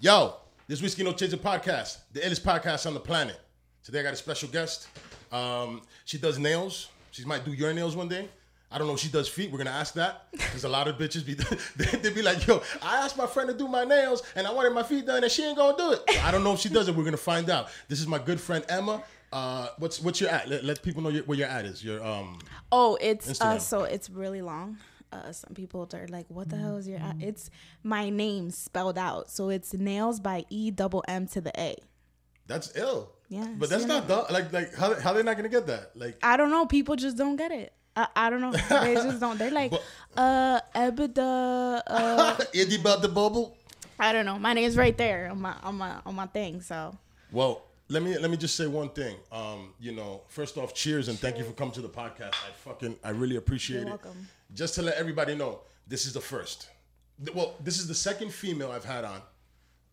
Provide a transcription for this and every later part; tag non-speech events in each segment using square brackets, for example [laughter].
Yo, this Whiskey No Chaser podcast, the illest podcast on the planet. Today I got a special guest. Um, she does nails. She might do your nails one day. I don't know if she does feet. We're gonna ask that because a lot of bitches be they, [laughs] they be like, "Yo, I asked my friend to do my nails and I wanted my feet done and she ain't gonna do it." I don't know if she does it. We're gonna find out. This is my good friend Emma. Uh, what's what's your at? Let, let people know your, where your at is. Your um. Oh, it's uh, so it's really long. Uh, some people are like, "What the hell is your?" ad?" It's my name spelled out, so it's nails by E double M to the A. That's ill. Yeah, But that's not dumb. Like like how how they not gonna get that? Like I don't know. People just don't get it. I, I don't know. [laughs] They just don't. They're like, uh, EBITDA. Uh, [laughs] Itty about the bubble. I don't know. My name's right there on my on my on my thing. So Well, let me let me just say one thing. Um, you know, first off, cheers and thank you for coming to the podcast. I fucking I really appreciate You're it. welcome. Just to let everybody know, this is the first. Well, this is the second female I've had on,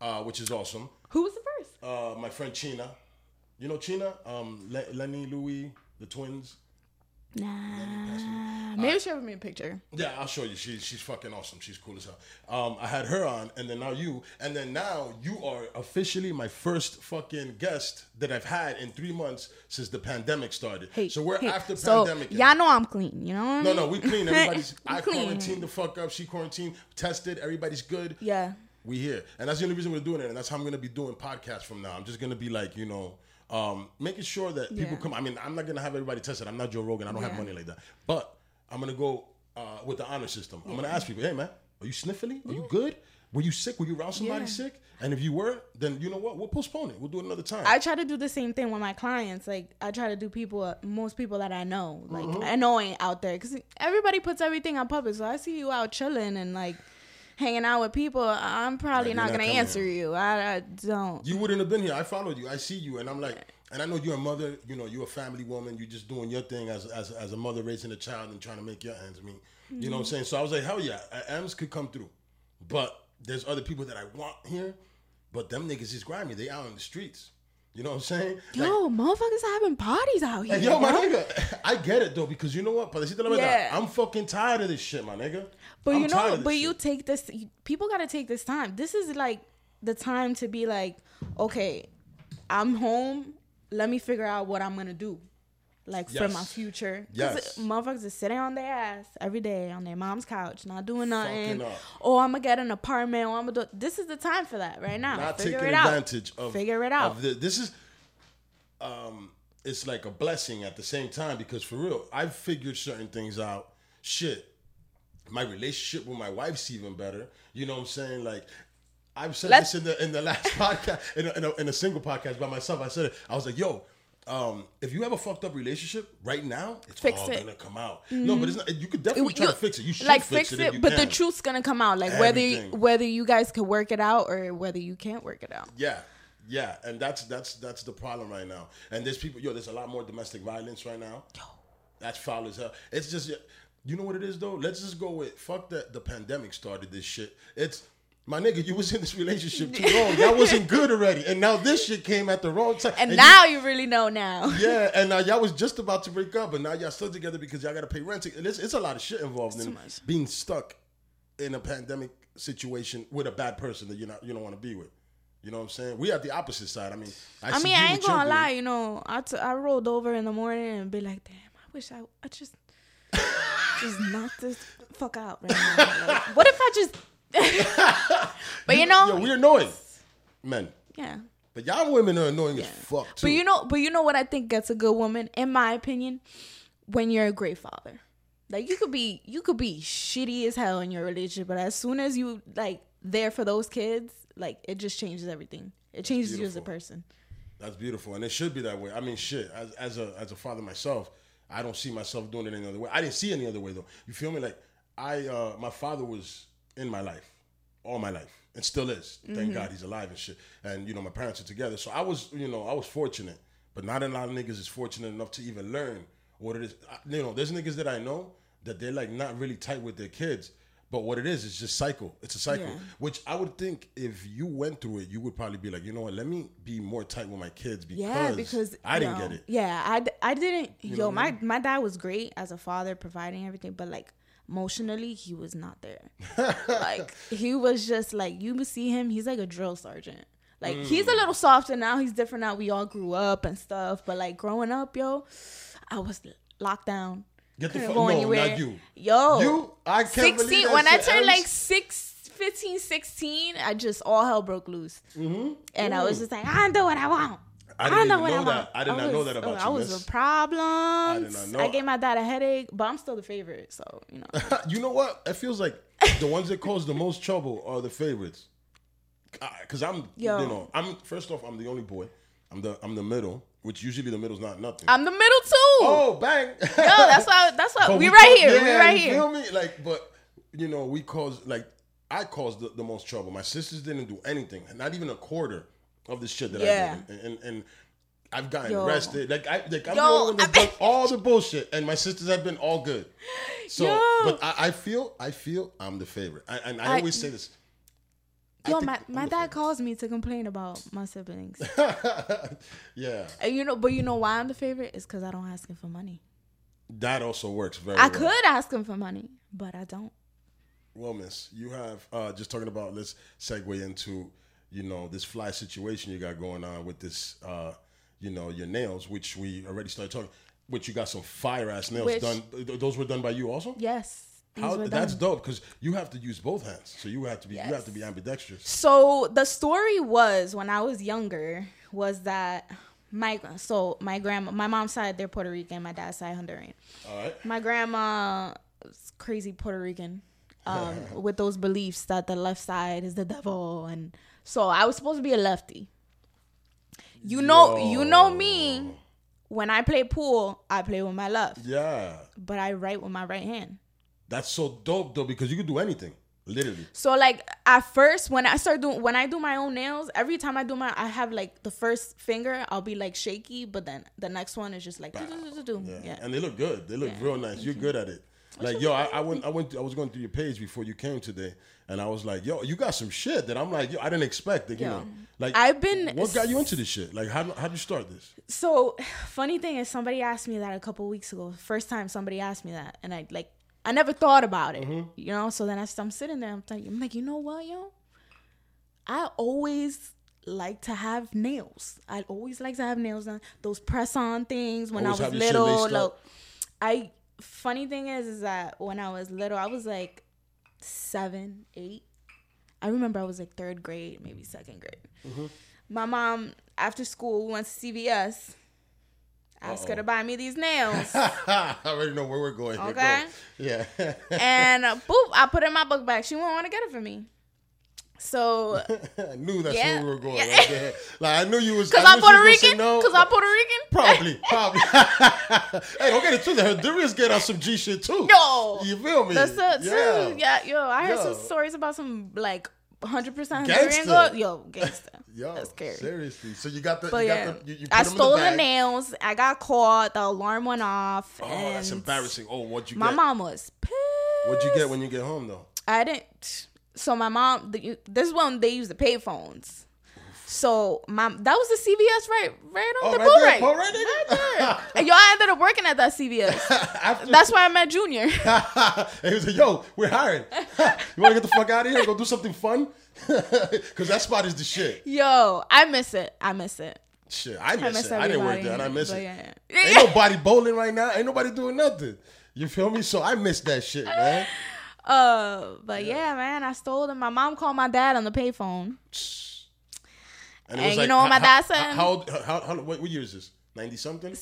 uh, which is awesome. who was the first? Uh, my friend China, you know China, um, Le- Lenny, Louis, the twins. Nah, maybe show me a picture. Yeah, I'll show you. She's she's fucking awesome. She's cool as hell. Um, I had her on, and then now you, and then now you are officially my first fucking guest that I've had in three months since the pandemic started. Hey, so we're hey, after so pandemic. Y'all know I'm clean. You know I no, mean? no, we [laughs] clean. Everybody's. I clean. quarantined the fuck up. She quarantined, tested. Everybody's good. Yeah. We here, and that's the only reason we're doing it, and that's how I'm gonna be doing podcasts from now. I'm just gonna be like, you know, um, making sure that people Yeah. come. I mean, I'm not gonna have everybody tested. I'm not Joe Rogan. I don't have money like that. But I'm gonna go uh, with the honor system. I'm gonna ask people, hey man, are you sniffly? Are you good? Were you sick? Were you around somebody Yeah. sick? And if you were, then you know what? We'll postpone it. We'll do it another time. I try to do the same thing with my clients. Like I try to do people, most people that I know, like Mm-hmm. I know ain't out there, because everybody puts everything on public. So I see you out chilling and like hanging out with people. I'm probably not not gonna answer here. you. I, I don't. you wouldn't have been here. I followed you. I see you, and I'm like, and I know you're a mother. You know, you're a family woman. You're just doing your thing as as, as a mother raising a child and trying to make your ends meet. You know what I'm saying? So I was like, hell yeah, Ems could come through, but there's other people that I want here, but them niggas is grimy. They out in the streets. You know what I'm saying? Like, Yo, motherfuckers are having parties out here. Yo, my bro. nigga, [laughs] I get it though because you know what? Para decirte la verdad, Yeah. I'm fucking tired of this shit, my nigga. But I'm you know, but you take this. People got to take this time. This is like the time to be like, okay, I'm home. Let me figure out what I'm gonna do, like for my future. Yes. motherfuckers is sitting on their ass every day on their mom's couch, not doing nothing. Or I'm gonna get an apartment. Or I'm gonna do. This is the time for that right now. not figure taking it out. advantage of Figure it out. of the, this is um it's like a blessing at the same time because for real i've figured certain things out shit my relationship with my wife's even better you know what i'm saying like i've said Let's- this in the in the last [laughs] podcast in a, in, a, in a single podcast by myself i said it i was like yo um, if you have a fucked up relationship right now, it's Fix all it. Mm-hmm. gonna come out. No, but it's not. You could definitely try You- to fix it. You should like fix, fix it, it, but the truth's gonna come out. Like whether Everything. whether you guys can work it out or whether you can't work it out. Yeah, yeah, and that's that's that's the problem right now. And there's people, yo, there's a lot more domestic violence right now. That's foul as hell. It's just, you know what it is though. Let's just go with fuck that. The pandemic started this shit. It's my nigga. You was in this relationship too [laughs] long. Y'all wasn't good already, and now this shit came at the wrong time. And, you- now you really know now. [laughs] yeah, and now y'all was just about to break up, but now y'all still together because y'all got to pay rent. And It's, it's a lot of shit involved in much. being stuck in a pandemic situation with a bad person that you not you don't want to be with. You know what I'm saying? We at the opposite side. I mean, I, I see mean, you I ain't gonna lie. You know, I, t- I rolled over in the morning and be like, damn, I wish I, I just, just knock this fuck out right now. Like, what if I just, [laughs] but you know, Yo, we're annoying men, yeah. but y'all women are annoying as fuck too. But you know, but you know what I think gets a good woman, in my opinion, when you're a great father. Like you could be, you could be shitty as hell in your relationship, but as soon as you like there for those kids, like it just changes everything. It changes you as a person. That's beautiful, and it should be that way. I mean, shit. As, as a as a father myself, I don't see myself doing it any other way. I didn't see any other way though. You feel me? Like I, uh, my father was in my life all my life, and still is. Thank God he's alive and shit. And you know, my parents are together, so I was, you know, I was fortunate. But not a lot of niggas is fortunate enough to even learn what it is. I- You know, there's niggas that I know that they're like not really tight with their kids, But what it is, it's just cycle. It's a cycle. Yeah. Which I would think if you went through it, you would probably be like, you know what? Let me be more tight with my kids because, Yeah, because I didn't yo, get it. Yeah, I, I didn't. know yo, what I my mean? my dad was great as a father, providing everything, but like emotionally, he was not there. [laughs] like he was just like you would see him. He's like a drill sergeant. Like he's Mm. a little softer now. He's different now. We all grew up and stuff. But like growing up, yo, I was locked down. Get the fuck no, anywhere. not you. Yo, You, I can't 16 believe that when I turned like 6 15 16 I just all hell broke loose and I was just like I do what I want Mm-hmm. I didn't know even what know I that. want. I did not know was- that about I you, I was miss. a problem. did not know. I gave my dad a headache, but I'm still the favorite. So you know, [laughs] you know what? It feels like the ones that cause the most trouble are the favorites. Because I'm, Yo. you know, I'm first off, I'm the only boy. I'm the, I'm the middle, which usually the middle's not nothing. I'm the middle too. oh, bang! Yo, that's why. That's why we we right here. we yeah, right you here. Feel me? Like, but you know, we caused like I caused the, the most trouble. My sisters didn't do anything, not even a quarter of the shit that Yeah. I did, and, and, and I've gotten Yo. arrested. Like I, like I'm Yo, the only one that's done [laughs] all the bullshit, and my sisters have been all good. So, Yo. but I, I feel, I feel I'm the favorite, I, and I, I- always say this. Yo, my, my dad calls me to complain about my siblings. [laughs] yeah, and you know, but you know why I'm the favorite? It's because I don't ask him for money. that also works very. I well. could ask him for money, but I don't. Well, Miss, you have uh, just talking about. Let's segue into you know this fly situation you got going on with this. Uh, you know your nails, which we already started talking. Which you got some fire ass nails Which- done. Th- Those were done by you also. Yes. How that's dope because you have to use both hands, so you have to be you have to be ambidextrous. So the story was when I was younger was that my so my grandma my mom's side they're Puerto Rican, my dad's side Honduran. All right. My grandma was crazy Puerto Rican, [laughs] um, with those beliefs that the left side is the devil, and so I was supposed to be a lefty. You know, you know me. When I play pool, I play with my left, Yeah, but I write with my right hand. That's so dope though because you can do anything, literally. So like at first when I start doing when I do my own nails, every time I do my I have like the first finger, I'll be like shaky, but then the next one is just like. Yeah. yeah. and they look good. They look real nice. You're good at it. Like yo, I, I went, I went, I was going through your page before you came today, and I was like, yo, you got some shit that I'm like, yo, I didn't expect. That, you Yo. know, like I've been- What got you into this shit? Like, how how would you start this? So [sighs] funny thing is somebody asked me that a couple weeks ago. First time somebody asked me that and I like I never thought about it. Mm-hmm. You know, so then I, I'm sitting there, I'm thinking, I'm like, you know what, yo? I always like to have nails. I always like to have nails done. Those press on things when Always I was little. Like. I funny thing is is that when I was little, I was like seven, eight. I remember I was like third grade, maybe second grade. Mm-hmm. My mom, after school, we went to CVS. Asked her to buy me these nails. [laughs] I already know where we're going. Here, Okay. go. Yeah. and [laughs] uh, boop, I put it in my book bag. She won't want to get it for me. So, I [laughs] knew that's Yeah. where we were going Yeah. right. Like I knew you was. because I'm Puerto Rican? No. Because I'm Puerto Rican? Probably, probably. hey, don't get it too. The Honduras get us some G shit too. Yo. you feel me? That's it, too. Yeah, yo, I heard Yo. some stories about some, like, 100% Honduran Gangsta. gold. Yo, gangster. [laughs] Yo, That's scary. Seriously. So you got the. But you yeah, got the. You, you I stole the, bag. nails. I got caught. The alarm went off. Oh, and that's embarrassing. Oh, what'd you My get? mom was pissed. What'd you get when you get home though? I didn't. So my mom, the, this is when they use the payphones. So my that was the CVS right, right on Oh, the right there, right, there. right there. and y'all ended up working at that CVS. [laughs] That's why I met Junior. and [laughs] he was like, "Yo, we're hiring. [laughs] you want to get the fuck out of here? Go do something fun, because that spot is the shit. Yo, I miss it. I miss it. Shit, I I miss, miss it. I didn't work there, and I miss it. yeah, yeah. Ain't nobody bowling right now. Ain't nobody doing nothing. You feel me? So I miss that shit, man. Uh, but yeah. man, I stole them. My mom called my dad on the payphone. And, And you know what my dad said? How, old- how, how, what, what year is this? Ninety something.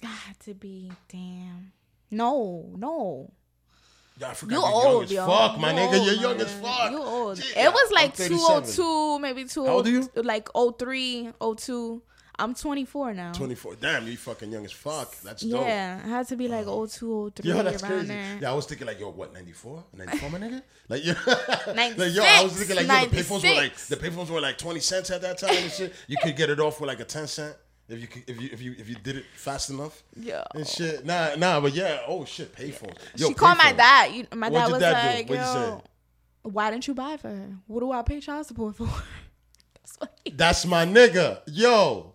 Got to be damn. No, no. I forgot You you're young old, as yo. fuck, my You nigga. old, You're young man. as fuck. You old. Yeah, it was like 37. 202, maybe 2 How old are you? Like 03, 02. I'm 24 now. 24. Damn, you fucking young as fuck. That's dope. Yeah, it had to be like old 02, 03 Yo, that's around crazy. there. Yeah, I was thinking like, yo, what, 94? 94, my nigga? Like, yeah. [laughs] like, yo, I was thinking like, yo, the payphones were like, the payphones were like 20 cents at that time and shit. You could get it off with like a 10 cent. if you if you if you if you did it fast enough. yeah, And shit. Nah, nah, but yeah. Oh shit, payphones. Yo, she called my dad. You, my dad was dad like, "Yo, why didn't you buy for her? What do I pay child support for?" [laughs] That's That's my nigga. Yo.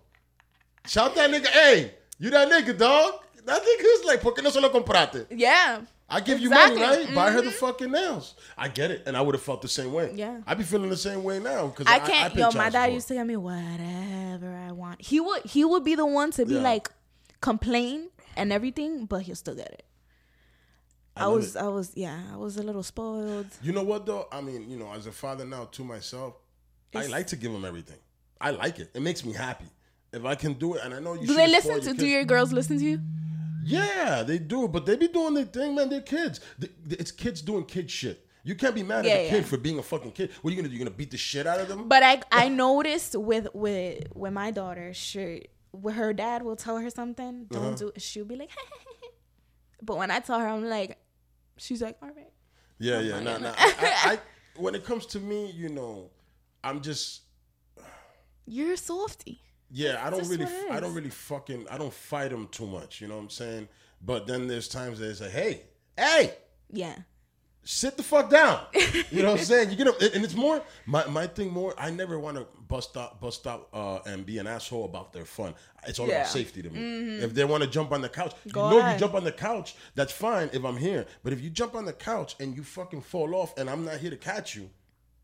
Shout that nigga. Hey, you that nigga, dog. That nigga nigga's like, ¿por qué no se lo compraste? yeah. I give Exactly. you money, right? Buy her the mm-hmm. fucking nails. I get it, and I would have felt the same way. Yeah. I'd be feeling the same way now because I can't. pay yo, my dad used to get me whatever I want. He would. He would be the one to be Yeah. like complain and everything, but he'll still get it. I, love was. it. I was. Yeah. I was a little spoiled. You know what though? I mean, you know, as a father now to myself, I like to give him everything. I like it. It makes me happy. If I can do it, and I know you. Do they listen to? your Do your girls listen to you? Yeah, they do, but they be doing their thing, man. They're kids. It's kids doing kid shit. You can't be mad Yeah, at a kid yeah. for being a fucking kid. What are you gonna do? You gonna beat the shit out of them? But I I [laughs] noticed with with with my daughter, she with her dad will tell her something, don't Uh-huh. do. It. She'll be like, [laughs] but when I tell her, I'm like, she's like, all right. Yeah, yeah, nah, nah. I, I, I, when it comes to me, you know, I'm just You're a softy. Yeah. I don't really, I don't really fucking, I don't fight them too much. You know what I'm saying? But then there's times they say, hey, hey, Yeah. sit the fuck down. [laughs] You know what I'm saying? You get up, and it's more my my thing. More, I never want to bust out, bust out, uh, and be an asshole about their fun. It's all Yeah. about safety to me. If they want to jump on the couch, Go you know, you jump on the couch. That's fine if I'm here. But if you jump on the couch and you fucking fall off, and I'm not here to catch you.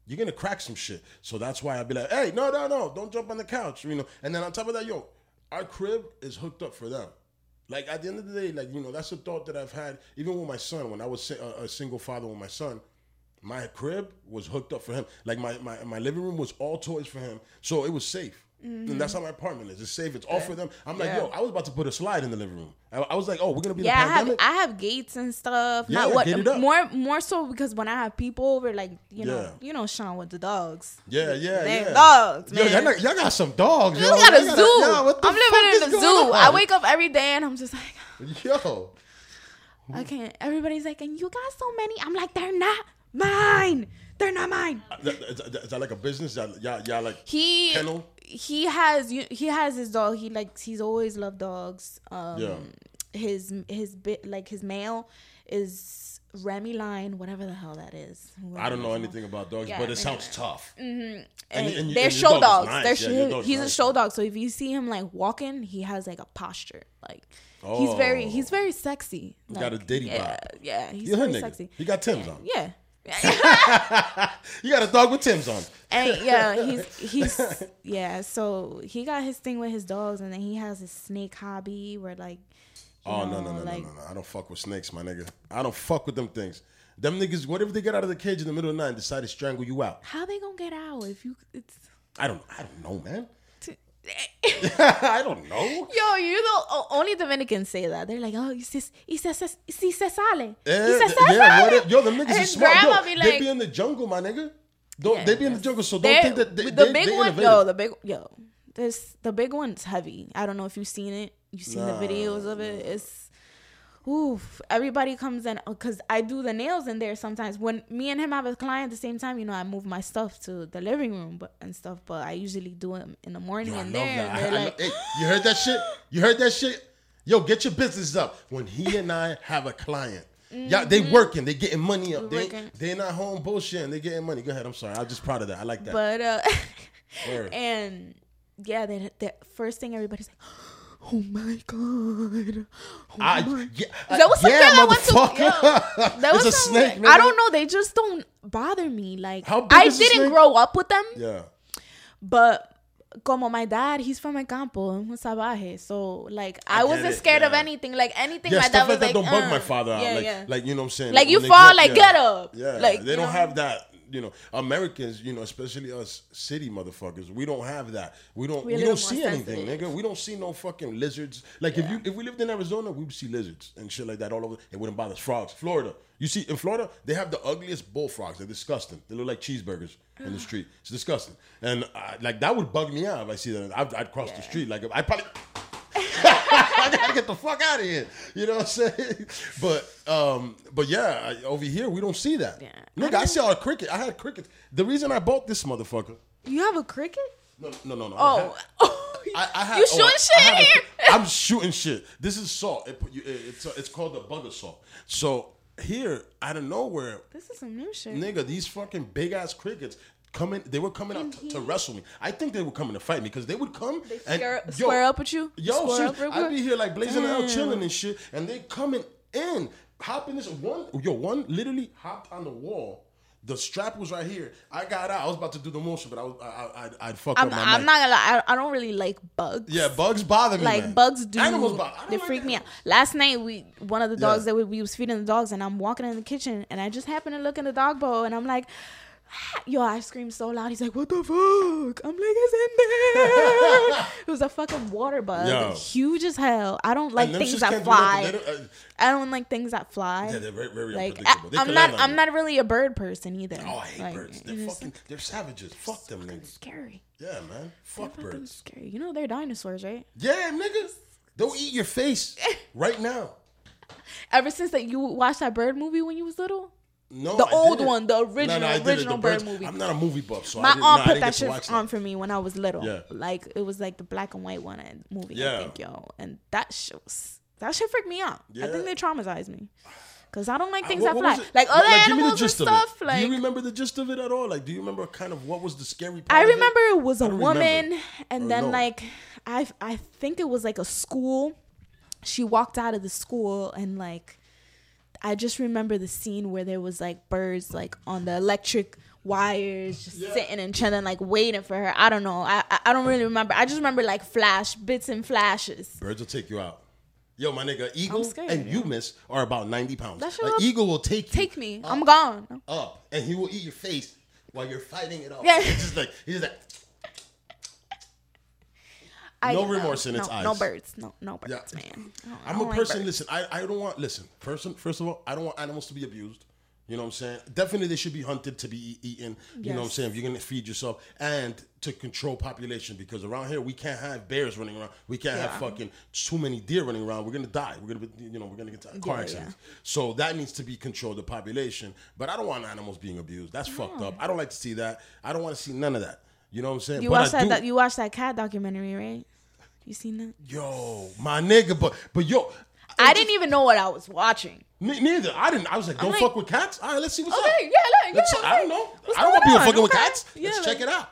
You're gonna crack some shit. So that's why I'd be like, hey, no, no, no, don't jump on the couch. You know, and then on top of that, yo, our crib is hooked up for them. Like at the end of the day, like you know, that's a thought that I've had even with my son. When I was a, uh, a single father with my son, my crib was hooked up for him. Like my, my my living room was all toys for him, so it was safe. And that's how my apartment is. It's safe. It's all for them. I'm like, Mm-hmm. Yeah. yo, I was about to put a slide in the living room. I, I was like, oh, we're gonna be in Yeah, I have. I have gates and stuff. Yeah, Not what gate it up. more more so because when I have people over, like you know, Yeah. you know Sean with the dogs. yeah, yeah, They yeah. dogs, Yo, man. y'all, y'all got some dogs. You yo. got a Y'all zoo. yo, what the I'm living in the zoo. on? I wake up every day and I'm just like, [laughs] Yo, I can't. Everybody's like, and you got so many. I'm like, they're not mine. They're not mine. Is that, is that like a business? Y'all, y'all, y'all like He Kennel? He has he has his dog. He likes he's always loved dogs. Um Yeah. his his bit like his male is Remy Line, whatever the hell that is. I don't know anything about dogs, Yeah, but it sounds neither. tough. And, And you- and they're and show dog dogs. nice. They're Yeah, dog's he's a show dog. So if you see him like walking, he has like a posture. Like oh. he's very Oh. he's very sexy. He got a Like, Diddy yeah, vibe. Yeah, he's a very sexy. He got Tim's on. Yeah. You got a dog with Tim's on. and yeah, [laughs] he's he's yeah. So he got his thing with his dogs, and then he has his snake hobby where like. Oh no know, no no like, no no no! I don't fuck with snakes, my nigga. I don't fuck with them things. Them niggas, whatever they get out of the cage in the middle of the night and decide to strangle you out? How they gonna get out if you? It's. I don't, I don't know, man. [laughs] I don't know. Yo, you know, only Dominicans say that. They're like, oh, y se, y se, si se sale. Eh, se, yeah, what yo, the niggas are smart. Yo, be they be in the jungle, my nigga. Don't Yeah, they be in the jungle? So don't think that they, the they, big they one, innovative. yo, the big, yo, this the big one's heavy. I don't know if you've seen it. You've seen Nah, the videos of it. It's, oof. Everybody comes in because I do the nails in there sometimes. When me and him have a client at the same time, you know, I move my stuff to the living room, but and stuff. But I usually do them in the morning Yo, I and love there. that. And I- they're I hey, you heard that shit? You heard that shit? Yo, get your business up. When he and I have a client, yeah, they working, they getting money up. They Mm-hmm. They not home bullshitting, they getting money. Go ahead. I'm sorry. I'm just proud of that. I like that. but uh, [laughs] and yeah, the the first thing everybody's like. Oh my god! Oh I, my yeah, There was some yeah, girl I went to- motherfucker. [laughs] There it's was a some- snake. Nigga. I don't know. They just don't bother me. Like How big I is didn't snake? grow up with them, Yeah. but como my dad, he's from El Campo, un salvaje. So like I, I wasn't it, scared of anything. Like anything, Yeah, my stuff dad was like that don't bug uh, my father out. Yeah, like, yeah. like you know what I'm saying. Like, you fall, grow- like, yeah. get up. Yeah, Like, they don't know? have that. You know, Americans. You know, especially us city motherfuckers. We don't have that. We don't. We're we don't see anything, nigga. We don't see no fucking lizards. Like if you if we lived in Arizona, we would see lizards and shit like that all over. It wouldn't bother us. Frogs. Florida. You see, in Florida, they have the ugliest bullfrogs. They're disgusting. They look like cheeseburgers in the street. It's disgusting. And I, like that would bug me out if I see that. I'd, I'd cross the street. Like I probably. I gotta get the fuck out of here. You know what I'm saying? But um, but yeah, I, over here we don't see that. Yeah. Nigga, I, saw a cricket. I had cricket. The reason I bought this motherfucker. You have a cricket? No, no, no, no. I Oh, [laughs] I, I have, You shooting I shit have here? I'm shooting shit. This is salt. It, it, it's it's called the Bug-A-Salt. So here, out of nowhere, This is some new shit. nigga, these fucking big ass crickets coming. They were coming out to, to wrestle me. I think they were coming to fight me because they would come and Square, yo, square up with you? Yo, square shit, up real I'd be here like blazing out, chilling and shit, and they coming in, hopping this one. Yo, one literally hopped on the wall. The strap was right here. I got out. I was about to do the motion, but I was I I I'd, fuck I'm, up my I'm mic. not gonna lie. I, I don't really like bugs. Yeah, bugs bother me. like man. bugs do. Animals bother. They like freak me out. Last night we one of the dogs Yeah. that we, we was feeding the dogs, and I'm walking in the kitchen, and I just happened to look in the dog bowl, and I'm like. [laughs] Yo, I screamed so loud. He's like, "What the fuck?" I'm like, "It's in there." [laughs] it was a fucking water bug, Yo. huge as hell. I don't like things that do fly. Don't- uh, I don't like things that fly. Yeah, they're very, very like unpredictable. I, am not. I'm not really a bird person either. Oh, I hate Like, birds. They're fucking. They're savages. Fuck them niggas. scary. Yeah, man. Fuck Fucking birds. scary. You know they're dinosaurs, right? Yeah, niggas. They'll eat your face [laughs] right now. Ever since that you watched that bird movie when you was little, No, The I old didn't. one, the original- I didn't. original The bird movie. I'm not a movie buff, so I my aunt no, I put that shit on for me when I was little. Yeah. Like it was like the black and white one uh, movie. Yeah. I think, yo, and that shows that shit freaked me out. I think they traumatized me because I don't like things what- that fly. Like other me the animals and stuff. Like do you remember the gist of it at all? Like, do you remember kind of what was the scary part? I of it? remember it was a woman, remember. and Or then no. like I I think it was like a school. She walked out of the school and like I just remember the scene where there was like birds like on the electric wires just Yeah. sitting and chilling like waiting for her. I don't know. I, I I don't really remember. I just remember like flash bits and flashes. Birds will take you out. Yo, my nigga, eagle scared, and yo. you miss are about 90 pounds. An eagle will take you Take me. I'm gone. up and he will eat your face while you're fighting it off. Yeah. It's just like, he's just like, I, No remorse in its No eyes. No birds. No no birds, Yeah. man. I don't- I I'm a don't like person. listen, I, I don't want. Listen, first first of all, I don't want animals to be abused. You know what I'm saying? Definitely, they should be hunted to be eaten. You know what I'm saying? If you're gonna feed yourself and to control population, because around here we can't have bears running around. We can't have fucking too many deer running around. We're gonna die. We're gonna be, you know, we're gonna get to car Yeah, accidents. So that needs to be controlled, the population. But I don't want animals being abused. That's fucked up. I don't like to see that. I don't want to see none of that. You know what I'm saying? You But I watched that? You watched that cat documentary, right? You seen that? Yo, my nigga, but but yo, I didn't even know what I was watching. Me, neither. I didn't. I was like, don't like- fuck with cats. All right, let's see what's up. Okay, yeah, look, Let's yeah, check- I don't know. I don't want people on? fucking with cats. Yeah, let's like- check it out.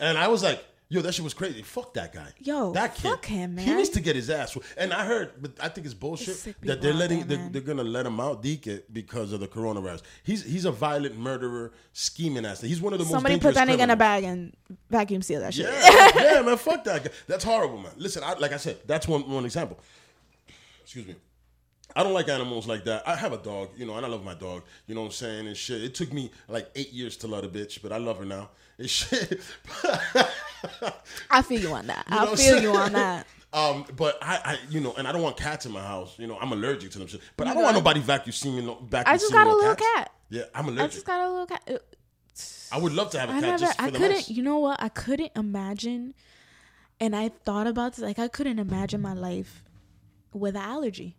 And I was like, yo, that shit was crazy. Fuck that guy. Yo, that kid. fuck him, man. He needs to get his ass. And I heard, but I think it's bullshit sick that they're letting they're, they're gonna let him out deke because of the coronavirus. He's he's a violent murderer, scheming ass. He's one of the Somebody most put dangerous that nigga in a bag and vacuum seal that shit. Yeah, [laughs] yeah, man. Fuck that guy. That's horrible, man. Listen, I, like I said, that's one one example. Excuse me. I don't like animals like that. I have a dog, you know, and I love my dog. You know what I'm saying? And shit. It took me like eight years to love a bitch, but I love her now. And shit. [laughs] I feel you on that. know I feel you on that. [laughs] Um, but I, I, you know, and I don't want cats in my house. You know, I'm allergic to them shit. But I don't want nobody vacuum seeing no vacuum I just got a little cats. cat. Yeah, I'm allergic. I just got a little cat. I would love to have a I cat never. just for I couldn't. You know what? I couldn't imagine. And I thought about this. Like I couldn't imagine my life with an allergy.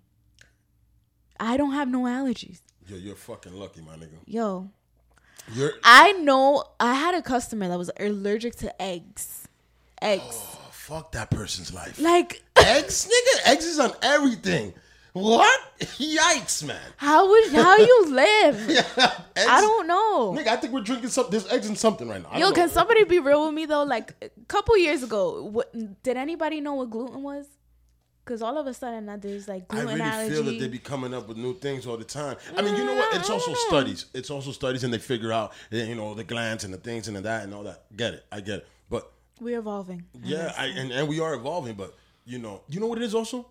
I don't have no allergies. Yo, you're fucking lucky, my nigga. Yo, You're I know. I had a customer that was allergic to eggs. Eggs. oh, fuck that person's life. Like eggs, [laughs] nigga. Eggs is on everything. What? [laughs] Yikes, man. how would how [laughs] you live? Eggs, I don't know. Nigga, I think we're drinking something. There's eggs in something right now. Yo, can know. somebody be real with me though? Like a couple years ago, what, did anybody know what gluten was? Because all of a sudden now there's like gluten I really allergy. feel that they be coming up with new things all the time. I mean, you know what? It's also studies. It's also studies, and they figure out, eh, you know, the glands and the things and the that and all that. Get it? I get it. But We're evolving. yeah, I, and and we are evolving. But you know, you know what it is also.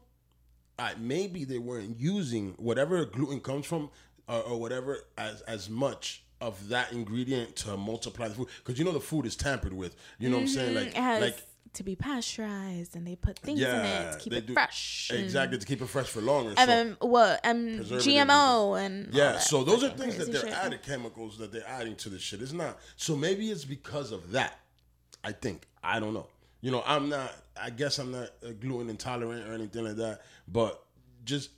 I maybe they weren't using whatever gluten comes from, or, or whatever as as much of that ingredient to multiply the food because you know the food is tampered with. You know what I'm saying? Like it like to be pasteurized, and they put things in it to keep they it do fresh. exactly to keep it fresh for longer. And then what? Preservatives GMO and Yeah, so those are things that they're shit. adding chemicals that they're adding to the shit. It's not. So maybe it's because of that. I think. I don't know. You know, I'm not. I guess I'm not gluten intolerant or anything like that. But just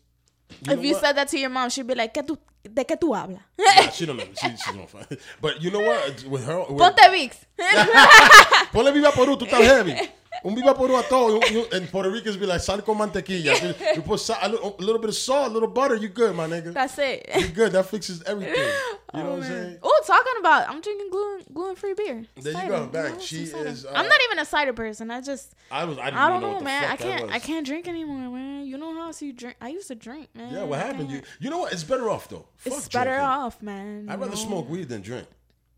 you If you what? said that to your mom, she'd be like, "¿Qué tú, ¿De qué tú hablas?" [laughs] Nah, she don't know. She, she don't find. But you know what? With her, with, Ponte Vicks. [laughs] Ponle viva Perú, tú estás heavy. Un viva todo. And Puerto Ricans be like, sal con mantequilla. You put sal, a, little, a little bit of salt, a little butter, you good, my nigga. That's it. You good. That fixes everything. You know what I'm saying? Oh, talking about, I'm drinking gluten gluten free beer. There you Cider, go, bang. know, She is, uh, I'm not even a cider person. I just, I was. I, didn't I don't know, know, man. I can't. I can't drink anymore, man. You know how else you drink? I used to drink, man. Yeah, what happened? You you know what? It's better off though. It's Fuck better off, man. I'd rather know? smoke weed than drink.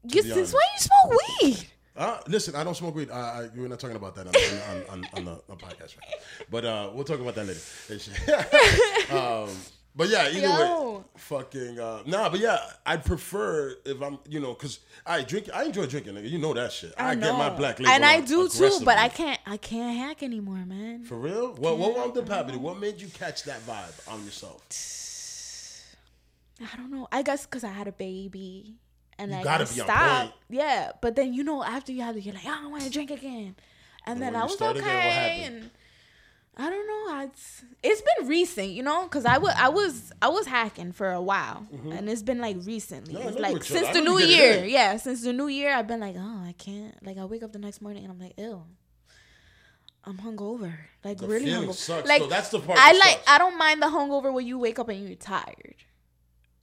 You, since honest. when you smoke weed? Uh, listen, I don't smoke weed. I, I, we're not talking about that on, on, on, on, the, podcast, right? But uh, we'll talk about that later. [laughs] um, but yeah, either way, fucking uh, nah. But yeah, I'd prefer if I'm, you know, because I drink. I enjoy drinking, nigga. You know that shit. I, get my black label, and I do too, but I can't, I can't hack anymore, man. For real? What what wound up happening? What made you catch that vibe on yourself? I don't know. I guess because I had a baby. And You like, gotta I be on stopped. point. Yeah, but then you know after you have it, you're like, I don't want to drink again. And And then I was okay, and I don't know. It's it's been recent, you know, because I was I was I was hacking for a while, and it's been like recently. Mm-hmm. No, it's like since the new year. Yeah, since the new year, I've been like, oh, I can't. Like I wake up the next morning and I'm like, ew. I'm hungover, like The really hungover. sucks, like though. That's the part I like. sucks. I don't mind the hungover when you wake up and you're tired,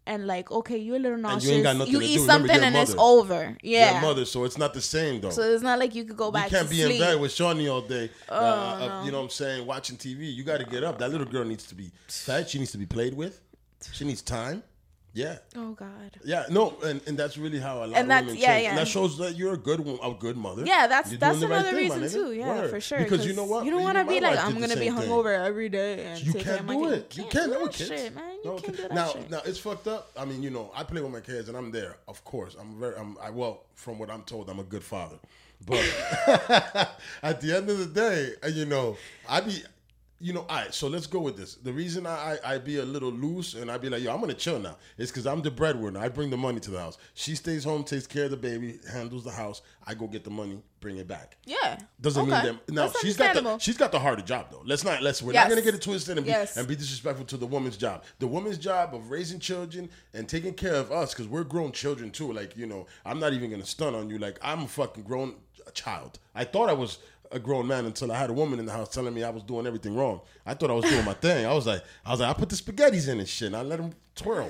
and like okay, you're a little you ain't nauseous. You, got nothing to eat do. Something a and it's over. Yeah. mother, so it's not the same though. So it's not like you could go back You can't be sleep. in bed with Shawnee all day. uh, uh, no. You know what I'm saying? Watching TV. You got to get up. That little girl needs to be fed. She needs to be played with. She needs time. Yeah. Oh God. Yeah, no, and, and that's really how a lot And of that's- women yeah, change. yeah. And that shows that you're a good a good mother. Yeah, that's You're that's right another thing, reason too. Yeah, Word. for sure. Because you know what? You don't want to be like I'm gonna be same thing. hungover every day and You can't do it. You Can't can't do do that it, kids. shit, man. You No, can't do that now, shit. now it's fucked up. I mean, you know, I play with my kids and I'm there. Of course, I'm very. I'm I, well, from what I'm told, I'm a good father. But [laughs] at the end of the day, uh, you know, I be. You know, all right, so let's go with this. The reason I, I, I be a little loose and I be like, yo, I'm gonna chill now is because I'm the breadwinner. I bring the money to the house. She stays home, takes care of the baby, handles the house. I go get the money, bring it back. Yeah. Doesn't okay. mean that now That's she's got the she's got the harder job though. Let's not let's we're Yes. not gonna get it twisted and be Yes. and be disrespectful to the woman's job. The woman's job of raising children and taking care of us because we're grown children too. Like you know, I'm not even gonna stun on you. Like I'm a fucking grown child. I thought I was a grown man until I had a woman in the house telling me I was doing everything wrong. I thought I was doing my thing. I was like, I was like, I put the spaghettis in and shit. And I let them twirl.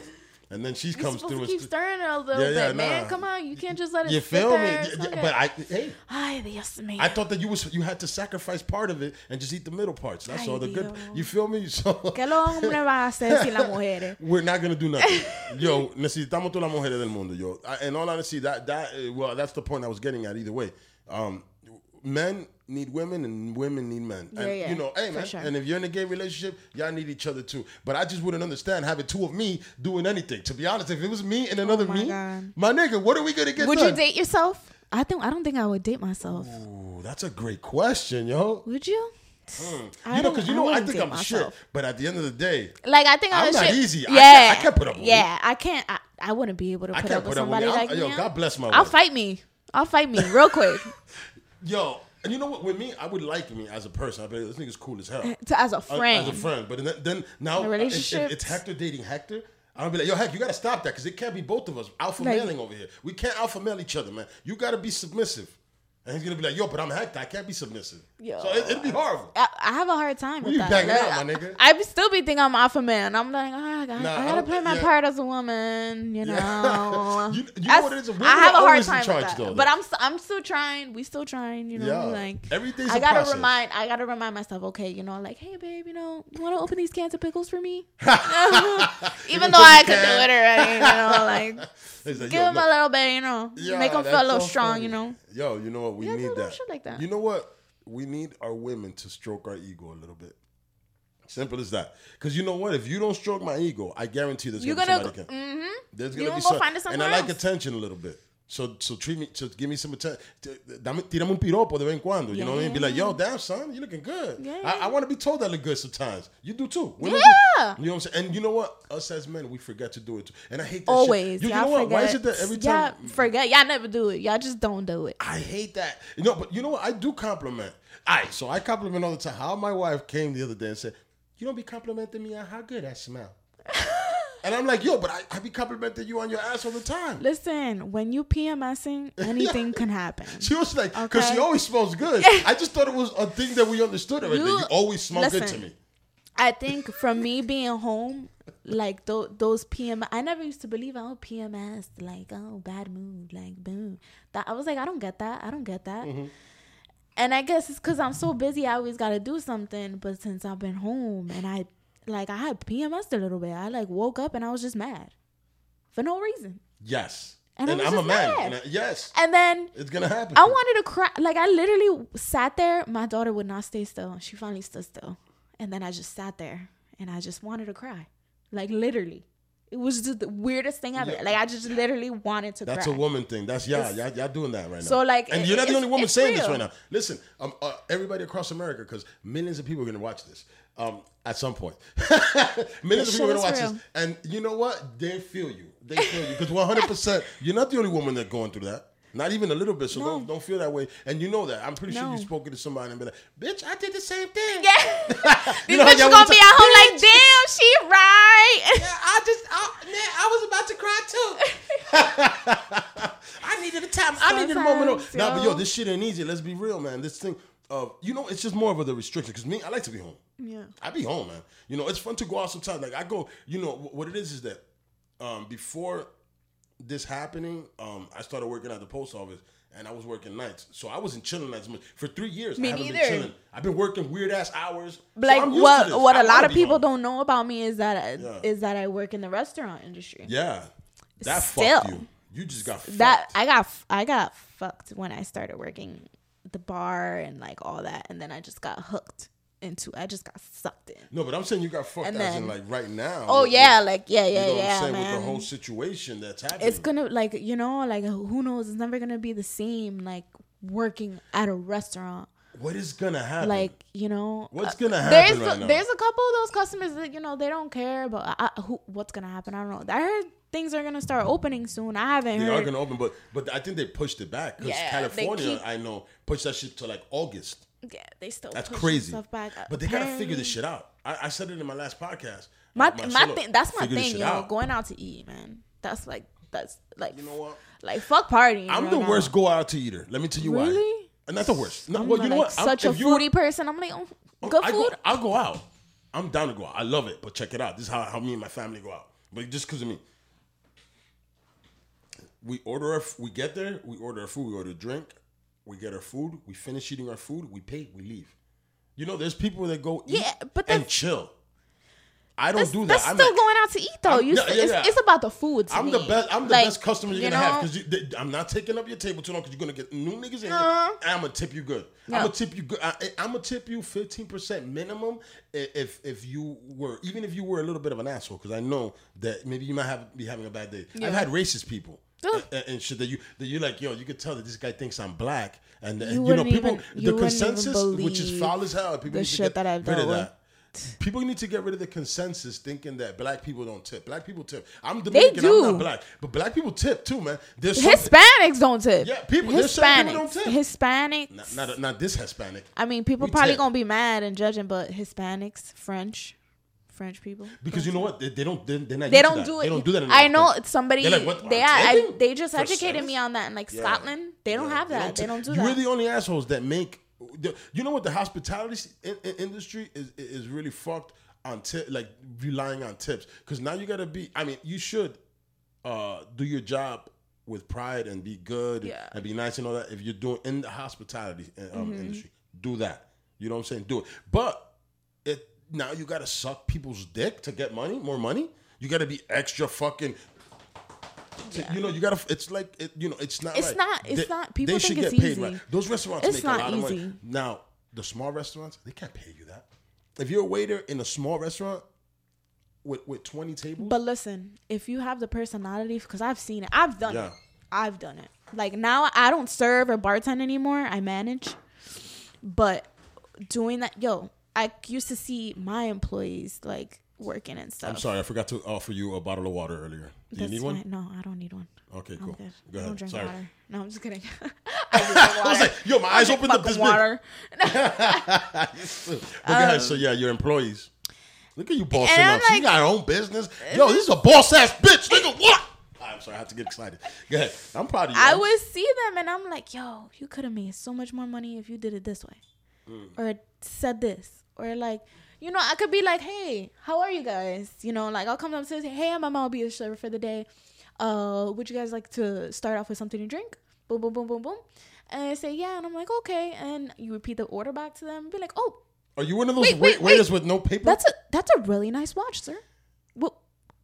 And then she You're comes through and keep st- stirring it a little Yeah, yeah, bit, man. nah. Come on, you can't just let it. you feel me? Yeah, okay. but I hey. Ay, Dios mío. I thought that you was you had to sacrifice part of it and just eat the middle parts. That's Ay, all the good. You feel me? [laughs] So ¿Qué los hombres van a hacer sin las mujeres? [laughs] we're not gonna do nothing. Yo, necesitamos todas las mujeres del mundo. Yo, I, in all honesty, that that uh, well, that's the point I was getting at. Either way, um, men need women and women need men. and Yeah, yeah, you know, hey man. sure. And if you're in a gay relationship, y'all need each other too. But I just wouldn't understand having two of me doing anything. To be honest, if it was me and oh another Oh my me, God. my nigga, what are we gonna get Would done? you date yourself? I think I don't think I would date myself. Ooh, that's a great question, yo. Would you? Hmm. I You know, because you know, I, wouldn't think I'm myself. shit. But at the end of the day, Like I think I'm, I'm not shit. easy. I Yeah, can't- I can't put up with Yeah, I can't. I, I wouldn't be able to I put up with put up with somebody me. like yo, God bless my I'll wife. fight me. I'll fight me real quick [laughs] yo, and you know what? With me, I would like me as a person. I be like, this nigga's cool as hell. [laughs] to, as a friend. As a friend. But then, then now, relationship. It's Hector dating Hector, I'm gonna be like, yo, Heck, you gotta stop that because it can't be both of us alpha Like- mailing over here. We can't alpha male each other, man. You gotta be submissive. And he's gonna be like, yo, but I'm Hector. I can't be submissive. Yo. So it, it'd be horrible. I, I have a hard time with you that. banging Like, out, my nigga? I still be thinking I'm alpha man. I'm like, oh, I, got, Nah, I I gotta play my yeah. part as a woman, you know. Yeah. [laughs] You- you know what it is? Women I have a hard time charge, with that. though, but. I'm I'm still trying. We still trying, you know. Yeah. Like Everything's I gotta process. remind. I gotta remind myself. Okay, you know, like, hey, babe, you know, you want to open these cans of pickles for me? [laughs] [laughs] Even though I could do it already, you know, like like, give them a little bit, you know, make them feel a little strong, you know. Yo, you know what? We Yeah, need little that. shit like that. You know what? We need our women to stroke our ego a little bit. Simple as that. Because you know what? If you don't stroke my ego, I guarantee there's You're gonna, gonna, be somebody can. mm-hmm. There's you gonna gonna be go some, find it and I like else. attention a little bit. So so treat me, so give me some attention. Tirame un piropo de vez en cuando. You know what I mean? Be like, yo, damn son, you looking good. Yeah. I, I want to be told I look good sometimes. You do too. Yeah. do. You know what I'm saying? And you know what? Us as men, we forget to do it too. And I hate that Always, shit. You, you know what? Why is it that every time? Y'all forget. Y'all never do it. Y'all just don't do it. I hate that. You know, but you know what? I do compliment. All right, so I compliment all the time. How my wife came the other day and said, "You don't be complimenting me on how good I smell." And I'm like, yo, but I, I be complimenting you on your ass all the time. Listen, when you PMSing, [laughs] anything can happen. She was like, because she always smells good. [laughs] I just thought it was a thing that we understood already. You- You always smell good to me. I think from me being home, like th- those PM, I never used to believe oh PMS, like oh bad mood, like boom. That I was like, I don't get that. I don't get that. Mm-hmm. And I guess it's because I'm so busy. I always got to do something. But since I've been home and I like I had PMS a little bit, I like woke up and I was just mad for no reason. Yes. And And, I'm a man. mad. And I- yes. And then It's gonna happen. I wanted to cry. Like I literally sat there. My daughter would not stay still. She finally stood still, and then I just sat there and I just wanted to cry. Like literally, it was just the weirdest thing ever. Yeah. Like I just literally wanted to That's cry. a woman thing. That's yeah, It's- y'all, y'all doing that right now. So, like, and it- you're not the only woman saying this right now. Listen, um, uh, everybody across America, because millions of people are gonna watch this. Um, at some point, [laughs] millions of This people are gonna watch is this, and you know what? They feel you. They feel you because 100. percent You're not the only woman that's going through that. Not even a little bit. So No. don't don't feel that way. And you know that. I'm pretty sure you've spoken to somebody and be like, "Bitch, I did the same thing." Yeah, [laughs] You know bitch gonna be at home like, damn, she right. [laughs] Yeah, I just, I, man, I was about to cry too. I needed a time. I needed a moment. Sometimes, nah, but yo, yo. this shit ain't easy. Let's be real, man. This thing of, you know, it's just more of a the restriction. Because me, I like to be home. Yeah, I be home, man. You know, it's fun to go out sometimes. Like I go, you know, what it is is that um, before this happening, um, I started working at the post office. And I was working nights, so I wasn't chilling as much for three years. Me I haven't neither. been chilling. I've been working weird ass hours. like to what? What I a lot of people home. don't know about me is that I, Yeah. is that I work in the restaurant industry. Yeah, that Still. fucked you. You just got that. I got I got fucked when I started working the bar and like all that, and then I just got hooked into. I just got sucked in. No, but I'm saying you got fucked And as in like right now. Oh yeah, like yeah, yeah, you know yeah, I'm saying man. with the whole situation that's happening. it's gonna like you know like who knows? It's never gonna be the same like working at a restaurant. what is gonna happen? Like you know, What's uh, gonna happen There's right now? there's a couple of those customers that you know they don't care, I- who what's gonna happen? I don't know. I heard things are gonna start opening soon. I haven't they heard. are gonna open, but but I think they pushed it back because Yeah, California, keep- I know, pushed that shit to like August. Yeah, they still That's crazy. Stuff back. But they gotta figure this shit out. I, I said it in my last podcast. My my solo, thing. That's my thing, yo. out. Going out to eat, man. That's like that's like You know what? like fuck partying. I'm right the now. worst go out to eater. Let me tell you why. Really? And not the worst. No, I'm well, you know like what? I'm- Such a foodie person. I'm like, oh, oh good I food. Go, I'll go out. I'm down to go out. I love it. But check it out. This is how, how me and my family go out. But just because of me. We order our, we get there, we order our food, we order a drink, we get our food, we finish eating our food, we pay, we leave. You know, there's people that go eat Yeah, but and chill. I don't do that. that's I'm still like- going out to eat though. I'm- you, yeah, yeah, it's, yeah. it's about the food. I'm the best. I'm the Like, best customer you're you gonna have because I'm not taking up your table too long because you're gonna get new niggas in Uh-huh. here. I'm gonna tip you good. I'm gonna tip you good. I, I'm gonna tip you 15 percent minimum if if you were even if you were a little bit of an asshole because I know that maybe you might have be having a bad day. Yeah. I've had racist people. [laughs] And, and shit that you that you're like yo you could tell that this guy thinks I'm black and, and you, know people even- you the consensus which is foul as hell people the need to shit get that I've rid of with. that. People need to get rid of the consensus thinking that black people don't tip. Black people tip. I'm They Dominican. I'm not black, but black people tip too, man. There's Hispanics don't tip. Yeah, people- some people don't tip. Hispanics. not, not not this Hispanic I mean, people We probably tip. gonna be mad and judging, but Hispanics, French, French people. because you know what they, they don't they, they're not They don't that. do it. They don't do that. In I know it's somebody. They're like, what, they I'm I, they just For educated cents? me on that in like Yeah. Scotland. They don't Yeah, have that. They don't do that. You're the only assholes that make. the- You know what? The hospitality in, in- industry is is really fucked on tip, like relying on tips. Because now you gotta be. I mean, you should uh, do your job with pride and be good and- Yeah. and be nice and all that. If you're doing in the hospitality uh, um, Mm-hmm. industry, do that. You know what I'm saying? Do it. But now you gotta suck people's dick to get money, more money. You gotta be extra fucking. to- You know, you gotta. It's like it, you know, it's not. It's right. not- it's They- not- people they think should it's get paid easy. right. Those restaurants It's make not a lot of money. easy. Now, the small restaurants, they can't pay you that. If you're a waiter in a small restaurant with with 20 tables, But listen, if you have the personality, because I've seen it, I've done Yeah. it. I've done it. Like now, I don't serve or bartend anymore. I manage. But doing that, yo, I used to see my employees like working and stuff. I'm sorry, I forgot to offer you a bottle of water earlier. Do you That's need one? fine. No, I don't need one. Okay, cool. Go I don't drink Sorry. water. No, I'm just kidding. [laughs] [laughs] I, I was like, yo, my I eyes opened up this water. big. [laughs] But go ahead. So yeah, your employees. Look at you bossing up. she like- got her own business. Yo, this is a boss ass bitch. Nigga, what? I'm sorry, I have to get excited. Go ahead. I'm proud of you. I would see them and I'm like, yo, you could have made so much more money if you did it this way. Mm. Or said this. Or like, you know, I could be like, hey, how are you guys? You know, like I'll come up and say, hey, I'm I'll be your server for the day. Uh, would you guys like to start off with something to drink? Boom, boom, boom, boom, boom. And I say, yeah. And I'm like, okay. And you repeat the order back to them. Be like, oh, Are you one of those Wait, wait, wait, waiters wait. with no paper? that's a that's a really nice watch, sir.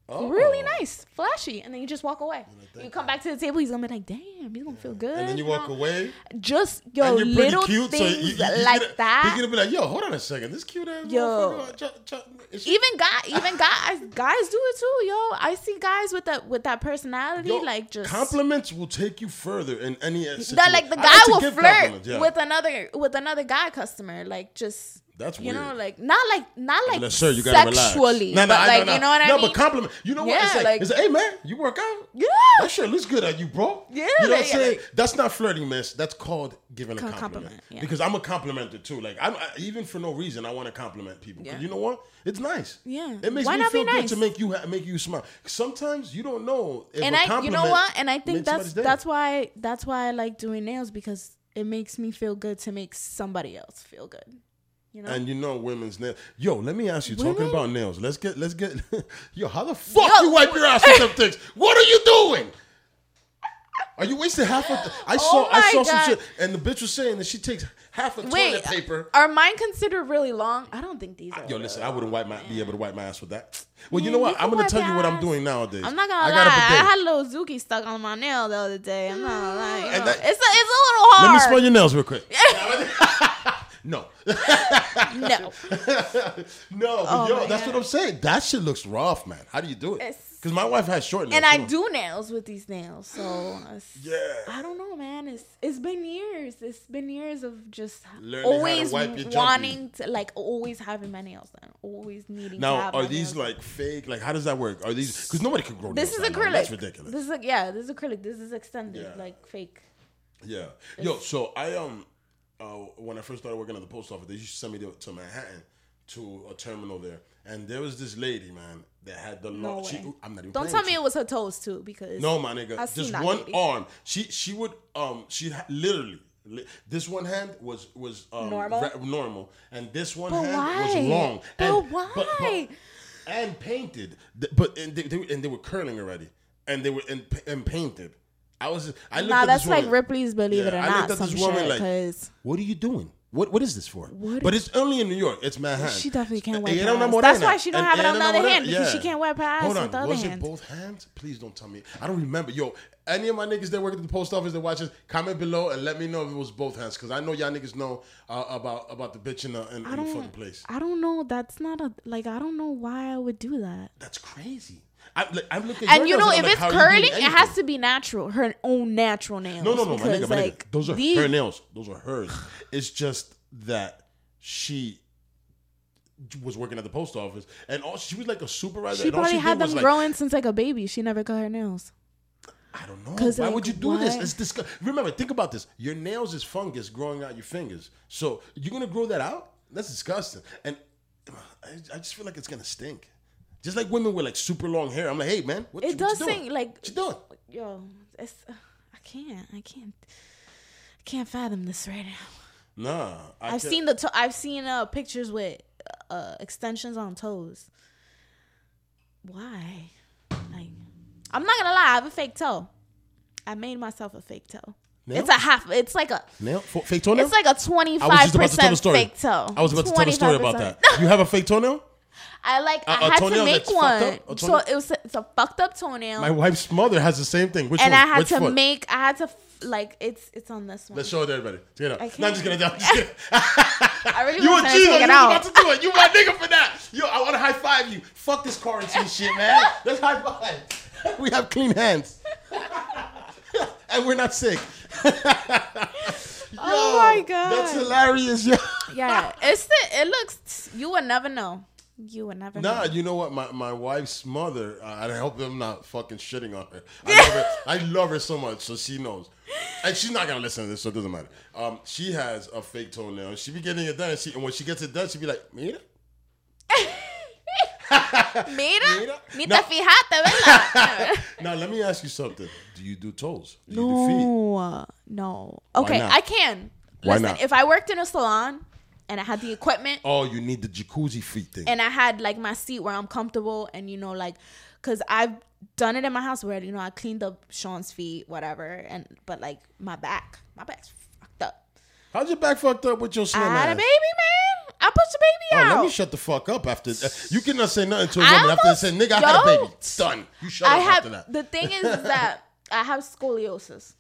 Oh. really nice, flashy, and then you just walk away. You come back to the table, he's gonna be like, "Damn, he's gonna feel good." And then you know? walk away. Just yo, and you're pretty little cute, so things you, you, you like gonna, that. He's gonna be like, "Yo, hold on a second, this cute ass Yo. ch- ch- she- even guy, [laughs] even guys, guys do it too, yo. I see guys with that with that personality, Yo, like just compliments will take you further in any situation. that. Like the guy will flirt yeah. with another with another guy customer, like just That's you know, weird. like not like not like Like, sir, you gotta sexually, relax. No, no, but I like know, you know what I no, mean? but compliment. You know what? Yeah, it's like, like- it's like, hey man, you work out. Yeah. that sure looks good on you, bro. Yeah, you know what I'm saying? like- That's not flirting, miss. That's called giving a compliment. compliment, yeah. Because I'm a complimenter too. Like I'm I, even for no reason, I want to compliment people. Yeah. You know what? It's nice. Yeah. it makes Why me feel be good nice? to make you ha- make you smile. Sometimes you don't know. If and I, you know what? And I think that's that's why that's why I like doing nails because it makes me feel good to make somebody else feel good. You know, And you know women's nails. Yo, let me ask you. Talking about nails. Let's get. Let's get. [laughs] Yo, how the fuck Yo. you wipe your ass with them things? What are you doing? Are you wasting half of? The, I oh saw. I Oh my saw some shit, and the bitch was saying that she takes half a wait, toilet paper. Uh, are mine considered really long? I don't think these are. Yo, listen, I wouldn't wipe my be able to wipe my ass with that. Well, you know what? I'm gonna tell you what I'm doing nowadays. I'm not gonna I lie. got a I had a little Zuki stuck on my nail the other day. I'm not gonna lie. that- it's a, it's a little hard. Let me smell your nails real quick. [laughs] [laughs] no, No, [laughs] no, but Oh yo, that's God. what I'm saying. That shit looks rough, man. How do you do it? It's- Because my wife has short nails. and I too. do nails with these nails, so Yeah. I don't know, man. It's it's been years. It's been years of just Learning to always your wanting to like always having my nails done, always needing. to Now, are these like fake? Like, how does that work? Are these because nobody can grow This nails is right now. acrylic. That's ridiculous. This is like yeah, this is acrylic. This is extended, Yeah. like fake. yeah, yo. So I um, uh, when I first started working at the post office, they used to send me to, to Manhattan to a terminal there, and there was this lady, man, that had the No long. She, way. I'm not even. Don't tell me you. it was her toes too, because No, my nigga, I just one lady. arm. She she would um she literally. This one hand was was um, Normal? normal, and this one But hand why? was long. But and, why? and painted, but and they, they, and they were curling already, and they were and, and painted. I was I looked nah, at that's this like woman- Ripley's Believe It or I Not looked at some shit. like, Because what are you doing? What what is this for? What- But it's only in New York. It's Manhattan. She definitely can't wipe Ella her ass. Morena. That's why she don't And have it on the other hand, because she can't wipe her ass Hold on, with the other was hand. it both hands? Please don't tell me. I don't remember. Yo, any of my niggas that work at the post office that watches, comment below and let me know if it was both hands, because I know y'all niggas know uh, about about the bitch in the in, in the fucking place. I don't know. That's not a like. I don't know why I would do that. That's crazy. I, like, I'm looking. And you know, if it's curling, it has to be natural. Her own natural nails. No, no, no, my because, nigga, like. Those are these- her nails. Those are hers. It's just that she was working at the post office, and all she was like a supervisor. She and all probably she had them like, growing since like a baby. She never cut her nails. I don't know. Why like, would you do this? It's disgusting. Remember, think about this. Your nails is fungus growing out your fingers. So you're gonna grow that out? That's disgusting. And [sighs] I, I just feel like it's gonna stink. Just like women with like super long hair. I'm like, hey man, what, It what does you doing? sing like What you doing? yo. It's I can't. I can't. I can't fathom this right now. Nah, I I've can't- seen the. To- I've seen uh pictures with uh extensions on toes. Why? Like, I'm not gonna lie. I have a fake toe. I made myself a fake toe. Nail? It's a half. It's like a. nail fake toenail. It's like a 25 just about to tell the percent fake toe. I was about to tell the story about that. You have a fake toenail? I like. A- I a had to make one. So it was. It's a fucked up toenail. My wife's mother has the same thing. Which and one? I had Which to foot? make. I had to f- like. It's. It's on this one. Let's show it to everybody. It out. No, I'm just kidding. I'm just kidding. [laughs] I really You a want to G though. take You it was out. about to do it. You my nigga for that. Yo, I want to high five you. Fuck this quarantine [laughs] shit, man. Let's high five. [laughs] We have clean hands. and we're not sick. Oh my God. That's hilarious, yo. Yeah, it's the. It looks. You would never know. You would never Nah, know. you know what? My my wife's mother, uh, I hope I'm not fucking shitting on her. I [laughs] love her. I love her so much, so she knows. And she's not gonna listen to this, so it doesn't matter. Um, she has a fake toenail. She be getting it done, and, she, and when she gets it done, she be like, "Mira." [laughs] Mira, [laughs] Mira. ni No. te fijaste, ¿verdad? now let me ask you something. Do you do toes? Do you do feet? no, no. Okay? I can. Why Listen, not? if I worked in a salon and I had the equipment Oh, you need the jacuzzi feet thing. and I had like my seat where I'm comfortable and you know like cuz I've done it in my house where you know I cleaned up Sean's feet whatever and but like my back my back's fucked up. How's your back fucked up with your slim I had a baby, man. I pushed the baby Oh, baby let me shut the fuck up after. Uh, you cannot say nothing to a woman after they say, "Nigga, I had a baby." Done. You shut I up have after that. the thing is that [laughs] I have scoliosis.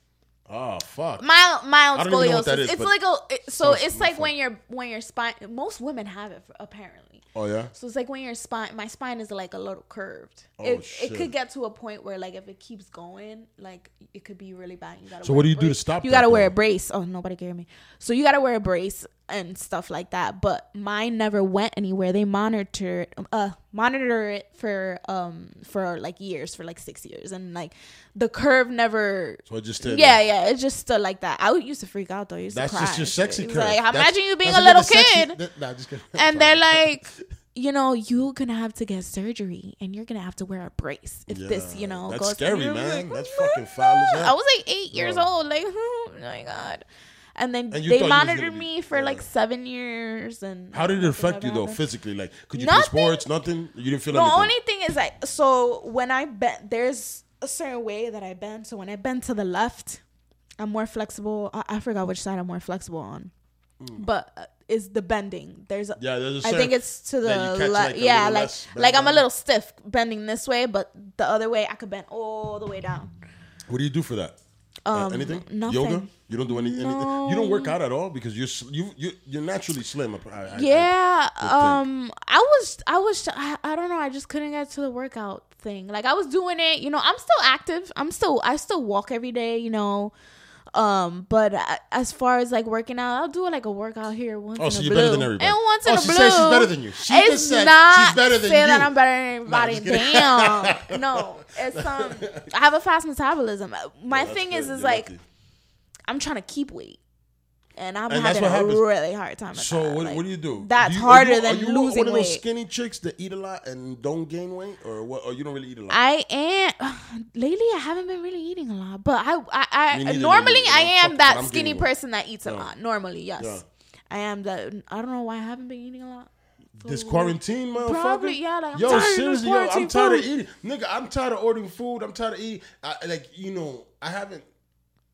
Oh fuck. Mild, mild I don't even know what scoliosis. is, it's like a it, so it's like when your when your spine. Most women have it apparently. oh yeah. So it's like when your spine, my spine is like a little curved. Oh, it, shit. it could get to a point where like if it keeps going, like it could be really bad. You gotta So what do you do to stop You that, gotta wear a brace. Oh, nobody can hear me. So you gotta wear a brace and stuff like that. But mine never went anywhere. They monitor uh monitor it for um for like years for like six years and like the curve never So it just yeah, there. yeah, it just stood like that. I would used to freak out though. I used That's to cry just your sexy curve. Like, That's- imagine you being a little the sexy- kid, that- nah, and they're [laughs] like, you know, you're gonna have to get surgery, and you're gonna have to wear a brace if this, you know, that's goes. scary, man. like, That's "Oh, fucking foul as hell." I was like eight years Yeah. old, like, [laughs] oh my god. And then And they monitored be- me for yeah. like seven years, and How did it affect you though, happened. physically? Like, could you Nothing. play sports? Nothing. You didn't feel The anything. only thing is like, so when I bend, there's a certain way that I bend. So when I bend to the left, I'm more flexible. I, I forgot which side I'm more flexible on, but uh, is the bending. There's a, yeah, there's a I think it's to the like, yeah, like less like I'm a little stiff bending this way, but the other way I could bend all the way down. What do you do for that? Uh, Um, anything? nothing. Yoga? You don't do any, anything. You don't work out at all because you're you you you're naturally slim. I, I, I- Yeah, think. um, I was, I was, I, I don't know. I just couldn't get to the workout thing. Like I was doing it, you know. I'm still active. I'm still, I still walk every day, you know. Um, but uh, as far as like working out, I'll do like a workout here once. Oh, in so a you're blue. better than everybody. And once in Oh, a she blue. said she's better than you. She it's said not she's better than saying that you. I'm better than everybody. kidding. Damn. [laughs] no, it's um. I have a fast metabolism. My thing good. is, is You're like. I'm trying to keep weight. And I'm And having a happens. really hard time. So that. what, Like, what do you do? That's Do you- harder you, than are you losing one of those weight. skinny chicks that eat a lot and don't gain weight, or what? Or you don't really eat a lot? I am [sighs] lately. I haven't been really eating a lot, but I, I, I normally I am that skinny weight. person that eats a Yeah. lot. Normally, yes, Yeah. I am that. I don't know why I haven't been eating a lot. This quarantine, motherfucker. Probably, yeah, like, I'm Yo, tired of this seriously, yo, I'm tired of eating. Nigga, I'm tired of ordering food. I'm tired of eating. I, like, you know, I haven't.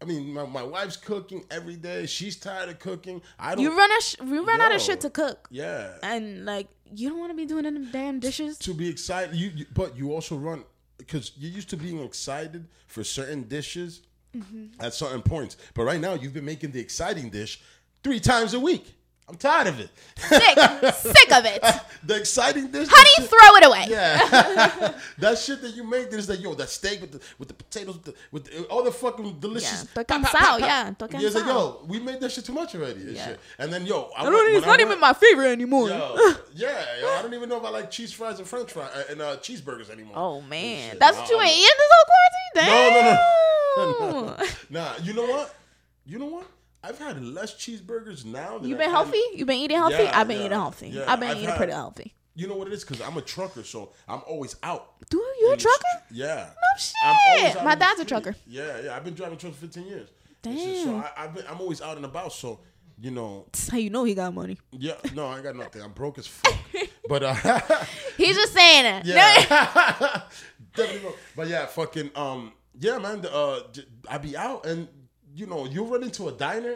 I mean, my, my wife's cooking every day. She's tired of cooking. I don't. You run a sh- you run out of shit to cook, yeah. and like you don't want to be doing them damn dishes. to be excited, you, you but you also run because you're used to being excited for certain dishes Mm-hmm. at certain points. But right now, you've been making the exciting dish three times a week. I'm tired of it. Sick, sick of it. [laughs] the exciting dish. Honey, that shit- throw it away. Yeah, [laughs] that shit that you make is like yo, that steak with the with the potatoes with the with the, all the fucking delicious. Yeah, pa, tocan pa, pa, sal, pa. yeah, tocan Yeah, it's like sal. yo, we made that shit too much already. And, Yeah. shit. and then yo, I, I don't, went- it's when I not even went- my favorite anymore. Yo, [laughs] yeah, yo, I don't even know if I like cheese fries and French fries and uh, cheeseburgers anymore. Oh man, shit. that's Nah, what you I'm- ain't eating this whole quarantine. No, no, Damn. Nah, you know what? You know what? I've had less cheeseburgers now. Than You I've been healthy? You've been eating healthy? Yeah, I've been yeah, eating healthy. yeah. I've been I've eating had- pretty healthy. You know what it is? Because I'm a trucker, so I'm always out. Do you a trucker? str- Yeah. No shit. My dad's a trucker. Yeah, yeah. I've been driving trucks for 15 years. Shit, So I, I've been, I'm always out and about. So, you know, That's how you know he got money. yeah. [laughs] No, I got nothing. I'm broke as fuck. [laughs] but uh, [laughs] He's just saying it. yeah, definitely. Broke. But yeah, fucking um, yeah, man. The, uh, I be out and you know you run into a diner.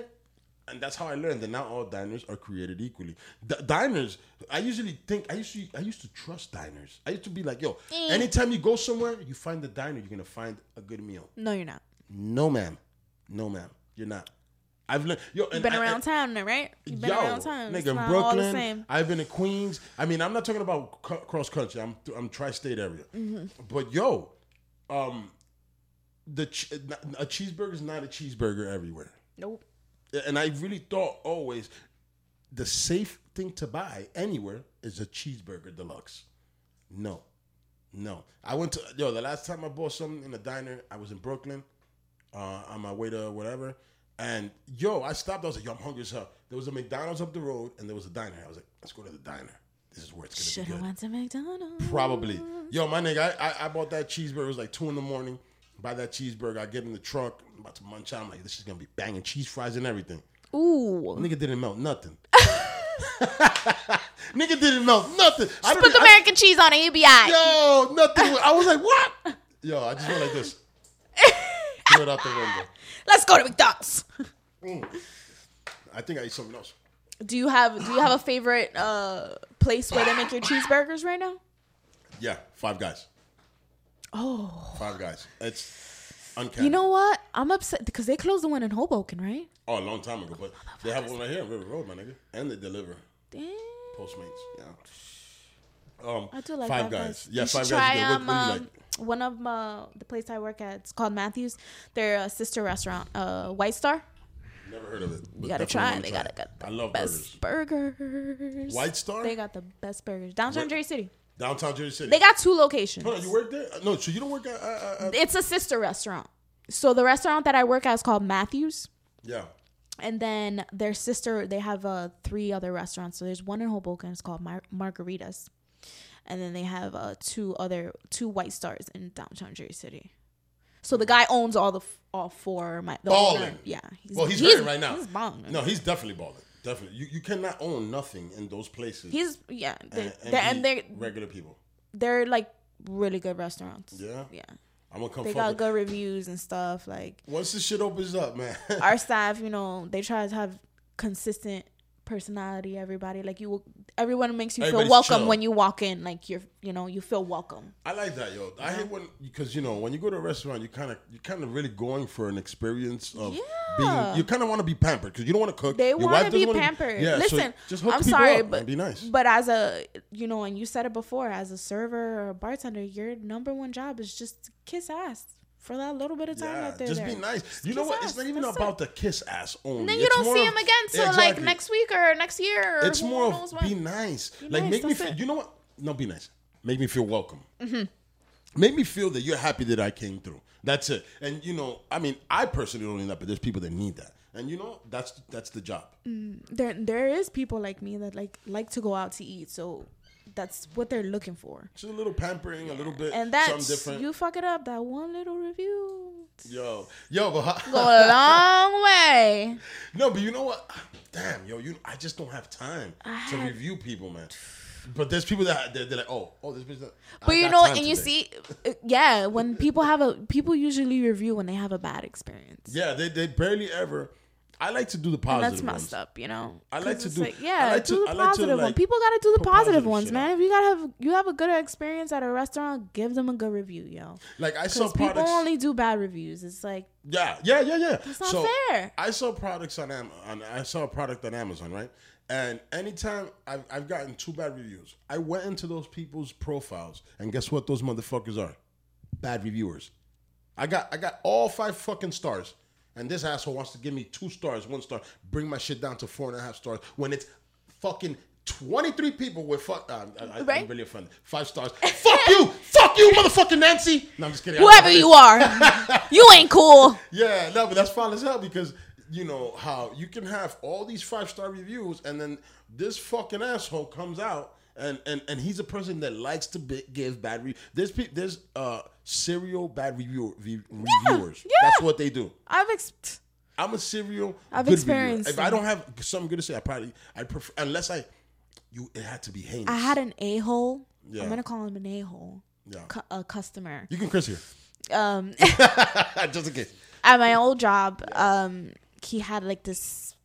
And that's how I learned that not all diners are created equally. D- diners, I usually think I used to I used to trust diners. I used to be like, yo, Eh. anytime you go somewhere, you find the diner, you're gonna find a good meal. No, you're not. No, ma'am. No, ma'am. You're not. I've learned. Yo, You've been I- around and- town, now, right? You've been Yo, around town. nigga, It's in not all the Brooklyn. I've been in Queens. I mean, I'm not talking about cross country. I'm I'm tri-state area. Mm-hmm. But yo, um, the ch- a cheeseburger is not a cheeseburger everywhere. Nope. And I really thought always the safe thing to buy anywhere is a cheeseburger deluxe. No, no. I went to yo the last time I bought something in a diner. I was in Brooklyn, uh, on my way to whatever, and yo, I stopped. I was like, yo, I'm hungry as hell. There was a McDonald's up the road, and there was a diner. I was like, let's go to the diner. this is where it's gonna Should be good. went to McDonald's. Probably. Yo, my nigga, I, I I bought that cheeseburger. It was like two in the morning. Buy that cheeseburger. I get in the trunk. I'm about to munch out. I'm like, this is gonna be banging cheese fries and everything. Ooh. Nigga didn't melt nothing. [laughs] Nigga didn't melt nothing. I Put the I- American cheese on ABI. Yo, nothing. I was like, what? Yo, I just went like this. [laughs] Threw it out the window. Let's go to McDonald's. I think I ate something else. Do you have Do you have a favorite uh, place where they make your cheeseburgers right now? Yeah, five guys. Oh. Five guys. It's uncanny. You know what? I'm upset because they closed the one in Hoboken, right? Oh, a long time ago, but they have one right here on River Road, my nigga, and they deliver Damn. Postmates. Yeah. Um, I do like five Five guys. Guys. Yeah, You five guys. Try, um, What, you um, like? one of uh, the place I work at. It's called Matthews. They're a sister restaurant, uh, White Star. Never heard of it. You gotta try. it. They got got I the love best burgers. White Star? They got the best burgers. Downtown Jersey City. Downtown Jersey City. They got two locations. Hold on, you work there? Uh, No, so you don't work at. Uh, uh, It's a sister restaurant. So the restaurant that I work at is called Matthews. yeah. And then their sister, they have uh, three other restaurants. So there's one in Hoboken. It's called Mar- Margaritas, and then they have uh, two other two White Stars in downtown Jersey City. So the guy owns all the all four. My the Balling. owner. Yeah. He's, Well, he's, hurting right now. He's balling. No, he's definitely balling. Definitely. You, you cannot own nothing in those places. He's yeah. They're, and, and they're, and they're regular people. they're like really good restaurants. Yeah. Yeah. I'm gonna come. They got good reviews and stuff. Like Once this shit opens up, man. our [laughs] staff, you know, they try to have consistent personality. Everybody, like you, everyone makes you feel welcome chill. when you walk in. Like you're, you know, you feel welcome. I like that, yo. I hate uh-huh. when because you know when you go to a restaurant, you kind of you kind of really going for an experience of Yeah. being. You kind of want to be pampered because you don't want to cook. They want to be pampered. Yeah, so Listen, just hook I'm sorry, up, but be nice. But as a, you know, and you said it before, as a server or a bartender, your number one job is just kiss ass for that little bit of time Yeah, that they're just there. be nice. You know what? ass. It's not even That's about it. the kiss ass only. Then you It's don't see him again till like next week or next year. Or It's more of be nice. like nice, make me feel. You know what? No, be nice. Make me feel welcome. Mm-hmm. Make me feel that you're happy that I came through. That's it. And you know, I mean, I personally don't need that, but there's people that need that. And you know, that's that's the job. Mm, there there is people like me that like like to go out to eat so that's what they're looking for Just a little pampering, a little bit, and something that's different. you fuck it up that one little review yo, yo, but how- go a long [laughs] way no, but you know what? Damn, yo, you, I just don't have time to had- review people, man. But there's people that they're, they're like, oh, oh, this bitch. I but you know time and you see uh, yeah when people have a people usually review when they have a bad experience yeah, they they barely ever. I like to do the and positive. that's messed ones. up you know I like to do- like, I yeah like do to- the I like positive one like, people gotta do the positive positive ones man out. if you gotta have you have a good experience at a restaurant give them a good review yo Like I saw because people only do bad reviews it's like Yeah, yeah, yeah, yeah. That's not so fair. I saw products on Amazon. I saw a product on Amazon, right? And anytime I've, I've gotten two bad reviews, I went into those people's profiles, and guess what? Those motherfuckers are bad reviewers. I got I got all five fucking stars, and this asshole wants to give me two stars, one star, bring my shit down to four and a half stars when it's fucking. 23 people with fuck. Uh, I, Right. I'm really offended. Five stars. fuck you! Fuck you, motherfucking Nancy! No, I'm just kidding. Whoever you are [laughs] you ain't cool yeah, no, but that's fine as hell because you know how you can have all these five star reviews and then this fucking asshole comes out and and, and he's a person that likes to be, give bad reviews. There's pe- there's uh serial bad re- reviewers. yeah. That's what they do. I've ex- I'm a serial. I've good experienced Reviewer. If I don't have something good to say, I probably I prefer unless I you it had to be heinous. I had an a hole. Yeah. I'm gonna call him an a hole. Yeah. Cu- a customer. you can Chris here Um, [laughs] [laughs] just in case. at my old job, um, he had like this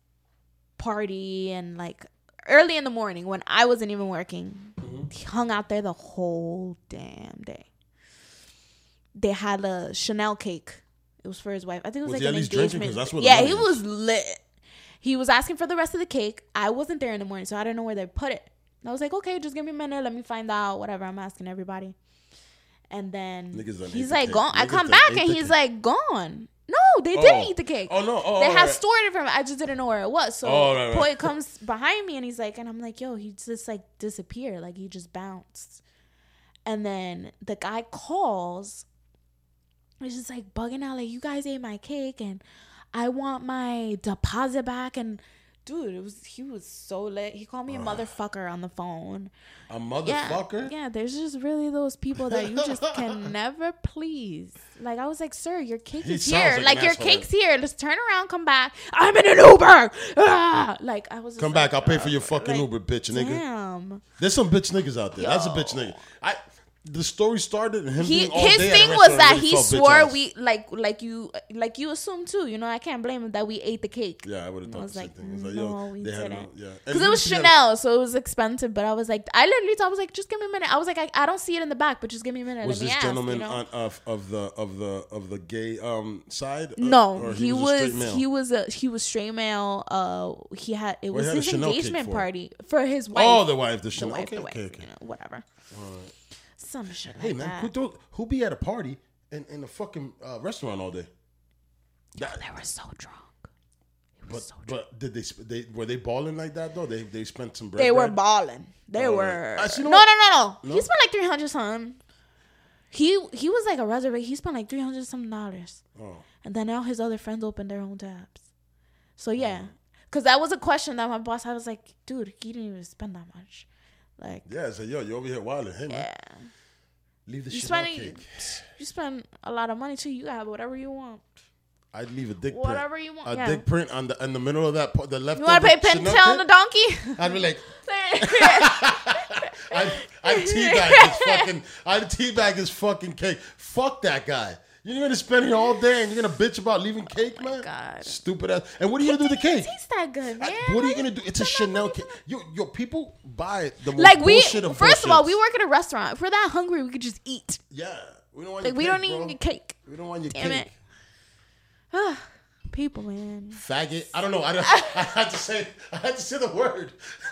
party and like early in the morning when I wasn't even working. Mm-hmm. He hung out there the whole damn day. They had a Chanel cake. It was for his wife. I think it was, Was like an least drinking? yeah, he is. was lit. He was asking for the rest of the cake. I wasn't there in the morning, so I don't know where they put it. I was like, okay, just give me a minute. Let me find out. Whatever. I'm asking everybody. And then he's like cake. gone. I come back and he's cake. like gone. No, they didn't Oh. eat the cake. Oh, no. Oh, they oh, had right. stored it from. I just didn't know where it was. So Oh, right, right. Boy [laughs] comes behind me and he's like, and I'm like, yo, he just like disappeared. Like he just bounced. And then the guy calls. He's just like bugging out, like you guys ate my cake and I want my deposit back and dude, it was he was so lit. He called me a motherfucker on the phone. A motherfucker. yeah. There's just really those people that you just can [laughs] never please. Like I was like, sir, your cake He is here. like Like, your asshole. cake's here. Let's turn around, come back. I'm in an Uber. Ah! Like I was. Just Come like, back. I'll pay for your uh, fucking like, Uber, bitch, nigga. Damn. There's some bitch niggas out there. That's a bitch nigga. I. The story started him he all his day at a thing was that he swore we like like you like you assume too. You know, I can't blame him that we ate the cake. Yeah, I would have thought I was the same like, thing. It's like, no, we they had no, didn't. yeah. Because it was Chanel, so it was expensive. But I was like, I literally thought I was like, just give me a minute. I was like, I, I don't see it in the back, but just give me a minute. Was Let this ask, gentleman you know? on of of the of the of the gay um side? Uh, No, he, a was, straight he was a he was straight male. Uh, he had it Well, was had his engagement party for his wife. Oh, the wife, the the Chanel. wife, okay, the wife, okay, okay. you know, whatever. Some shit Hey like man, that. who do, who be at a party in, in a fucking uh, restaurant all day? That, They were so drunk. But so drunk. but did they they were they balling like that though? They they spent some bread. They were bread? balling. They Oh, were. Actually, you no, know no, what? no, no, No? He spent like three hundred something. He he was like a reservation. He spent like three hundred something dollars, Oh. and then now his other friends opened their own tabs. So yeah, because that was a question that my boss. I was like, dude, he didn't even spend that much. Like, Yeah, so yo, you over here wilding. Hey man, yeah, leave the shit you Chanel spend cake. you spend a lot of money too. You have whatever you want. I'd leave a dick print. Whatever you want, A yeah. dick print on the in the middle of that part, the left. You want to pay Pentel on the donkey? I'd be like, [laughs] [laughs] I'd, I'd teabag his fucking, I'd teabag his fucking cake. Fuck that guy. You're gonna spend here all day and you're gonna bitch about leaving oh cake, man. Oh God. Stupid ass. And what are you gonna do with the cake? Tastes that good, man. What are you gonna do? It's a Chanel cake. Yo, yo, people buy it. the most like we first of all we work at a restaurant if we're that hungry we could just eat Yeah, we don't want like we cake, don't need your cake We don't want your Damn cake. [sighs] it. People man Faggot. I don't know. I, don't, [laughs] I had to say. I had to say the word. [laughs]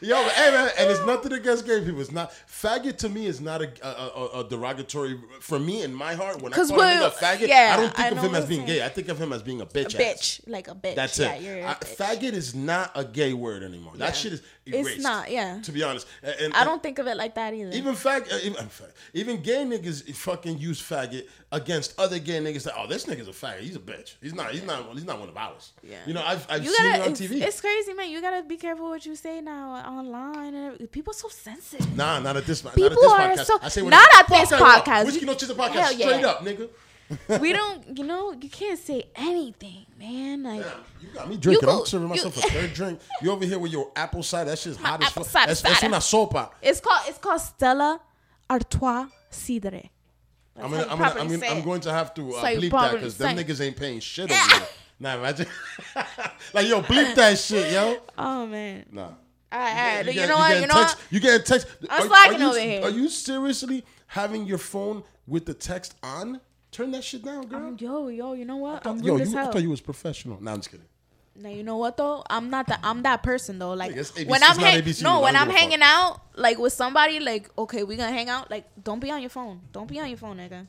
Yo, but, hey man, and it's nothing against gay people. It's not faggot to me is not a, a, a, a derogatory for me in my heart. When I call him a faggot, yeah, I don't think I of him as being gay. I think of him as being a bitch. a bitch like a bitch That's yeah, it. I, faggot is not a gay word anymore. That shit is It's not, yeah. To be honest, and, and- i don't think of it like that either even fag, uh, even, even gay niggas fucking use faggot against other gay niggas. That oh, this nigga's a faggot. He's a bitch. He's not. He's not. He's not one of ours. Yeah. You know, I've, I've you seen gotta it on TV. it's crazy man you gotta be careful what you say now online and people so sensitive Nah, not at this. not at People this are podcast. so- I say not at this podcast. Whiskey no chaser podcast. Hell Straight yeah. up, nigga. [laughs] we don't you know you can't say anything man like Damn, you got me drinking. go- I'm serving myself you- a third drink. You over here with your apple cider. That shit's [laughs] hot as fuck. That's, that's cider. una sopa. it's called it's called stella artois cidre I'm gonna, I'm, gonna, I'm, gonna, I'm going to have to uh, So bleep that because them niggas ain't paying shit over here. Nah, imagine. [laughs] like, yo, bleep that shit, yo. oh man Nah. all right, all right. You, get- know what? You know text, what? You getting text. I'm are- slacking are you, over here. Are you seriously having your phone with the text on? Turn that shit down, girl. Yo, yo, you know what? I'm Yo, you, I thought you was professional. Nah, I'm just kidding. Now you know what though? I'm not that. I'm that person though. Like ABC when I'm hang- ABC, no, when I'm hanging out like with somebody, like okay, we gonna hang out. Like don't be on your phone. Don't be on your phone, nigga.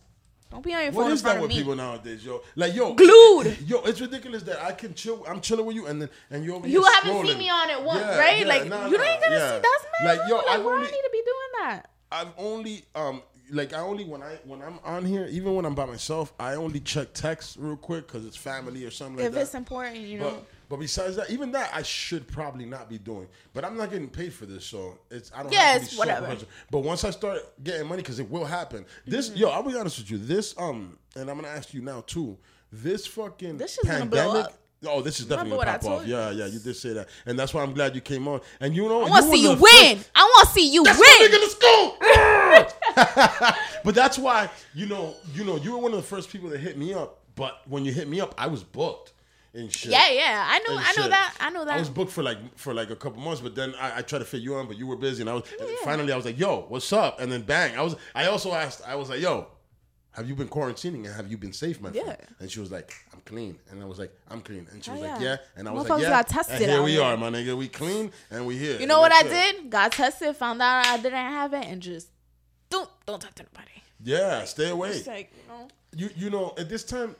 Don't be on your phone What is that with me. people nowadays, yo? Like, yo, Glued. Yo, it's ridiculous that I can chill. I'm chilling with you, and then and you over You haven't scrolling. seen me on it once, Yeah, right? yeah, like nah, you nah, ain't gonna yeah. see. That's mad. Like, yo, rude. I've why only- I need to be doing that. I've only um like I only when I when I'm on here, even when I'm by myself, I only check text real quick because it's family or something like if that. If it's important, you know. But, but besides that, even that I should probably not be doing. But I'm not getting paid for this, so it's I don't Yeah, have to it's be whatever. But once I start getting money, because it will happen. This Mm-hmm. yo, I'll be honest with you. This um, and I'm gonna ask you now too. This fucking This shit's gonna blow pandemic. up. Oh, this is definitely Remember gonna pop off. you? Yeah, yeah, you did say that, and that's why I'm glad you came on. And you know, I want to see you win. I want to see you That's win. my nigga, let's but that's why you know, you know, you were one of the first people that hit me up. But when you hit me up, I was booked and shit. Yeah, yeah. I know. and I know shit. that. I know that. I was booked for like for like a couple months, but then I, I tried to fit you on, but you were busy, and I was finally I was like, "Yo, what's up?" And then bang, I was. I also asked, I was like, "Yo, have you been quarantining and have you been safe, my friend?" And she was like, "I'm clean," and I was like, "I'm clean," and she oh, was Oh, like, yeah. "Yeah," and I was like, "Yeah." got tested and here we here. are, my nigga. We clean and we here. you And know what I it. did? Got tested, found out I didn't have it, and just don't don't talk to nobody. Yeah, stay away. Like you know. You you know at this time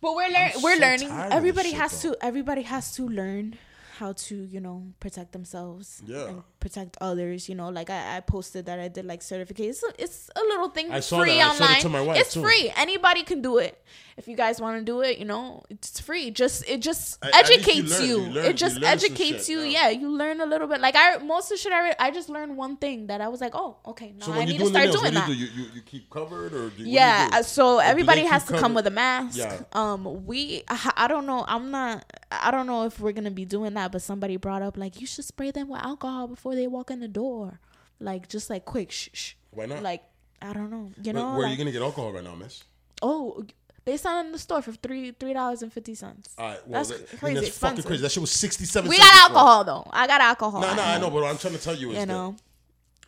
But we're learning. We're so learning. tired of this Everybody shit, has though. to. Everybody has to learn how to you know protect themselves. Yeah. And protect others. You know, like I, I posted that I did like certificates. It's, it's a little thing I saw free that. I showed it online. to my wife, it's too. free. Anybody can do it. If you guys want to do it, you know, it's free. Just it just at least you educates learn. you. You learn- it just you learn some educates shit, you. yeah. Yeah. you learn a little bit. Like I most of the shit I read, I just learned one thing that I was like, oh, okay, now So I when need to doing the start nails, doing what do that. you do? You, you you keep covered or do Yeah, What do you uh, do? so Or everybody has to come covered? with a mask. Yeah. Um, we, I, I don't know. I'm not. I don't know if we're gonna be doing that. But somebody brought up like you should spray them with alcohol before they walk in the door, like just like quick, shh, shh. Why not? Like I don't know. You Where, know, where are you gonna get alcohol right now, miss? oh, they sell in the store for three three dollars and fifty cents. All right, well, that's that, crazy that's fucking crazy. That shit was sixty-seven. We cents got before. alcohol though. I got alcohol. No, no, I at know, but what I'm trying to tell you is You know,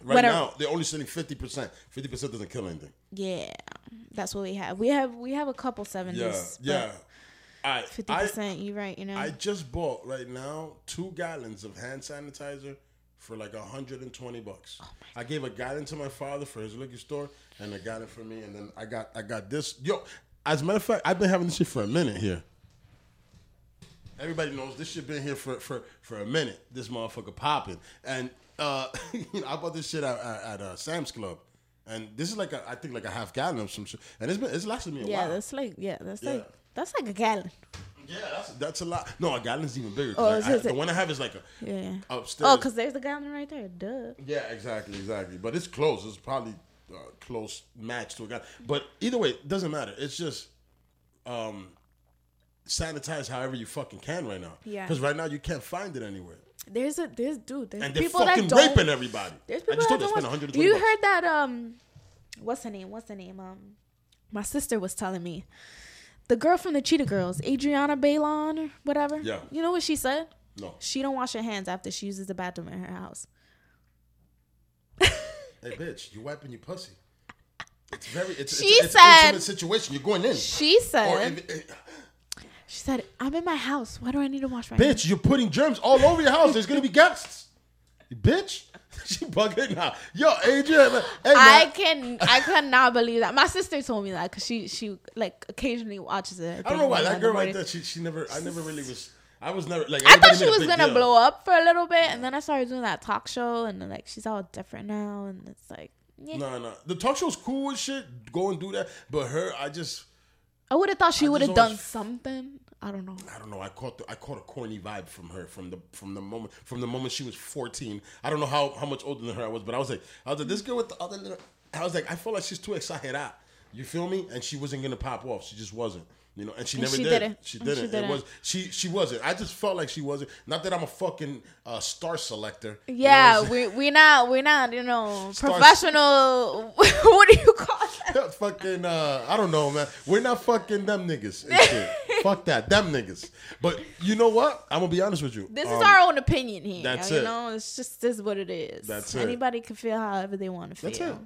right Whatever. now they're only selling fifty percent. Fifty percent doesn't kill anything. yeah, that's what we have. We have we have a couple Yeah, seventies. yeah. I, Fifty percent. You right. You know. I just bought right now two gallons of hand sanitizer for like hundred and twenty bucks. Oh I gave a gallon to my father for his liquor store, and a gallon for me, and then I got I got this. Yo, as a matter of fact, I've been having this shit for a minute here. Everybody knows this shit been here for for for a minute. This motherfucker popping, and uh, [laughs] you know I bought this shit at, at, at uh, Sam's Club, and this is like a, I think like a half gallon of some shit, and it's been it's lasted me a yeah, while. Yeah, that's like yeah, that's Yeah. like that's like a gallon. Yeah, that's, that's a lot. No, a gallon's even bigger. 'cause Oh, like, is I- it- the one I have is like a Yeah. upstairs. Oh, because there's the gallon right there. Duh. yeah, exactly, exactly. But it's close. It's probably uh, close match to a gallon. But either way, it doesn't matter. It's just um, sanitize however you fucking can right now. Yeah. Because right now you can't find it anywhere, There's a there's dude. There's and they're people fucking that don't. raping everybody. There's I people just that told you I don't. spent watch- You bucks. heard that? Um, what's her name? What's her name? Um, my sister was telling me. The girl from the Cheetah Girls, Adrienne Bailon or whatever. Yeah. You know what she said? No, She don't wash her hands after she uses the bathroom in her house. hey bitch, you wiping your pussy. It's very. It's, She it's, it's said- intimate situation. You're going in. She said. if, if- she said, "I'm in my house. Why do I need to wash my bitch, hands?" you're putting germs all over your house. There's gonna be guests. You bitch. [laughs] she bugging now. Yo, Adrienne. Hey. I can I could not believe that. My sister told me that because she she like occasionally watches it. I don't know why that girl right there. She she never. I never really was. I was never like. I thought she was gonna deal. blow up for a little bit, and then I started doing that talk show, and like she's all different now, and it's like, yeah. No, no. The talk show's cool and shit. Go and do that. But her, I just. I would have thought she would have done something. I don't know. I don't know. I caught the, I caught a corny vibe from her from the from the moment from the moment she was fourteen. I don't know how, how much older than her I was, but I was like I was like this girl with the other little. I was like I felt like she's too excited. You feel me? And she wasn't gonna pop off. She just wasn't. You know, and she And never she did. didn't. She didn't. didn't. It was she. She wasn't. I just felt like she wasn't. Not that I'm a fucking uh, star selector. You know Yeah, I'm saying? we we not we not you know Stars- professional. [laughs] what do you call that? [laughs] fucking uh I don't know, man. We're not fucking them niggas. [laughs] Fuck that, them niggas. But you know what? I'm gonna be honest with you. This Um, is our own opinion here. that's you it. know, it's just this is what it is. That's it. Anybody can feel however they want to feel. That's it.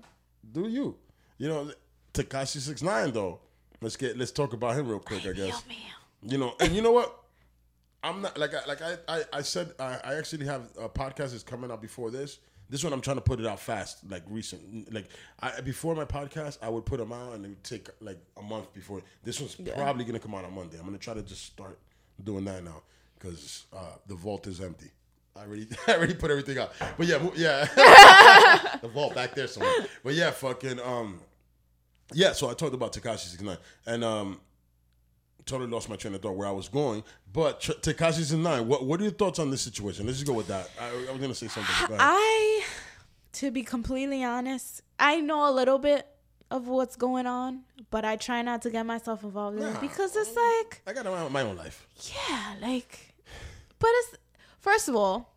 Do you? You know, Tekashi six nine though. Let's get let's talk about him real quick. I guess you know, and you know what? I'm not like I like I I, I said I, I actually have a podcast that's coming out before this. This one I'm trying to put it out fast, like recent. Like I before my podcast, I would put them out and it would take like a month before. This one's probably gonna come out on Monday. I'm gonna try to just start doing that now because uh, the vault is empty. I already [laughs] I already put everything out. But yeah, yeah, [laughs] the vault back there somewhere. But yeah, fucking um, yeah. So I talked about Tekashi six nine and um totally lost my train of thought where I was going. But Tr- in nine. What What are your thoughts on this situation? Let's just go with that. I, I was gonna say something. I, to be completely honest, I know a little bit of what's going on, but I try not to get myself involved in Nah. it because it's like, I got my, my own life. yeah, like, but it's first of all,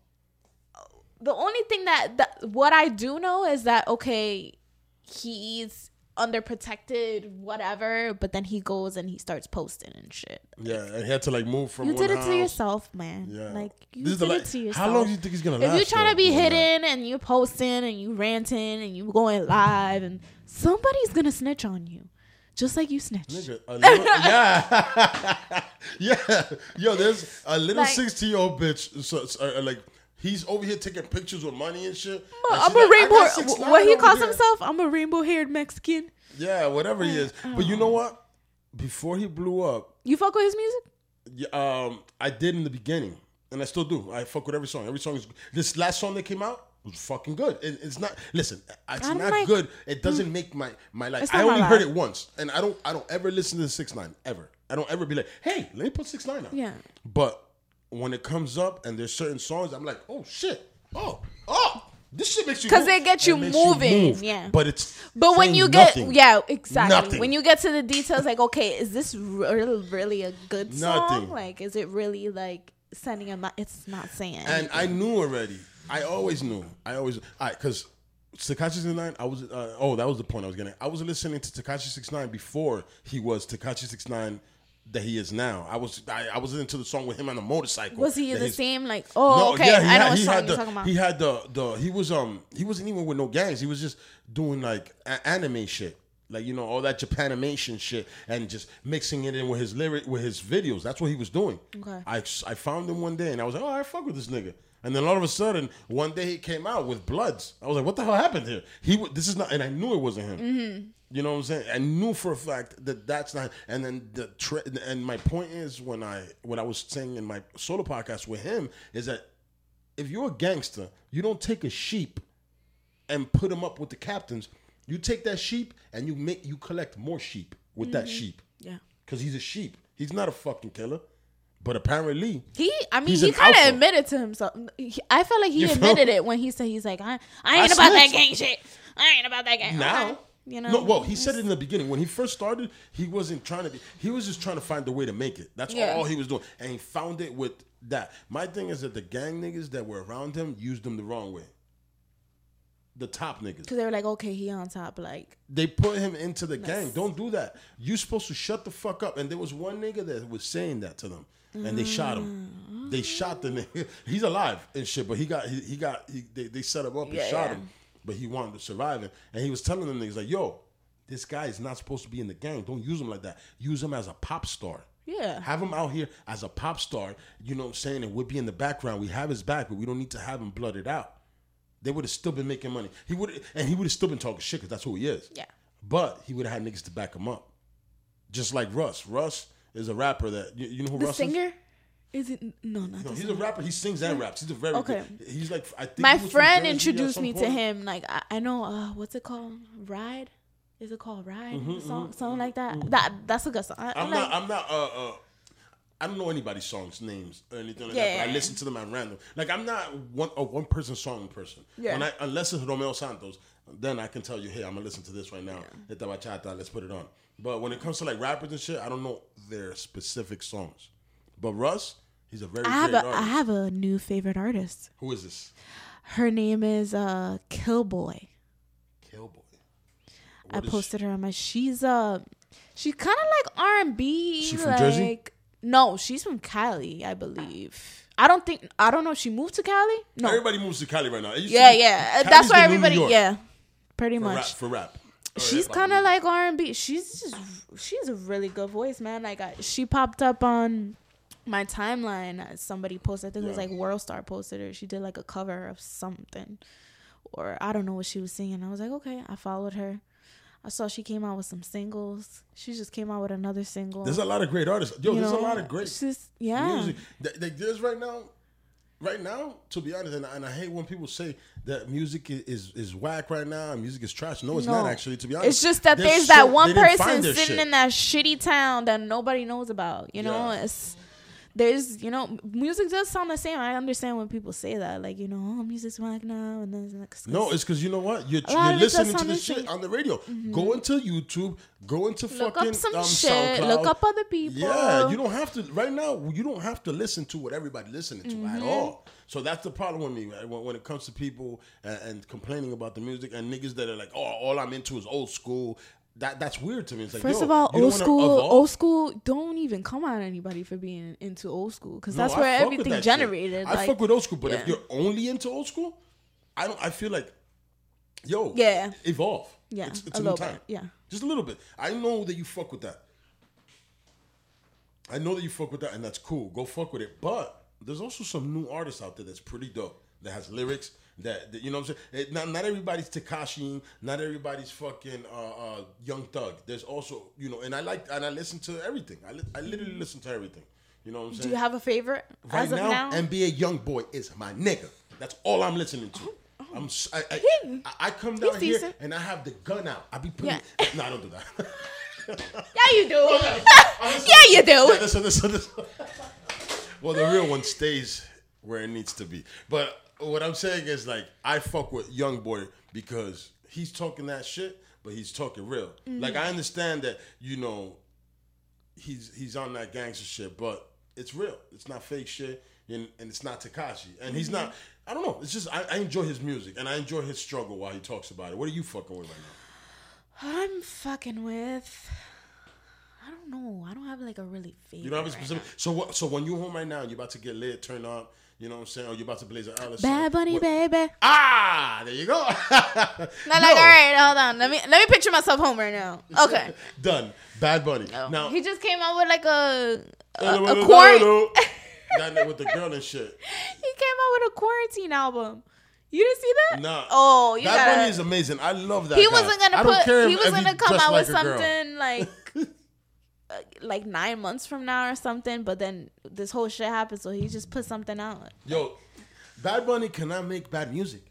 the only thing that, that what I do know is that okay, he's under protected, whatever, but then he goes and he starts posting and shit. Yeah, and he had to like move from. You did it house. to yourself, man. Yeah, Like you This did la- it to yourself. How long do you think he's gonna if last? you're trying though, to be hidden and you're posting and you ranting and you going live and somebody's gonna snitch on you, just like you snitched. Nigga, little, [laughs] yeah, [laughs] yeah. Yo, there's a little Like- sixteen-year-old bitch. So, so, uh, like he's over here taking pictures with money and shit. and I'm a like, rainbow. What he calls there. himself? I'm a rainbow-haired Mexican. Yeah, whatever he is. But you know what? Before he blew up, You fuck with his music? yeah, um, I did in the beginning, and I still do. I fuck with every song. Every song is this last song that came out. was fucking good. It, it's not. Listen, it's I don't like- good. It doesn't make my my life. I not only heard it once, and I don't. I don't ever listen to six nine ever. I don't ever be like, hey, let me put six nine on. Yeah. But when it comes up and there's certain songs, I'm like, oh shit, oh oh, this shit makes you 'Cause move. they get you moving, move. yeah. But it's But when you get nothing. yeah, exactly. Nothing. When you get to the details, like okay, is this really really a good song? Nothing. Like, is it really like sending a? me- It's not saying. And I knew already. I always knew. I always. I because Tekashi Six Nine. I was. Uh, oh, that was the point I was getting. I was listening to Tekashi Six Nine before he was Tekashi Six Nine that he is now. I was. I, I was into the song with him on the motorcycle. was he the his- same? Like, oh, okay, I know what he song had you're the, talking about. He had the the he was um he wasn't even with no gangs. He was just doing like a- anime shit. Like you know all that Japanimation shit and just mixing it in with his lyric with his videos. That's what he was doing. Okay. I I found him one day and I was like, oh, I fuck with this nigga. And then all of a sudden, one day he came out with Bloods. I was like, what the hell happened here? He this is not, and I knew it wasn't him. Mm-hmm. You know what I'm saying? I knew for a fact that that's not. And then the and my point is when I what I was saying in my solo podcast with him is that if you're a gangster, you don't take a sheep and put him up with the captains. You take that sheep and you make you collect more sheep with that sheep yeah. because he's a sheep. He's not a fucking killer, but apparently He, I mean, he kind of admitted to himself. He, I felt like he You feel? admitted it when he said he's like, I, I ain't I about that gang shit. I ain't about that gang. now. Okay. you know. No, well, he said it in the beginning when he first started. He wasn't trying to be. He was just trying to find a way to make it. That's Yeah. all he was doing, and he found it with that. My thing is that the gang niggas that were around him used him the wrong way. The top niggas. because they were like, okay, he on top, like. They put him into the gang. Don't do that. You supposed to shut the fuck up. And there was one nigga that was saying that to them, and they shot him. Mm. They shot the nigga. [laughs] He's alive and shit, but he got he, he got he, they, they set him up and Yeah, shot yeah. him, but he wanted to survive it. And he was telling them niggas like, "Yo, this guy is not supposed to be in the gang. Don't use him like that. Use him as a pop star." Yeah. Have him out here as a pop star, you know what I'm saying? And we'd be in the background. We have his back, but we don't need to have him blooded out. They would have still been making money. He would and he would have still been talking shit because that's who he is. Yeah. But he would have had niggas to back him up. Just like Russ. Russ is a rapper that you, you know who The Russ singer? Is it no, not is? No, he's singer. a rapper. He sings and raps. He's a very Okay. good. He's like I think My he was from friend introduced me to him. Like I, I know, uh, what's it called? Ride? Is it called Ride? the song, something like that. That that's a good song. I, Mm-hmm, I'm like, not. I'm not. Uh, uh, I don't know anybody's songs names or anything like that. But I listen to them at random. Like I'm not one a one person song person. Yeah. When I, unless it's Romeo Santos, then I can tell you, hey, I'm gonna listen to this right now. Esta bachata, let's put it on. But when it comes to like rappers and shit, I don't know their specific songs. But Russ, he's a very I have great a artist. I have a new favorite artist. Who is this? Her name is uh Killboy. Killboy. I What is- posted her on my. She's uh, she's kind of like R and B. She from like, Jersey? No, she's from Cali, I believe. I don't think I don't know. if She moved to Cali. No. Everybody moves to Cali right now. Yeah, yeah. Cali's That's why the new New everybody. Yeah, pretty For rap, much. for rap. Or She's kind of like R and B. She's just she's a really good voice, man. Like I, she popped up on my timeline. Somebody posted. I think it was like World Star posted her. She did like a cover of something, or I don't know what she was singing. I was like, okay. I followed her. I saw she came out with some singles. She just came out with another single. There's a lot of great artists. Yo, you there's know? a lot of great just yeah. music. Th- There's right now, right now, to be honest, and, I- and I hate when people say that music is is whack right now and music is trash. No, it's No. not actually. To be honest, It's just that They're there's so- that one person sitting shit. in that shitty town that nobody knows about. You know, Yeah. it's there's you know music does sound the same. I understand when people say that, like you know, oh, music's whack now, and then it's like, No, it's because you know what? You're, you're of it does listening to this the shit same. on the radio. Go into YouTube. Go into look fucking up some um, shit, SoundCloud. look up other people. Yeah, you don't have to. Right now, you don't have to listen to what everybody listening to Mm-hmm. at all. So that's the problem with me right? when, when it comes to people and, and complaining about the music and niggas that are like, oh, all I'm into is old school. That that's weird to me. It's like, First yo, of all, old school, evolve? old school, don't even come on anybody for being into old school because No, that's I where everything that generated. I fuck with old school, but if you're only into old school, I don't. I feel like, yo, Yeah. evolve. Yeah, it's, it's a little time. bit, yeah. just a little bit. I know that you fuck with that. I know that you fuck with that, and that's cool. Go fuck with it. But there's also some new artists out there that's pretty dope. That has lyrics. That, that- you know what I'm saying. It, not not everybody's Tekashi. Not everybody's fucking uh, uh, Young Thug. There's also you know, and I like and I listen to everything. I li- I literally listen to everything. You know what I'm saying. Do you have a favorite Right as of now, now? NBA Young Boy is my nigga. That's all I'm listening to. I'm. I, I, I- come down here decent. and I have the gun out. I be putting. Yeah. [laughs] No, I don't do that. [laughs] [laughs] Yeah, you do. yeah, you do. Yeah, this one, this this well, the real one stays where it needs to be. But what I'm saying is, like, I fuck with Young Boy because he's talking that shit, but he's talking real. Mm-hmm. Like, I understand that, you know, he's he's on that gangster shit, but it's real. It's not fake shit, and, and it's not Tekashi. And he's mm-hmm. not. I don't know. It's just I, I enjoy his music and I enjoy his struggle while he talks about it. What are you fucking with right now? I'm fucking with. I don't know. I don't have like a really favorite. You don't have a right specific. So what? So when you home right now, and you're about to get lit, turn up. You know what I'm saying? Or you're about to blaze an Alice. Bad Bunny, baby. Ah, there you go. [laughs] Not like, all right, hold on. Let me let me picture myself home right now. Okay. [laughs] Done. Bad Bunny. Oh. Now, he just came out with like a a, Hello, a quarantine. hello. [laughs] That with the girl and shit. he came out with a quarantine album. You didn't see that? Nah. Oh, you Bad gotta. Bunny is amazing. I love that. he guy. wasn't gonna put. He was if gonna come out like with a girl. something like. Uh, Like nine months from now or something, but then this whole shit happened, so he just put something out. Yo, Bad Bunny cannot make bad music.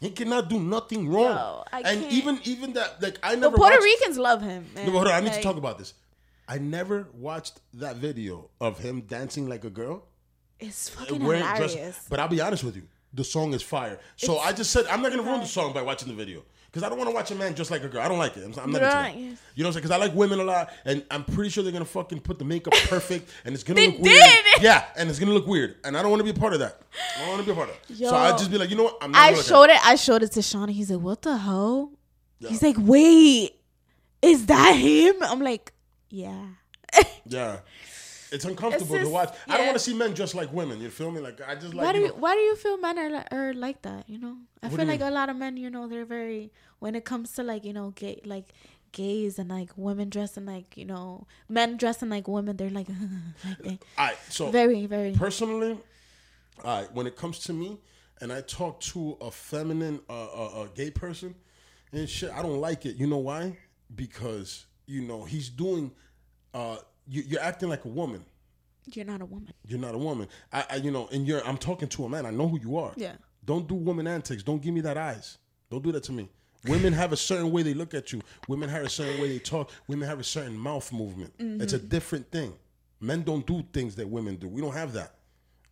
He cannot do nothing wrong. Yo, and can't. even even that like I But never Puerto watched, Ricans love him. Man. No, hold on, I need to talk about this. I never watched that video of him dancing like a girl. It's fucking hilarious. dress. But I'll be honest with you, the song is fire. So I just said I'm not gonna ruin the song by watching the video because I don't want to watch a man just like a girl. I don't like it. I'm, I'm not into Right. that. You know what I'm saying? Because I like women a lot, and I'm pretty sure they're gonna fucking put the makeup [laughs] perfect, and it's gonna They look weird. Yeah, and it's gonna look weird, and I don't want to be a part of that. I don't want to be a part of that. Yo. So I just be like, you know what? I'm not I showed it. I showed it to Sean. He's like, "What the hell?" He's like, "Wait, is that him?" I'm like, "Yeah." Yeah. It's uncomfortable It's to just- watch. I don't want to see men just like women. You feel me? Like I just like. why do you you know- Why do you feel men are, are like that? You know, I feel like mean? a lot of men. You know, they're very when it comes to like you know gay like gays and like women dressing like you know men dressing like women. They're like, [laughs] like they, right, so very very. personally, all right, when it comes to me, and I talk to a feminine, uh, uh, a gay person, and shit, I don't like it. You know why? Because you know he's doing, uh, you, you're acting like a woman. You're not a woman. You're not a woman. I, I, you know, and you're. I'm talking to a man. I know who you are. Yeah. Don't do woman antics. Don't give me that eyes. Don't do that to me. Women have a certain way they look at you. Women have a certain way they talk. Women have a certain mouth movement. Mm-hmm. It's a different thing. Men don't do things that women do. We don't have that.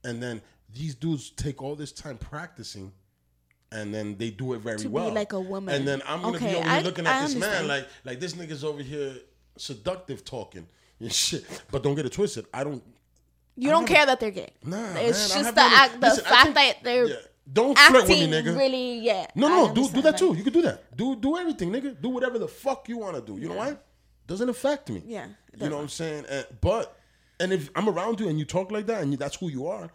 And then these dudes take all this time practicing, and then they do it very To be well. like a woman. And then I'm gonna Okay, be over here looking at I this man like like this nigga's over here seductive talking shit. But don't get it twisted. I don't You don't care that they're gay. Nah, it's man, I just the act, the listen, fact that they're Yeah. Don't flirt with me, nigga. really. Yeah. no, no. Do do that too. You can do that. Do do everything, nigga. Do whatever the fuck you want to do. You know why? Doesn't affect me. Yeah, You know what I'm saying? And, but and if I'm around you and you talk like that and you, that's who you are,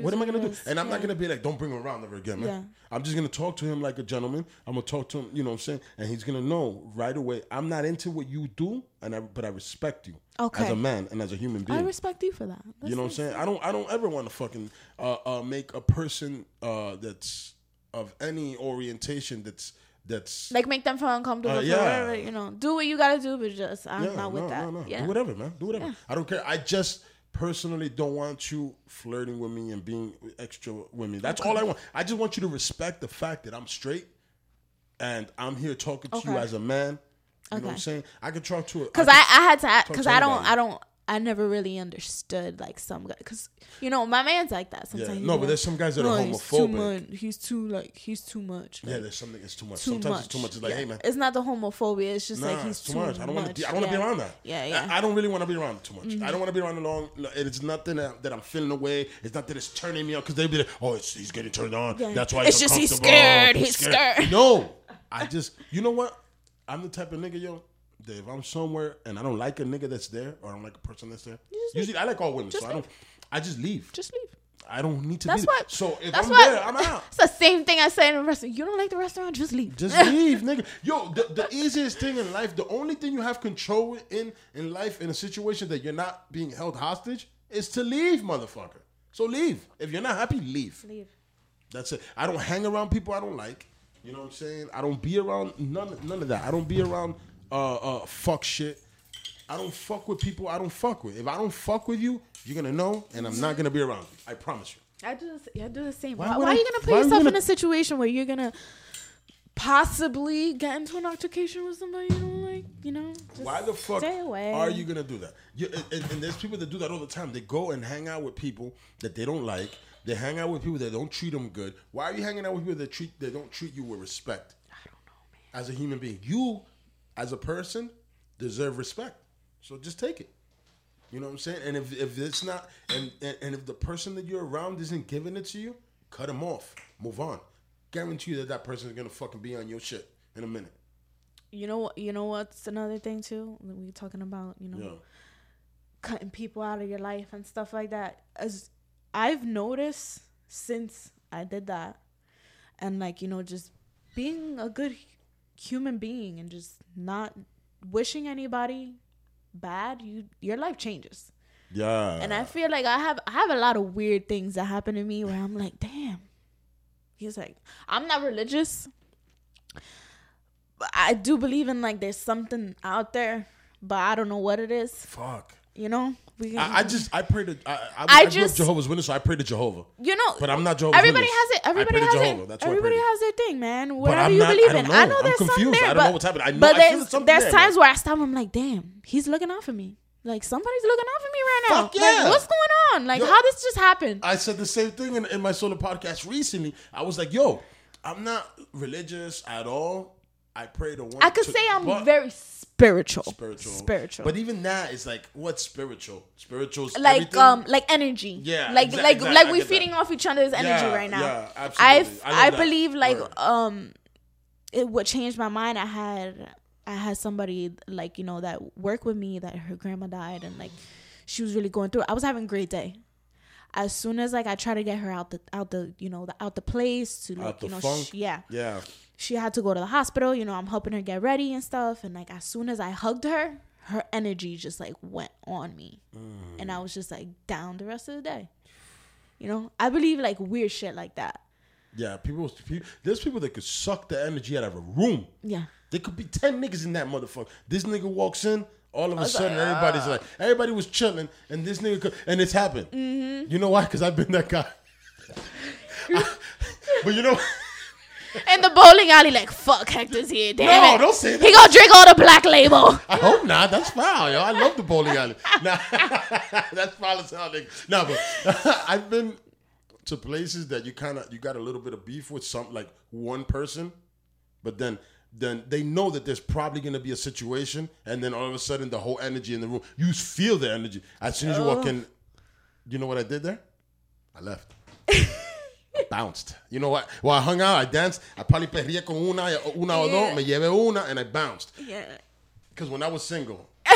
what am I gonna do? And I'm not gonna be like, don't bring him around ever again, man. Yeah. I'm just gonna talk to him like a gentleman. I'm gonna talk to him, you know what I'm saying? And he's gonna know right away. I'm not into what you do, and I but I respect you Okay. as a man and as a human being. I respect you for that. That's You know what I'm saying? I don't I don't ever want to fucking uh, uh, make a person uh, that's of any orientation that's that's Like make them feel uncomfortable. Uh, yeah. whatever, you know, do what you gotta do, but just I'm yeah, not with no, that. no, no. Yeah. Do whatever, man. Do whatever. I don't care. I just personally don't want you flirting with me and being extra with me. That's all I want. I just want you to respect the fact that I'm straight and I'm here talking to you as a man. You know what I'm saying? I could talk to it Cause I, I had to because I don't. I don't I never really understood like some guy because you know my man's like that sometimes. Yeah. No, but like, there's some guys that "No, are he's too homophobic. much. He's too like he's too much. Yeah, there's something that's too much. too Sometimes much. it's too much. It's like, Yeah. hey man, it's not the homophobia. It's just Nah, like he's too much. I don't want to. I don't want to Yeah. be around that. Yeah, yeah. Mm-hmm. I, I don't really want to be around too much. I don't want to be around long. It's nothing that, that I'm feeling away. It's not that it's turning me on because they'd be like, "Oh, it's, he's getting turned on. Yeah. That's why It's just he's scared. He's scared." No, I just. You know what? I'm the type of nigga, yo. That if I'm somewhere and I don't like a nigga that's there, or I don't like a person that's there, usually I like all women, Just so I don't. I just leave. Just leave. I don't need to That's what. So if that's I'm what, there, I'm out. [laughs] It's the same thing I said in the restaurant. You don't like the restaurant, just leave. Just [laughs] leave, nigga. Yo, the, the easiest thing in life, the only thing you have control in in life in a situation that you're not being held hostage is to leave, motherfucker. So leave. If you're not happy, leave. leave. That's it. I don't hang around people I don't like. You know what I'm saying? I don't be around none none of that. I don't be around uh uh fuck shit. I don't fuck with people I don't fuck with. If I don't fuck with you, you're gonna know, and I'm not gonna be around you. I promise you. I do. The, I do the same. Why Why, why I- are you gonna put why are you yourself in gonna- a situation where you're gonna possibly get into an altercation with somebody you don't like? You know. Just Why the fuck stay away. are you gonna do that? You, and, and there's people that do that all the time. They go and hang out with people that they don't like. They hang out with people that don't treat them good. Why are you hanging out with people that treat that don't treat you with respect? I don't know, man. As a human being, you, as a person, deserve respect. So just take it. You know what I'm saying? And if, if it's not, and, and and if the person that you're around isn't giving it to you, cut them off. Move on. Guarantee you that that person is gonna fucking be on your shit in a minute. You know what? You know what's another thing too? We were talking about you know Yeah. cutting people out of your life and stuff like that. As I've noticed since I did that, and like you know, just being a good human being and just not wishing anybody bad, you your life changes. Yeah. And I feel like I have I have a lot of weird things that happen to me where I'm like, damn. He's like, I'm not religious. But I do believe in like there's something out there, but I don't know what it is. fuck. You know? We I, I just I pray to I, I, I I, grew up just- Jehovah's Witness, so I pray to Jehovah. you know But I'm not Jehovah's Everybody Witness. has it. I Everybody has Jehovah. it. That's Everybody has their thing, man. Whatever you not- believe in. know. I know I'm there's something confused. there, I don't know but, what's happening. I know- but there's, there's there, times man. where I stop. I'm like, damn, he's looking out for me. Like somebody's looking out for me right now. Fuck yeah. Like what's going on? Like Yo. how this just happened? I said the same thing in, in my solo podcast recently. I was like, yo, I'm not religious at all. I pray to one. I could to- say I'm very spiritual. spiritual. Spiritual. But even that is like, what's spiritual? Spiritual's like everything? um like energy. Yeah, Like like like I we get that. feeding off each other's energy Yeah, right now. yeah, absolutely. I I I believe like Word. um it what changed my mind. I had I had somebody like you know that worked with me that her grandma died and like she was really going through. it. I was having a great day. As soon as like I try to get her out the out the you know the out the place to like you know funk? sh- yeah Yeah. She had to go to the hospital. You know, I'm helping her get ready and stuff. And like as soon as I hugged her, her energy just like went on me, mm. and I was just like down the rest of the day. You know, I believe like weird shit like that. Yeah. People, people, there's people that could suck the energy out of a room. Yeah, There could be ten niggas in that motherfucker. This nigga walks in, all of a sudden like, everybody's ah. like, everybody was chilling, and this nigga, could, and it's happened. Mm-hmm. You know why? Because I've been that guy. [laughs] [laughs] but you know, in the bowling alley, like fuck, Hector's here. Damn No, it. don't say that. He gonna drink all the black label. I hope not. That's foul, yo. I love the bowling alley. [laughs] Nah, [laughs] that's foul as hell, nigga. No, but [laughs] I've been to places that you kind of you got a little bit of beef with some like one person, but then then they know that there's probably gonna be a situation, and then all of a sudden the whole energy in the room, you feel the energy as soon as you walk oh. in. You know what I did there? I left. Bounced. You know what? Well, I hung out, I danced. I probably perría con una, una o Yeah. dos, me llevé una, and I bounced. Yeah. Because when I was single, [laughs]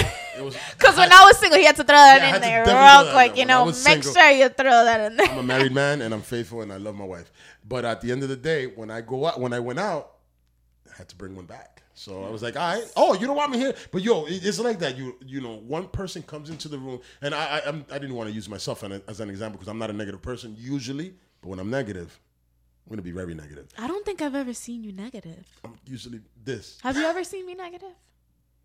Cause when I was single, he had to throw that Yeah, in there real quick. You there. When I know, make single. sure you throw that in there. I'm a married [laughs] man and I'm faithful and I love my wife. But at the end of the day, when I go out, when I went out, I had to bring one back. So I was like, all right, oh, you don't want me here, but yo, it's like that. You you know, one person comes into the room, and I I, I'm, I didn't want to use myself as an example because I'm not a negative person usually, but when I'm negative, I'm gonna be very negative. I don't think I've ever seen you negative. I'm usually this. Have you ever seen me negative?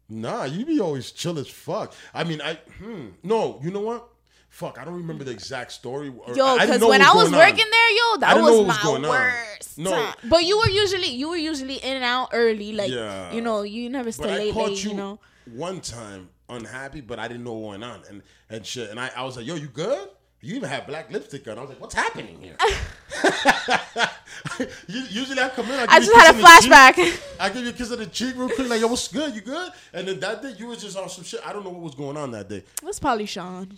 Nah, you be always chill as fuck. I mean, I hmm, no, you know what? Fuck, I don't remember the exact story. or- Yo, because when I was going on. working there, yo, that was was my going on. worst. No. time. But you were usually you were usually in and out early, like Yeah. you know, you never But stay I late, caught late, you, you know. one time unhappy, but I didn't know what went on and and shit. And I, I was like, "Yo, you good?" You even had black lipstick on. I was like, "What's happening here?" [laughs] [laughs] Usually I come in, I, give I just had a on the cheek. flashback. I give you a kiss on the cheek real quick, like, "Yo, what's good? You good?" And then that day, you was just on some shit. I don't know what was going on that day. What's probably Sean?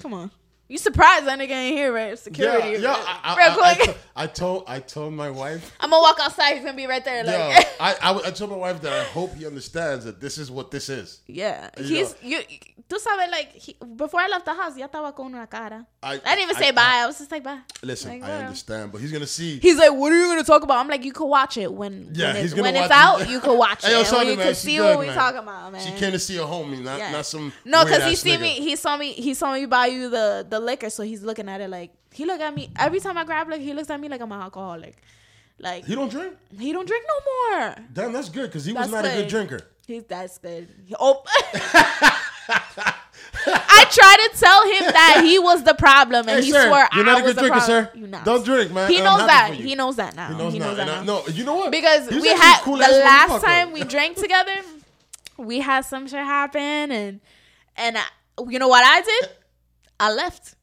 Come on. You surprised that nigga ain't here, right? Security. yeah, yeah. I, I, Real I, I, quick. I told I told my wife. I'm gonna walk outside. He's gonna be right there. Like, Yeah, I, I, told my wife that I hope he understands that this is what this is. yeah. You He's know. you. Tú sabes, like he, before I left the house, ya estaba con una cara. I- I, didn't even say bye. I, was just like bye. Listen, Like, I whatever. understand, but he's gonna see. He's like, "What are you gonna talk about?" I'm like, "You could watch it when Yeah, when, gonna when it's out. it. You could watch [laughs] Hey, it. yo, and you could see good, what we man. talking about, man." She came to see a homie, not Yeah. not some. No, because he see me. He saw me. He saw me buy you the the liquor, so he's looking at it like he look at me every time I grab liquor. He looks at me like I'm an alcoholic. Like He don't drink. he don't drink no more. Damn, that's good because he was That's not a good good. drinker. He's that's good. Oh, [laughs] I tried to tell him that he was the problem, and Hey, he sir, swore you're not a good drinker, sir. You're not. Don't drink, man. He knows that. He knows that now. He knows, now. that And I, now. no, you know what? Because He's we had cool the last time we drank together, we had some shit happen, and and I, you know what I did? I left.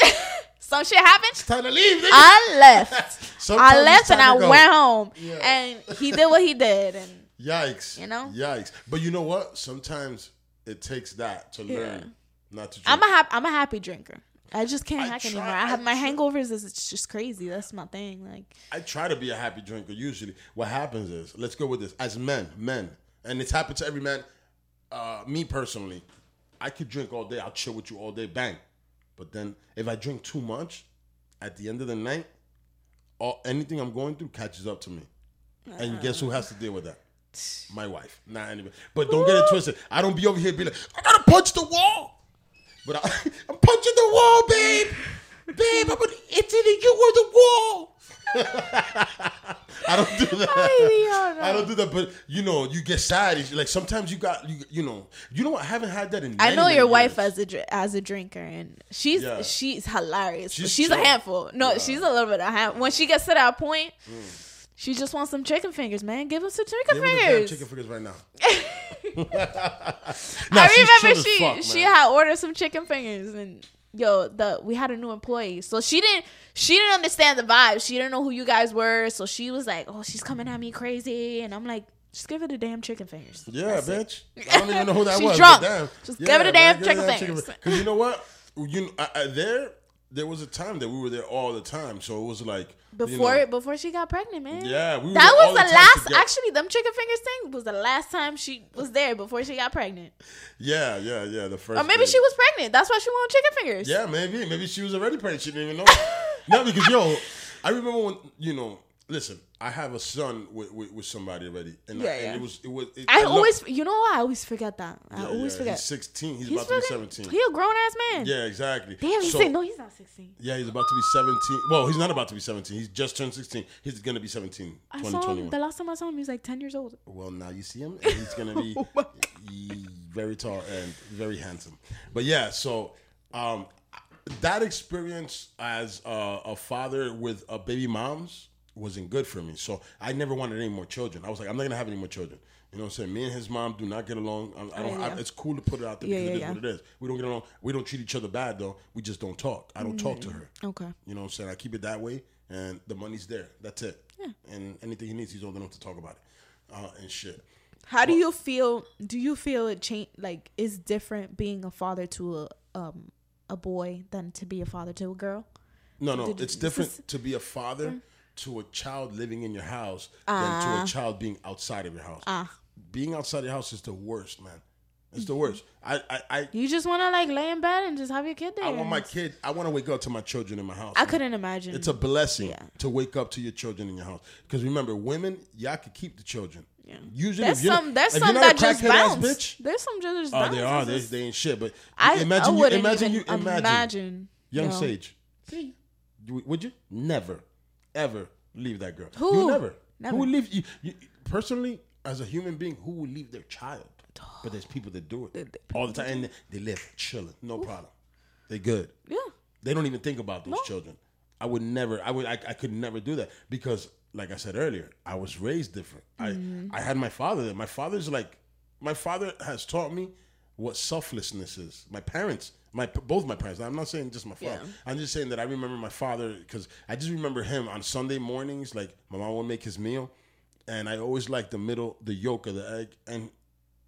[laughs] some shit happened. Time to leave. nigga. I left. [laughs] I left and I went home, Yeah. and he did what he did, and Yikes. You know? Yikes. But you know what? Sometimes it takes that to learn not to drink. I'm a hap- I'm a happy drinker. I just can't I hack try- anymore. I I have my try- hangovers. Is it's just crazy. That's my thing. Like I try to be a happy drinker usually. What happens is, let's go with this. As men, men, and it's happened to every man. Uh, me personally, I could drink all day. I'll chill with you all day, bang. But then if I drink too much, at the end of the night, all anything I'm going through catches up to me. And ah. guess who has to deal with that? [sighs] My wife, not anybody. But don't get it twisted. I don't be over here be like, I gotta punch the wall. But I, [laughs] I'm punching the wall, babe. Babe, I'm gonna, it's either you or the wall. [laughs] I don't do that. I don't do that, but you know, you get sad. It's like sometimes you got you, you know, you know what? I haven't had that in. I know your wife as a as a drinker, and she's Yeah. she's hilarious. She's She's, a handful. No, Yeah. she's a little bit of hand. When she gets to that point, mm. she just wants some chicken fingers, man. Give us some chicken Give me the damn fingers. chicken fingers right now. [laughs] [laughs] I remember she fuck, she had ordered some chicken fingers and yo the we had a new employee so she didn't she didn't understand the vibe she didn't know who you guys were so she was like oh she's coming at me crazy and I'm like just give her the damn chicken fingers Yeah, bitch. [laughs] I don't even know who that She was. drunk. But damn. Just give it a damn chicken fingers. Because you know what? You I, I, there, there was a time that we were there all the time. So it was like you before know, before she got pregnant man Yeah, we that was the the, last together. actually them chicken fingers thing was the last time she was there before she got pregnant Yeah, yeah, yeah. The first. or maybe baby. she was pregnant that's why she wanted chicken fingers Yeah, maybe. Maybe she was already pregnant. She didn't even know. [laughs] no, because yo, I remember when you know. Listen, I have a son with, with, with somebody already, and, I, Yeah, and yeah. it was it was. It, I love- always you know what I always forget that I Yeah, always yeah, forget He's sixteen. He's, He's about to be seventeen. He a grown ass man. Yeah, exactly. Damn, he's So- saying no, he's not sixteen. Yeah, he's about to be 17. Well, he's not about to be 17. He's just turned 16. He's going to be 17, I saw him 2021. the last time I saw him. He was like ten years old. well, now you see him, and he's going [laughs] to be Oh very tall and very handsome. But yeah, so um, that experience as a, a father with a baby moms wasn't good for me. So I never wanted any more children. I was like, I'm not going to have any more children. You know what I'm saying? Me and his mom do not get along. I, I don't. Yeah, I, it's cool to put it out there Yeah, because it is yeah, what it is. We don't get along. We don't treat each other bad though. We just don't talk. I don't talk to her. Okay. You know what I'm saying? I keep it that way, and the money's there. That's it. Yeah. And anything he needs, he's old enough to talk about it, uh, and shit. How do you feel? Do you feel it change? Like, is different being a father to a um a boy than to be a father to a girl? No, no, Did- it's different to be a father to a child living in your house than to a child being outside of your house. Ah. Being outside your house is the worst, man. It's the worst. I, I, I, You just want to like lay in bed and just have your kid there. I want my kid. I want to wake up to my children in my house. I man. couldn't imagine. It's a blessing Yeah. to wake up to your children in your house. Because remember, women, y'all can keep the children. Yeah. Usually, There's some. there's some that just bounce. bitch, There's some that just Oh, bounce. they are. They, they ain't shit. But I imagine I you. Imagine you. Imagine, imagine young yo. Sage. You- Would you never, ever leave that girl? Who? You never. Never. Who would leave? You, you, personally, as a human being, who would leave their child? But there's people that do it all the time, and they live chilling, no problem. They good. Yeah. They don't even think about those children. I would never. I would. I, I could never do that because, like I said earlier, I was raised different. Mm-hmm. I I had my father there. My father's like, my father has taught me what selflessness is. My parents, my both my parents. I'm not saying just my father. Yeah. I'm just saying that I remember my father because I just remember him on Sunday mornings. Like my mom would make his meal, and I always liked the middle, the yolk of the egg. And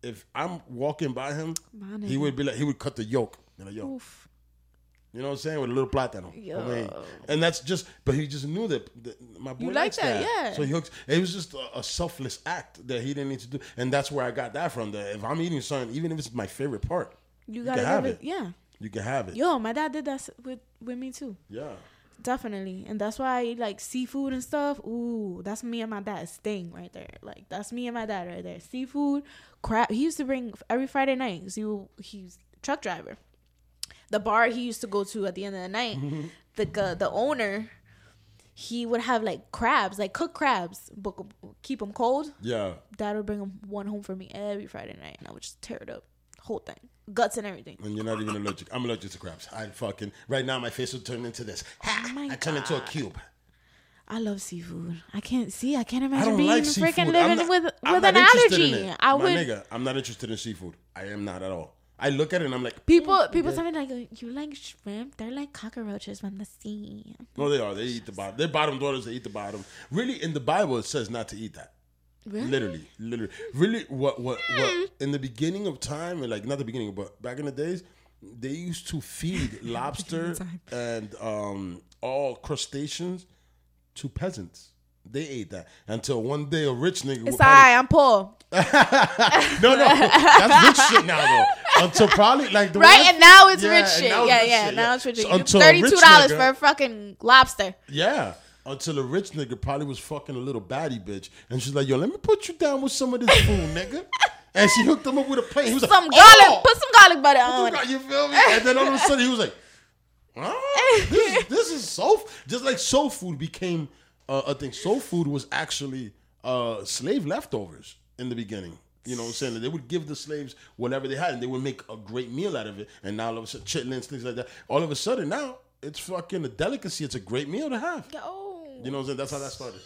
if I'm walking by him, My he would be like, he would cut the yolk. You know, yo, Oof. you know what I'm saying? With a little plátano. Yo. I mean, and that's just, but he just knew that, that my boy You like likes that, yeah. So he hooks. It was just a, a selfless act that he didn't need to do, and that's where I got that from. That if I'm eating something, even if it's my favorite part, You you gotta have it. it. Yeah. You can have it. Yo, my dad did that with with me too. Yeah. Definitely. And that's why I like seafood and stuff. Ooh, that's me and my dad's thing right there. Like that's me and my dad right there. Seafood, crab. He used to bring every Friday night 'cause he he's a truck driver. The bar he used to go to at the end of the night, the uh, the owner, he would have like crabs, like cooked crabs, but keep them cold. Yeah. Dad would bring them one home for me every Friday night, and I would just tear it up. Whole thing, guts and everything. And you're not even allergic. I'm allergic to crabs. I fucking right now my face will turn into this. Ha! Oh I turn into a cube. I love seafood. I can't see. I can't imagine don't being like freaking living not- with with I'm an allergy. I My would. nigga, I'm not interested in seafood. I am not at all. I look at it and I'm like, People, people tell me like, you like shrimp? They're like cockroaches from the sea. no, they are. They eat the bottom. They're bottom dwellers. They eat the bottom. Really, in the Bible, it says not to eat that. Really? Literally, literally, really. What, what, what? In the beginning of time, and like not the beginning, but back in the days, they used to feed [laughs] lobster and um, all crustaceans to peasants. They ate that until one day a rich nigga. It's alright. I'm poor. [laughs] No, no, that's rich shit now though. Until probably like the Right, one- and now it's Yeah, rich shit. Yeah, yeah. shit, Now it's rich So shit. until Thirty-two dollars for a fucking lobster. Yeah. Until a rich nigga probably was fucking a little baddie bitch. And she's like, yo, let me put you down with some of this food, [laughs] nigga. And she hooked him up with a plate. He was Some like, garlic. oh! Put some garlic butter on it. You feel me? And then all of a sudden he was like, "Huh? [laughs] this, is, this is soul f-" Just like soul food became uh, a thing. Soul food was actually uh, slave leftovers in the beginning. You know what I'm saying? They would give the slaves whatever they had and they would make a great meal out of it. And now all of a sudden, chitlins, things like that. All of a sudden now, it's fucking a delicacy. It's a great meal to have. Oh. You know what I'm saying? That's how that started.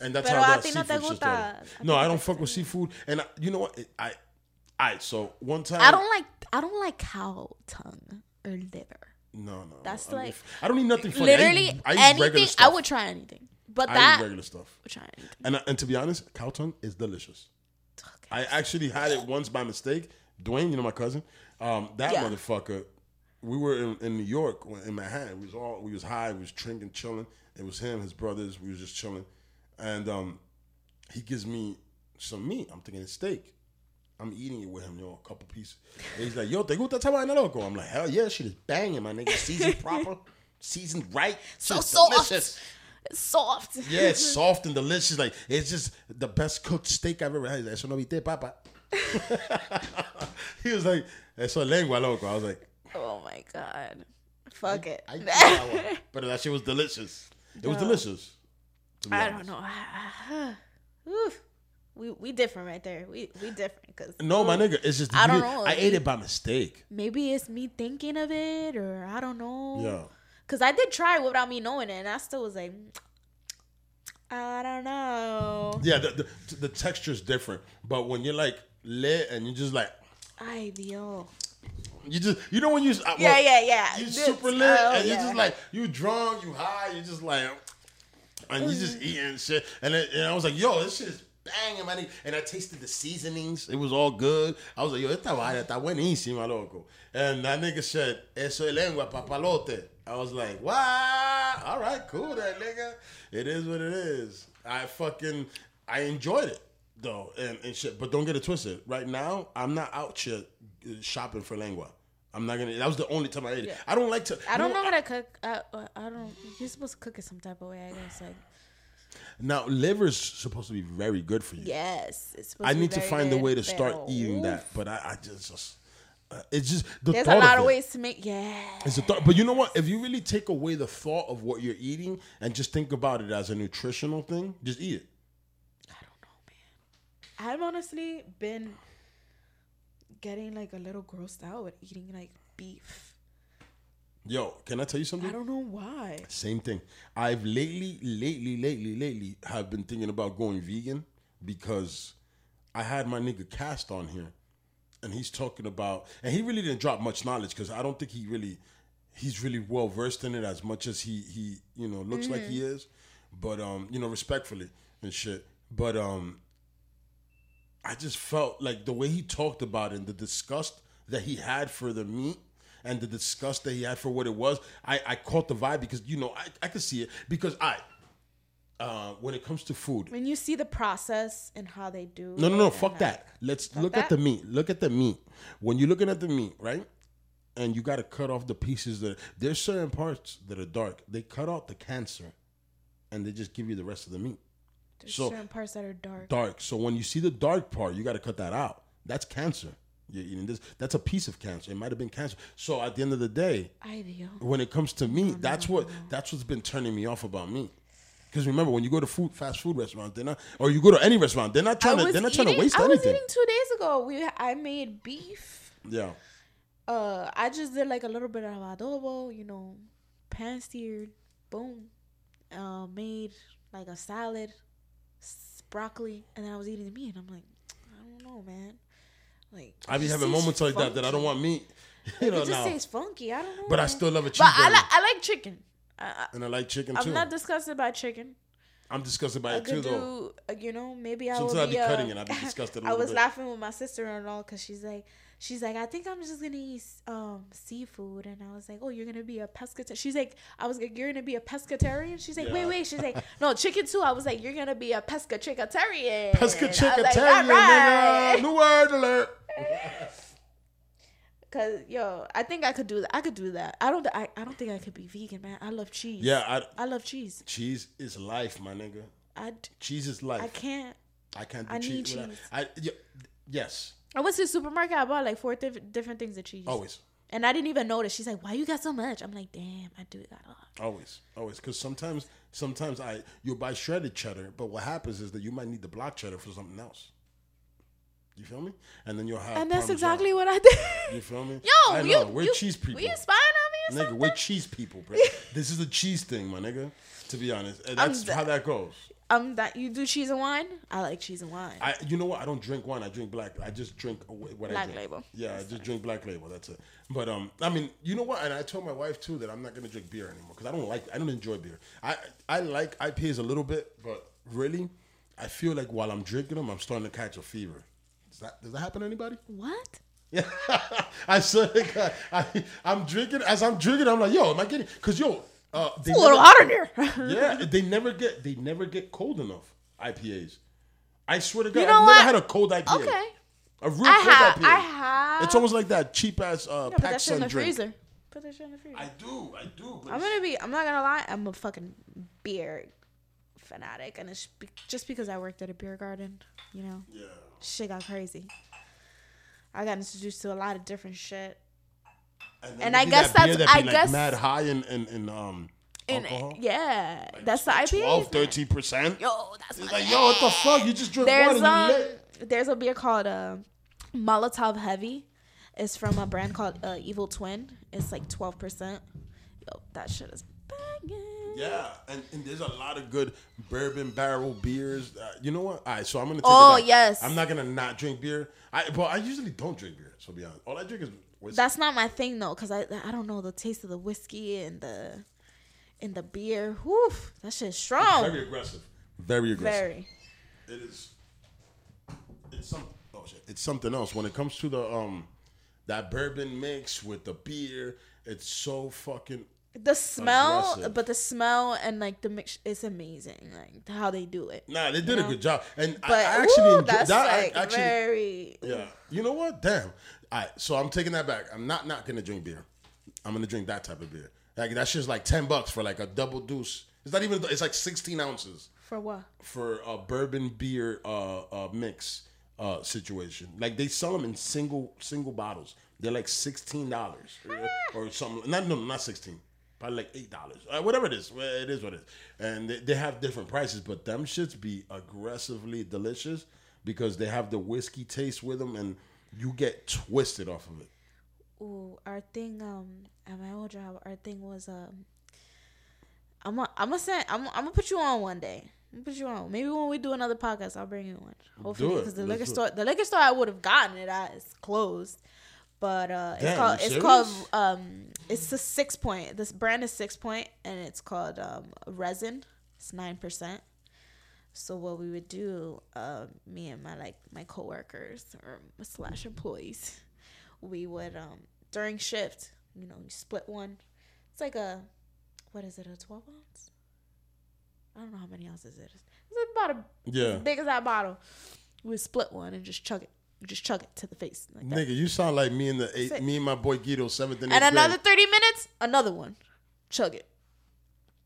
And that's Pero how that no seafood shit started. No, I don't fuck with seafood. And I, you know what? I, I, so one time. I don't like. I don't like cow tongue or liver. No, no. That's I mean, like- I don't need nothing funny. Literally I eat, I eat regular anything. stuff. I would try anything, but I that regular stuff. would try anything. And and to be honest, cow tongue is delicious. I actually had it once by mistake. Dwayne, you know my cousin. Um, that Yeah. motherfucker. We were in, in New York in Manhattan. We was all we was high. We was drinking, chilling. It was him, his brothers. We was just chilling, and um, he gives me some meat. I'm thinking it's steak. I'm eating it with him, yo, a couple pieces. And he's like, yo, te gusta vaina loco? I'm like, hell yeah, shit is banging, my nigga. Seasoned [laughs] proper, seasoned right. So soft. delicious. It's soft. Yeah, it's [laughs] soft and delicious. Like it's just the best cooked steak I've ever had. He's like, Eso no viste, papa. [laughs] he was like, Eso es lengua, loco. I was like, Oh my god. Fuck it. I, I but that shit was delicious. It was delicious. I don't know. Oof. We we different right there. We we different because No, my nigga, it's just I don't know. I ate it by mistake. maybe it's me thinking of it or I don't know. Yeah. Cause I did try it without me knowing it, and I still was like, mm, I don't know. Yeah, the, the, the texture is different. But when you're like lit and you're just like, Ay Dios. You just, you know when you, uh, Yeah, yeah, yeah. you super lit oh, and you're just like you drunk, you high, you just like and you just eating shit. And, it, and I was like, yo, this shit is banging, man. And I tasted the seasonings. It was all good. I was like, yo, esta vaina está buenísima, loco. And that nigga said, eso es lengua, papalote. I was like, what? All right, cool, that nigga. It is what it is. I fucking, I enjoyed it though, and, and shit. But don't get it twisted. Right now, I'm not out shit shopping for lengua. I'm not gonna. That was the only time I ate it. Yeah. I don't like to. I don't know, know how to cook. I, I don't. You're supposed to cook it some type of way. I guess like Now, liver's supposed to be very good for you. yes. It's supposed I to be need to find a way to start eating oof. that, but I, I just, just uh, it's just the There's a lot of it. ways to make. Yeah. It's a thought, but you know what? If you really take away the thought of what you're eating and just think about it as a nutritional thing, just eat it. I've honestly been getting like a little grossed out with eating like beef. Yo, can I tell you something? I don't know why. Same thing. I've lately, lately, lately, lately have been thinking about going vegan because I had my nigga Cast on here, and he's talking about, and he really didn't drop much knowledge because I don't think he really, he's really well versed in it as much as he he you know looks like he is, but um you know respectfully and shit, but um I just felt like the way he talked about it and the disgust that he had for the meat and the disgust that he had for what it was, I, I caught the vibe because, you know, I, I could see it because I, uh, when it comes to food, When you see the process and how they do. no, no, no, fuck that. Let's look at the meat. Look at the meat. When you're looking at the meat, right? And you got to cut off the pieces that, there's certain parts that are dark. They cut out the cancer and they just give you the rest of the meat. There's So- certain parts that are dark. dark. So when you see the dark part, you got to cut that out. That's cancer. You're eating this. That's a piece of cancer. It might have been cancer. So at the end of the day, Ay when it comes to meat, that's what that's what's been turning me off about meat. Because remember, when you go to food fast food restaurants, they're not, or you go to any restaurant, they're not trying to they're not trying to eating- waste I was anything. eating two days ago. We I made beef Yeah. Uh, I just did like a little bit of adobo, you know, pan seared, boom. Uh, made like a salad, broccoli, and then I was eating the meat, and I'm like, I don't know, man. Like I be having moments like that that I don't want meat. [laughs] You It know, just now. tastes funky. I don't know. But I still love a cheeseburger. But I like I like chicken. I, I, and I like chicken too. I'm not disgusted by chicken. I'm disgusted by I it too, could though. do, uh, you know, maybe I Sometimes will be, be uh, cutting it. I'd be [laughs] disgusted a I was bit. laughing with my sister-in-law because she's like, she's like, I think I'm just gonna eat um seafood, and I was like, oh, you're gonna be a pescatarian. She's like, I was like, you're gonna be a pescatarian. She's like, Yeah. wait, wait. She's like, [laughs] no, chicken too. I was like, you're gonna be a pescatarian. Pesca I was chicken like, nigga. New word alert. [laughs] Cause yo, I think I could do that. I could do that. I don't. I, I don't think I could be vegan, man. I love cheese. Yeah, I, I love cheese. cheese is life, my nigga. I, d- Cheese is life. I can't. I can't do I cheese. cheese. I y- yes, I went to the supermarket. I bought like four diff- different things of cheese. always, And I didn't even notice. She's like, "Why you got so much?" I'm like, "Damn, I do got a lot." always, always. Because sometimes, sometimes I you'll buy shredded cheddar, but what happens is that you might need the block cheddar for something else. You feel me? And then you'll have. And that's Parmesan. exactly what I did. You feel me? [laughs] Yo, I you, we're you, cheese people. Were you spying on me or Nigga, something? we're cheese people, bro. [laughs] this is a cheese thing, my nigga. To be honest, and that's d- how that goes. Um, that you do cheese and wine. I like cheese and wine. I, you know what? I don't drink wine. I drink black. I just drink wh- what I Black drink. label. Yeah, I just drink black label. That's it. But um, I mean, you know what? And I told my wife too that I'm not gonna drink beer anymore because I don't like. I don't enjoy beer. I I like IPAs a little bit, but really, I feel like while I'm drinking them, I'm starting to catch a fever. Does that does that happen to anybody? what? Yeah, [laughs] I swear to God, I, I'm drinking. As I'm drinking, I'm like, yo, am I getting? Cause yo, uh, It's a little hot in here. yeah, they never get they never get cold enough. IPAs. I swear to God, You know I've what? never had a cold IPA. okay. A real I cold have. IPA. I have. It's almost like that cheap ass uh, Put that pack shit in sun the drink. freezer. Put that shit in the freezer. I do, I do. But I'm gonna be. I'm not gonna lie. I'm a fucking beer fanatic, and it's be- just because I worked at a beer garden. You know, yeah. shit got crazy. I got introduced to a lot of different shit. Then And I guess that that's- that I like, guess- mad high in in, in um And alcohol. yeah, that's the IPA. 12, 13 percent. Yo, that's It's like, yo, what the fuck? You just drink There's and um, lit. there's a beer called uh, Molotov Heavy. It's from a brand called uh, Evil Twin. It's like twelve percent. Yo, that shit is banging. Yeah, and, and there's a lot of good bourbon barrel beers. Uh, you know what? All right, so I'm gonna. Take Oh, yes. I'm not gonna not drink beer. I but I usually don't drink beer. So be honest, all I drink is whiskey. That's not my thing though, cause I I don't know the taste of the whiskey and the and the beer. Whew, that shit's strong. very aggressive. Very aggressive. Very. It is. It's some. Oh shit! It's something else when it comes to the um, that bourbon mix with the beer. It's so fucking. The smell, Aggressive. but the smell and like the mix is amazing. Like how they do it. Nah, they did a know? good job, and But I, actually ooh, enjoy that's that. like I actually, very. yeah. You know what? Damn. All right, so I'm taking that back. I'm not not gonna drink beer. I'm gonna drink that type of beer. Like that shit's like ten bucks for like a double deuce. It's not even. It's like 16 ounces. For what? for a bourbon beer uh, uh, mix uh, situation. Like they sell them in single single bottles. They're like sixteen dollars or something. Not no, not sixteen. Probably like eight dollars. Uh, whatever it is. It is what it is. And they, they have different prices, but them shits be aggressively delicious because they have the whiskey taste with them, and you get twisted off of it. Ooh, our thing um at my old job, our thing was um I'm gonna I'm gonna send I'm I'm gonna put you on one day. I'm gonna put you on. Maybe when we do another podcast, I'll bring you one. Hopefully, because the Let's liquor store the liquor store I would have gotten it at is closed. But uh, it's called it's called um it's a Sixpoint. This brand is Sixpoint and it's called um resin. It's nine percent. So what we would do, uh, me and my like my coworkers or slash employees, we would um during shift, you know, you split one. It's like a what is it, a twelve ounce? I don't know how many ounces it is. It's about a, Yeah, as big as that bottle. We split one and just chug it. Just chug it to the face. Like that. nigga, you sound like me and the eight, me and my boy Guido seventh and eighth And another grade. 30 minutes, another one. Chug it.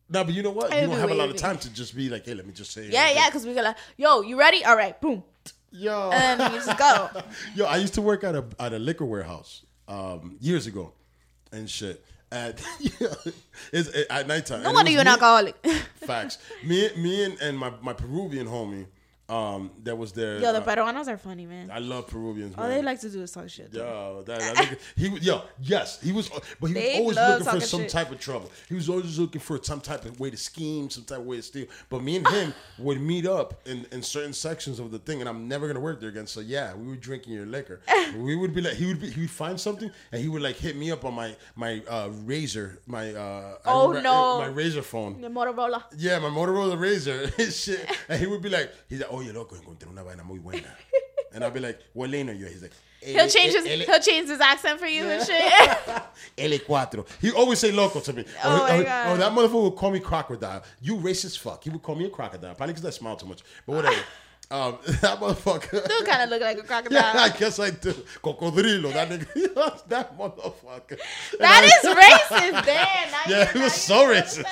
No, but you know what? You don't have a lot of wavy. time to just be like, hey, let me just say. Yeah, it. yeah, because we got like, yo, you ready? All right, boom. Yo. And you just go. [laughs] Yo, I used to work at a at a liquor warehouse um, years ago, and shit. At [laughs] it's at nighttime. No And it wonder you're an alcoholic. [laughs] Facts. Me, me, and, and my my Peruvian homie. Um, that was their. Yo, the uh, Peruanos are funny, man. I love Peruvians. All man. they like to do is talk shit. Yo, that, that [laughs] nigga, he was yo, yes, he was, but he They was always looking for some shit. type of trouble. He was always looking for some type of way to scheme, some type of way to steal. But me and [laughs] him would meet up in, in certain sections of the thing, and I'm never gonna work there again. So yeah, we were drinking your liquor. [laughs] we would be like, he would be, he would find something, and he would like hit me up on my my uh, razor, my uh, Oh, no. my razor phone. The Motorola. Yeah, my Motorola Razr shit. And he would be like, he's like, oye, loco, encontré una vaina muy buena. [laughs] And I'll be like, what lane are you? He's like, He'll change his he'll change his accent for you and shit. [laughs] L4. He always say loco to me. Oh, oh my oh, God. or that motherfucker would call me crocodile. You racist fuck. He would call me a crocodile. Probably because I smile too much. But whatever. Um, [laughs] that motherfucker. Do kind of look like a crocodile. Yeah, I guess I do. Cocodrilo, that nigga. [laughs] that motherfucker. And That I- racist, damn. Now [laughs] Yeah, you- he was so racist.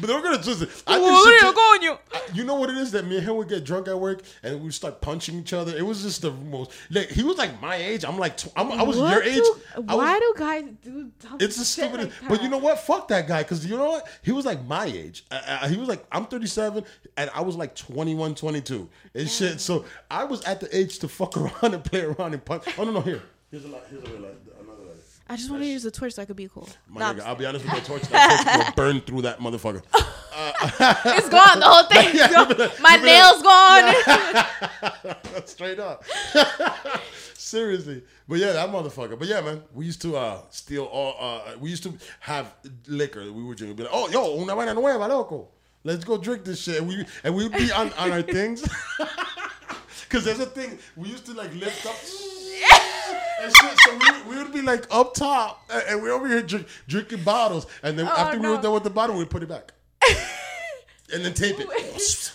but they're gonna twist it. I think coño. you know what it is that me and him would get drunk at work and we start punching each other. It was just the most. Like he was like my age. I'm like tw- I'm, I was What your age. do- was- why do guys do dumb it's the shit stupidest. like but you know what? Fuck that guy. Because you know what? He was like my age. Uh, uh, he was like, I'm 37 and I was like 21, 22 and shit. So I was at the age to fuck around [laughs] and play around and punch. Oh, no, no. Here. Here's a lot. Here's a light. Another light. I just want to use the torch so I could be cool. My Nah, nigga, I'll be honest with you. The torch, that torch will [laughs] burn through that motherfucker. [laughs] it's gone. The whole thing. Yeah, gone. you be like- My you like- nails gone. Straight up. Seriously. But yeah, that motherfucker. But yeah, man, we used to uh, steal all. Uh, we used to have liquor that we were drinking. Be like, oh, yo, una vaina nueva, loco. Let's go drink this shit. And we and we would be on, on our things. [laughs] Cause there's a thing we used to like lift up. [laughs] And shit, so we, we would be like up top, and and we're over here drink, drinking bottles, and then Oh, after we were done with the bottle, we'd put it back, [laughs] and then tape it. [laughs]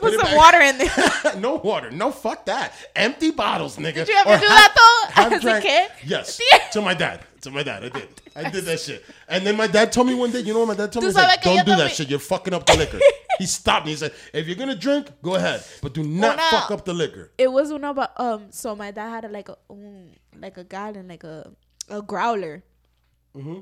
Put it some back. water in there. [laughs] no water. No, fuck that. Empty bottles, nigga. Did you ever Or do that, though, [laughs] as a kid? Yes. To my dad. To my dad. I did. I did that shit. And then my dad told me one day, you know what my dad told me? He's like, don't do that shit. You're fucking up the liquor. he stopped me. He said, if you're gonna drink, go ahead. But do not Una- fuck up the liquor. It was one about um. So my dad had a, like a um, like a gallon, like a a growler. Mm-hmm.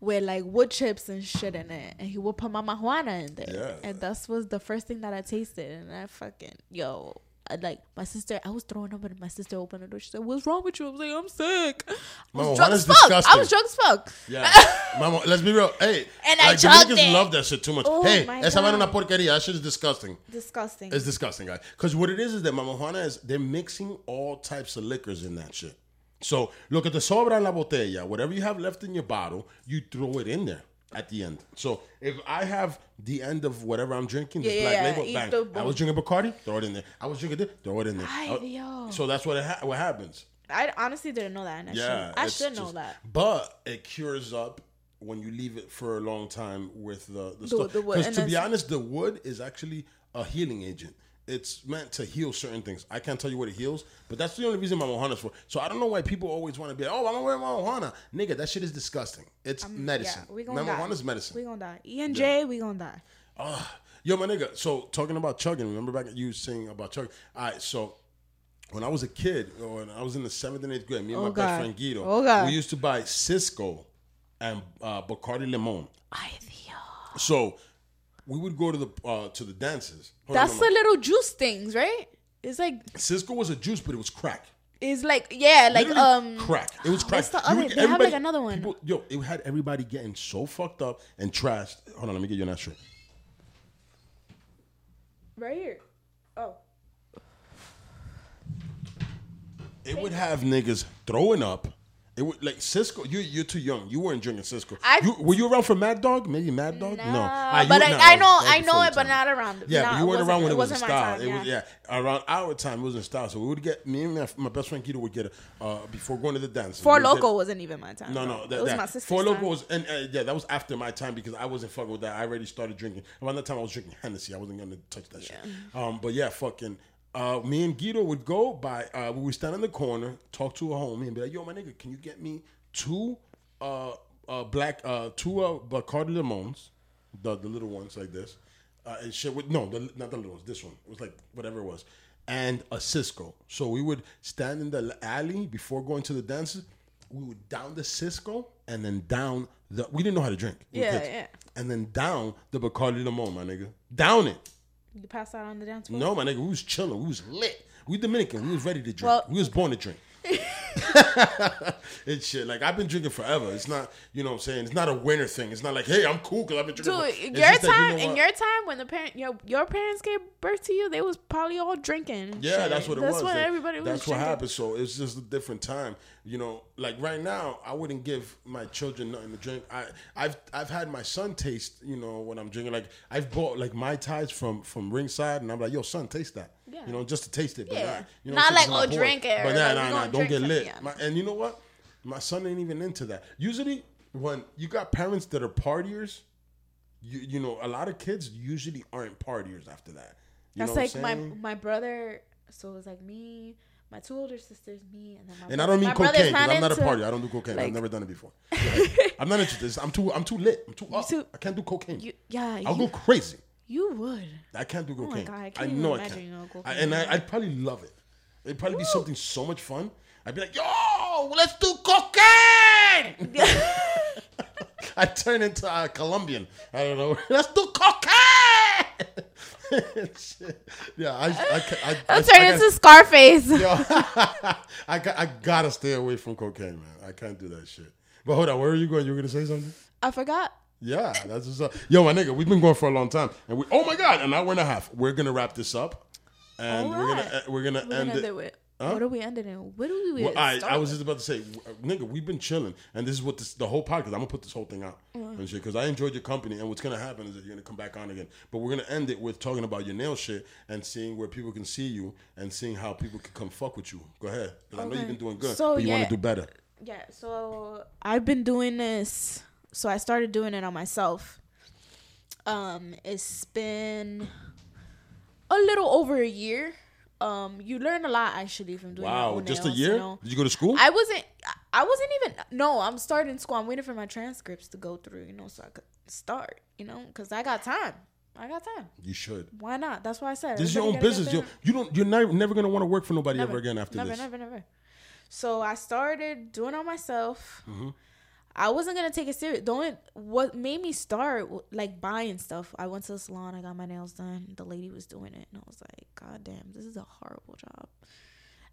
With like wood chips and shit in it, and he would put Mama Juana in there, Yeah. and that was the first thing that I tasted, and I fucking yo, I like my sister. I was throwing up, and my sister opened the door. She said, "What's wrong with you?" I was like, "I'm sick." I was Mama drunk as fuck. I was drunk as fuck. Yeah. [laughs] Mama, let's be real. Hey. And I like, chugged Dominicans it. love that shit too much. Oh hey, esa vaina una porquería. That shit is disgusting. Disgusting. It's disgusting, guys. Because what it is is that Mama Juana is they're mixing all types of liquors in that shit. So lo que te sobra en la botella, whatever you have left in your bottle, you throw it in there at the end. So if I have the end of whatever I'm drinking, this Yeah, black yeah, label, eat bang. the- I was drinking Bacardi, throw it in there. I was drinking this, throw it in there. Ay, so that's what it ha- what happens. I honestly didn't know that. I Yeah, should, I should know just- that. But it cures up when you leave it for a long time with the the, stuff. the wood, Because to be honest, the wood is actually a healing agent. It's meant to heal certain things. I can't tell you what it heals, but that's the only reason Mama Juana's for. So I don't know why people always want to be like, oh, I'm gonna wear Mama Juana. Nigga, that shit is disgusting. It's medicine. Yeah, we gonna Mama die. Medicine. We gonna die. E and J, we gonna die. Yo, my nigga. So talking about chugging, remember back at you saying about chugging. All right, so when I was a kid, or when I was in the seventh and eighth grade, me and Oh, my best friend Guido, Oh, God. we used to buy Cisco and uh, Bacardi Limon. Ay, Dios. So we would go to the uh, to the dances. Hold That's no, the little juice things, right? It's like Cisco was a juice, but it was crack. it's like yeah, like Literally um crack. It was crack. What's the other? They have like another one. people- yo, it had everybody getting so fucked up and trashed. Hold on, let me get you an extra. right here. Oh, It would have niggas throwing up. It was like Cisco. You you're too young. You weren't drinking Cisco. I- you, were you around for Mad Dog? Maybe Mad Dog. no, Ah, you but I, I know I know it, but not around. Yeah, not, but you weren't around when it, was in style. time, it was yeah, around our time it was in style. So we would get me and my, my best friend Guido would get a, uh, before going to the dance. Four would get- wasn't even my time. No, no, that, it was that, my sister's Four. Loko was, and uh, yeah, that was after my time because I wasn't fucking with that. I already started drinking. Around that time, I was drinking Hennessy. I wasn't gonna touch that shit. Um, but yeah, fucking. Uh, me and Guido would go by. Uh, we would stand in the corner, talk to a homie, and be like, "Yo, my nigga, can you get me two, uh, uh, black, uh, two uh, Bacardi limons, the the little ones like this, uh, and shit with no, the, not the little ones. This one. It was like whatever it was." And a Cisco. So we would stand in the alley before going to the dances we would down the Cisco and then down the. We didn't know how to drink. Yeah, yeah. And then down the Bacardi Limon, my nigga. Down it. You passed out on the dance floor. No, my nigga, we was chilling. We was lit. We Dominican. We was ready to drink. Well- we was born to drink. [laughs] it's shit. Like I've been drinking forever. It's not, you know what I'm saying? It's not a winter thing. It's not like, hey, I'm cool because I've been drinking. Dude, It's your just that, you time know in your time when the parent your your parents gave birth to you, they was probably all drinking. Yeah, shit. that's what it was. that's was. What Like, everybody was. That's what happened. So it's just a different time. You know, like right now, I wouldn't give my children nothing to drink. I, I've I've had my son taste. You know, when I'm drinking, like I've bought like my ties from from ringside, and I'm like, yo, son, taste that. Yeah. You know, just to taste it. But Yeah. not, you know, Not like, oh, drink it, But nah, like, nah, nah, don't get lit. My, and you know what? My son ain't even into that. Usually, when you got parents that are partiers, you you know, a lot of kids usually aren't partiers after that. You That's know like what my I'm saying? my brother. So it was like me, my two older sisters, me, and then my. And I don't mean My cocaine I'm not a party. I don't do cocaine. I've never done it before. Ahead. [laughs] I'm not interested. I'm too. I'm too lit. I'm too up. too- I can't do cocaine. You, yeah, I'll you, go crazy. You would. I can't do oh my cocaine. God, I I, can't even know I can't. you on I, cocaine. and I, I'd probably love it. It'd probably be something so much fun. I'd be like, yo, let's do cocaine. [laughs] I turn into a Colombian. I don't know. [laughs] Let's do cocaine. [laughs] Shit. yeah, I, I, I, I, I'll turn got- into Scarface. Yo, I got, I gotta stay away from cocaine, man. I can't do that shit. But hold on, where are you going? You were gonna say something? I forgot. Yeah, that's what's up. Yo, my nigga, we've been going for a long time, and we. Oh my god, an hour and a half. We're gonna wrap this up, and we're gonna uh, we're gonna We're end gonna it. with. What are we ending in? What do we? Well, I, start I was just about to say, nigga, we've been chilling, and this is what this the whole podcast. I'm gonna put this whole thing out Mm. and shit because I enjoyed your company, and what's gonna happen is that you're gonna come back on again. But we're gonna end it with talking about your nail shit and seeing where people can see you and seeing how people can come fuck with you. Go ahead, 'cause I know you've been doing good, So, but you want yeah. to do better. Yeah, so I've been doing this. So I started doing it on myself. Um, it's been a little over a year. Um, you learn a lot actually from doing. Wow, just a year? You know? Did you go to school? I wasn't. I wasn't even. No, I'm starting school. I'm waiting for my transcripts to go through. You know, so I could start. You know, because I got time. I got time. you should. Why not? That's why I said This is your own business. You, you don't. You're never, never gonna want to work for nobody ever again after never, this. Never, never, never, So I started doing it on myself. Mm-hmm. I wasn't gonna take it serious. The only what made me start like buying stuff. I went to the salon. I got my nails done. The lady was doing it, and I was like, "God damn, this is a horrible job."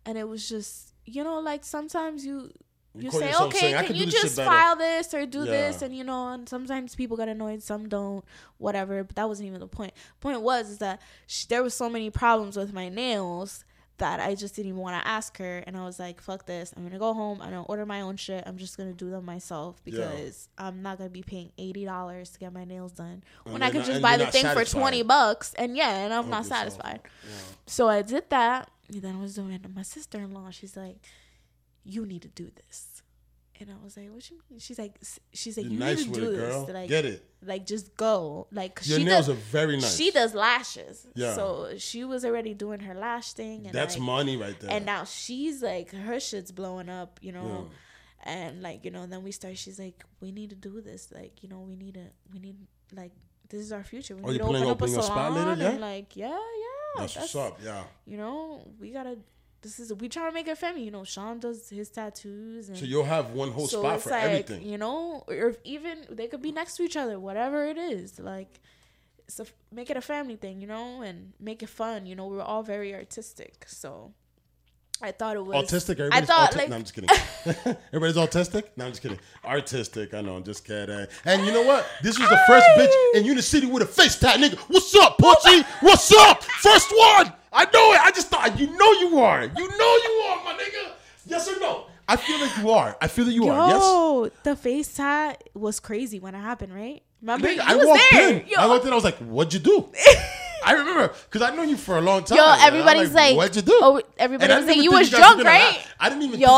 And it was just, you know, like sometimes you you, call say, "Okay, saying, "I can you just file this or do Yeah. this?" And you know, and sometimes people get annoyed, some don't, whatever. But that wasn't even the point. Point was is that sh- there was so many problems with my nails that I just didn't even want to ask her. And I was like, fuck this. I'm going to go home. I'm going to order my own shit. I'm just going to do them myself Yeah. because I'm not going to be paying $80 to get my nails done when I could not- just buy the thing for 20 bucks. And yeah, and I'm not yourself. satisfied. So I did that. And then I was doing it. And my sister in law, she's like, you need to do this. And I was like, what you mean? She's like, she's like, You're you nice need to do it, this. girl. Like, Get it. like just go. Like, Your she nails does, are very nice. She does lashes. Yeah. So she was already doing her lash thing. And That's like, money right there. and now she's like her shit's blowing up you know and like you know then we start she's like we need to do this like you know we need to we need like this is our future we Oh, need you to open up a salon later, yeah? and like yeah yeah that's, what's up. Yeah. you know we gotta this is we trying to make it family you know sean does his tattoos and So you'll have one whole so spot it's for like, everything. you know or even they could be next to each other whatever it is like so make it a family thing you know and make it fun you know we're all very artistic so i thought it was Autistic? i Everybody's thought auti- like No, I'm just kidding. [laughs] Everybody's autistic? No, I'm just kidding. Artistic. I know. I'm just kidding. And you know what? This was the first bitch in Union City with a face tat, nigga. What's up, pussy? What's up? First one. I know it. I just thought you know you are. You know you are, my nigga. Yes or no? I feel like you are. I feel that you are. Yes. Yo, the face tat was crazy when it happened, right? Remember, Nigga, I walked there. in. Yo, I walked in. I was like, "What'd you do?" [laughs] I remember because I know you for a long time. Yo, everybody's like, "What'd you do?" oh, everybody And was like, you was guys drunk, right? I didn't even. Yo. think,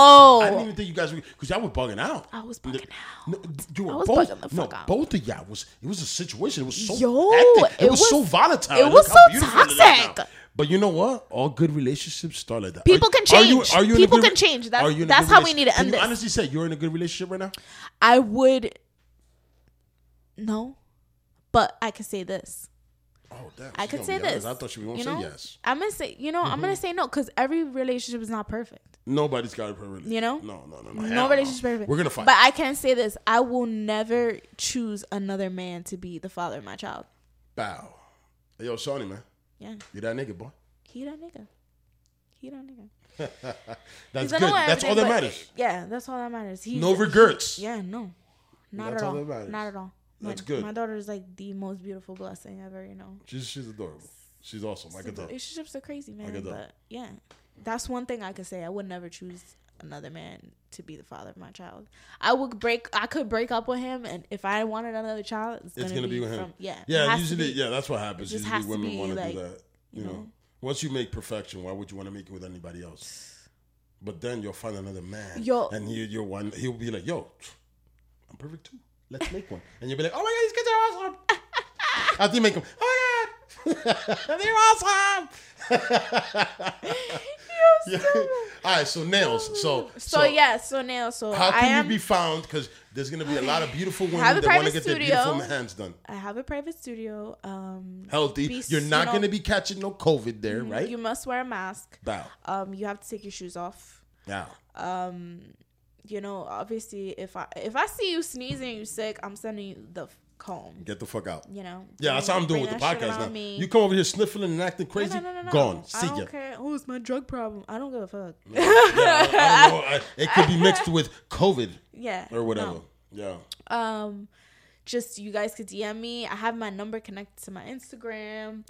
I didn't even think you guys were because y'all were bugging out. I was bugging out. No, you were I was both. bugging the no, out. both of y'all was. It was a situation. It was so Yo. It, it was, was- so volatile. it was so beautiful it is toxic. But you know what? All good relationships start like that. People Are- can are you- change. Are you People good can change. That's- that's how we need to end this. you honestly say you're in a good relationship right now? I would no, but I could say this. Oh damn! I could say this. I thought she was gonna say yes. I'm gonna say, you know, I'm gonna mm-hmm. say no because every relationship is not perfect. Nobody's got a perfect. You know? No, no, no, no. No relationship's no. perfect. We're gonna fight. But I can say this: I will never choose another man to be the father of my child. Bow. Yo, Shawnee, man. Yeah, You that nigga, boy. he that nigga. He that nigga. [laughs] That's good. Oh, that's all that matters. Yeah, that's all that matters. He, No regrets. Yeah, no, not That's at all all. Not at all. My, That's good. My daughter is like the most beautiful blessing ever. You know. She's she's adorable. She's awesome. I So could tell. relationships are crazy, man. get that. But yeah, that's one thing I could say. I would never choose another man to be the father of my child. I would break. I could break up with him, and if I wanted another child, it's, It's gonna, gonna be with him. From, yeah. Yeah, usually, yeah, that's what happens. Usually, women want to like, do that. You, you know? know. once you make perfection, why would you want to make it with anybody else? But then you'll find another man, Yo- and you, you're one. He'll be like, "Yo, I'm perfect too. Let's make one." And you'll be like, "Oh my god, these kids are awesome." [laughs] After you make them, "Oh my god, [laughs] they're awesome." [laughs] [laughs] Yeah. All right, so nails. So So, yeah, so nails. so how I can am. you be found? Because there's gonna be a lot of [sighs] beautiful women that want to get their beautiful hands done. I have a private studio. Um, Healthy. Be- You're you not know- gonna be catching no COVID there, right? you must wear a mask. Bow. Um, you have to take your shoes off. Yeah. Um you know, obviously, if I if I see you sneezing, you sick, I'm sending you the home. Get the fuck out. You know. Yeah, that's how I'm doing with the podcast now. me. You come over here sniffling and acting crazy, No, no, no, no. gone. See ya. care. Oh, it's my drug problem. I don't give a fuck. Yeah, I, I don't know. I- [laughs] it could be mixed with COVID yeah. or whatever. no. Yeah. Um, just you guys could DM me. I have my number connected to my Instagram.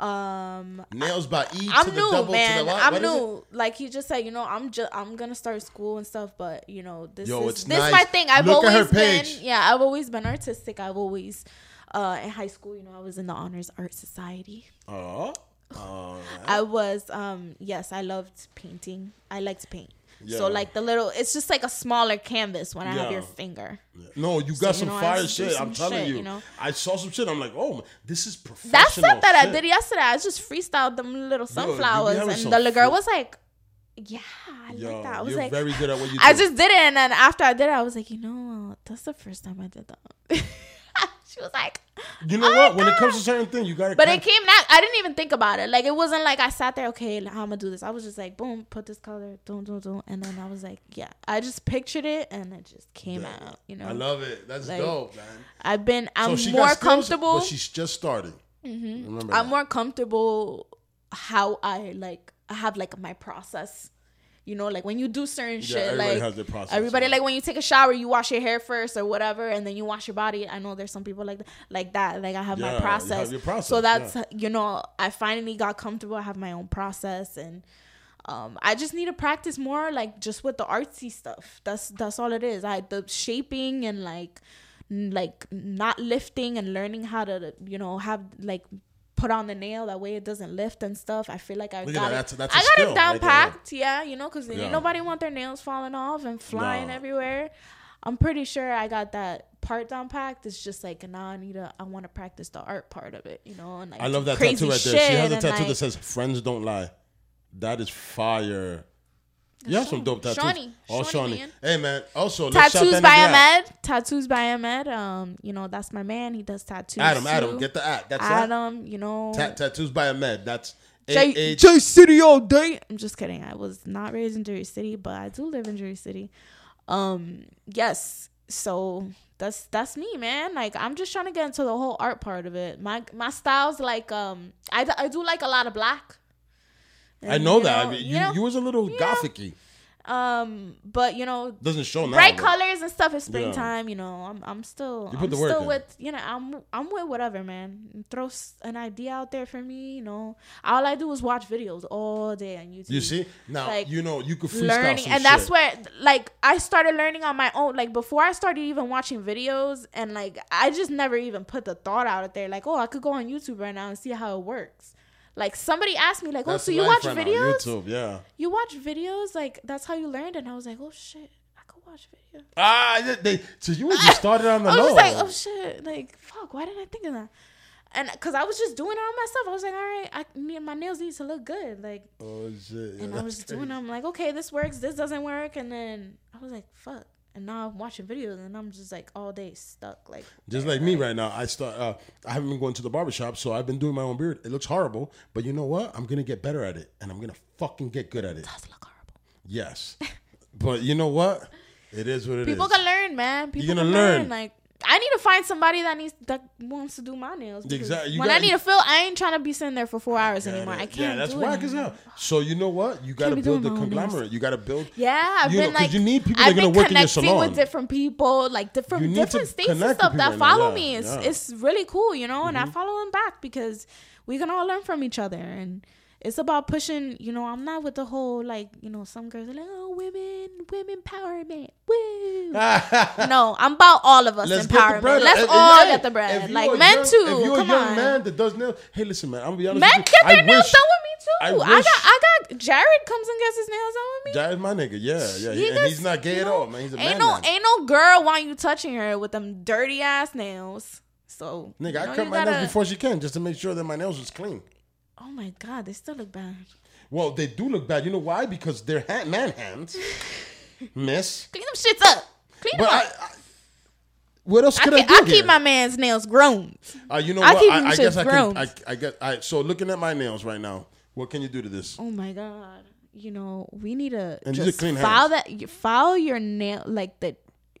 Um, Nails by E I'm to the new, double man. to the what? I'm What new. Like he just said, you know, I'm just I'm gonna start school and stuff, but you know, this Yo, is this nice. my thing. I've Look always been yeah, I've always been artistic. I've always uh in high school, you know, I was in the honors art society. Oh. Uh, I was um yes, I loved painting. I liked to paint. Yeah. So like the little it's just like a smaller canvas when I have your finger. no, you got you some know, fire shit. some I'm telling shit, you. you know? I saw some shit. I'm like, oh, this is professional. That's stuff that I did yesterday, I just freestyled them little sunflowers having and the little girl was like, Yeah, I Yo, like that. I was you're like very good at what you do. I just did it, and then after I did it, I was like, you know, that's the first time I did that. [laughs] she was like, You know "Oh what? When it comes to certain things, you gotta. but it came out. I didn't even think about it. Like it wasn't like I sat there. Okay, I'm gonna do this. I was just like, boom, put this color, boom, boom, boom, and then I was like, yeah. I just pictured it, and it just came out. You know, I love it. That's Like, dope, man. I've been. I'm so more skills, comfortable. but she's just starting. Mm-hmm. I'm that. more comfortable how I like. I have like my process. You know, like when you do certain shit, everybody like has their process, everybody, yeah. like when you take a shower, you wash your hair first or whatever, and then you wash your body. I know there's some people like that, like that. Like I have Yeah, my process. have process, so that's yeah. you know, I finally got comfortable. I have my own process, and um, I just need to practice more, like just with the artsy stuff. That's that's all it is. I the shaping and like like not lifting and learning how to you know have like put on the nail that way it doesn't lift and stuff. I feel like I Look got that. it. That's- that's I got it down right there, yeah. packed. Yeah, you know, because Yeah. nobody want their nails falling off and flying No. everywhere. I'm pretty sure I got that part down packed. It's just like now I need to. I want to practice the art part of it, you know. And like I love that tattoo right there. She has a tattoo that says "Friends don't lie." That is fire. You have some dope tattoos. Shawnee. Oh, Shawnee, Shawnee. man. Hey man. Also, let's Tattoos by nigga out. Ahmed. Tattoos by Ahmed. Um, you know that's my man. He does tattoos. Adam. too. Adam. Get the at. That's that. Adam. You know. Ta- tattoos by Ahmed. That's A J, H. J City all day. I'm just kidding. I was not raised in Jersey City, but I do live in Jersey City. Um, yes. So that's that's me, man. Like I'm just trying to get into the whole art part of it. My my style's like um I, I do like a lot of black. I know you that. know- I mean, you you, know, you was a little gothicy. um, but you know, Doesn't show now. bright but- colors and stuff is springtime. You know, I'm I'm still You put I'm the work still in. with you know I'm I'm with whatever man. Throw s- an idea out there for me. You know, all I do is watch videos all day on YouTube. You see now, Like, you know you could freestyle learning some and that's shit. where like i started learning on my own like before i started even watching videos and like i just never even put the thought out there like oh i could go on youtube right now and see how it works like somebody asked me like oh That's so you watch right videos YouTube, yeah. you watch videos like that's how you learned and i was like oh shit i could watch videos Ah, they, so you just started on the [laughs] i was low. like oh shit like fuck why didn't i think of that and because i was just doing it on myself i was like all right i need my nails need to look good like oh shit. and I was doing. crazy. I'm like, okay, this works. This doesn't work. And then I was like, fuck. And now I'm watching videos, and I'm just like all day stuck. Like Just like me right now, I start. Uh, I haven't been going to the barbershop, so I've been doing my own beard. It looks horrible, but you know what? I'm gonna get better at it, and I'm gonna fucking get good at it. does look horrible. Yes, but you know what? It is what it is. People can learn, man. People gonna can learn. learn. Like I need to find somebody that needs that wants to do my nails. Exactly. You When got- I need to feel, I ain't trying to be sitting there for four hours anymore. I can't. Yeah, that's whack it as hell. So you know what? You got to build the own nails. conglomerate. You got to build. Yeah, I've You know, like, you need people that are gonna been work in your connecting salon. with different people, like different You need to different states and stuff that right now, follow yeah, me. It's yeah. Mm-hmm. it's really cool, you know, and I follow them back because we can all learn from each other and. It's about pushing, you know. I'm not with the whole like, you know, some girls are like, "Oh, women, women empowerment." Woo! [laughs] no, I'm about all of us Let's empowerment. Let's if- all hey, get the bread. Like men young- too. If you're Come a young on. man that does nails, hey, listen, man. I'm gonna be honest. Men with you. get their I nails wish- done with me too. I I, got, I got. Jared comes and gets his nails done with me. Jared's my nigga. Yeah, yeah. He and gets- he's not gay you at know, all, man. He's a man. ain't no man. ain't no girl want you touching her with them dirty ass nails. So Nigga, you I cut my gotta- nails before she can just to make sure that my nails was clean. Oh my god, they still look bad. Well, they do look bad. You know why? Because they're ha- man hands, [laughs] miss. Clean them shits up. Clean But them I, up. I, what else I, could I, keep, do I keep here? my man's nails grown. Uh, you know I what? keep I, them I guess shits I can. I, I guess. I, so looking at my nails right now, what can you do to this? Oh my god. You know, we need to And these just clean file hands. that you file your nail like the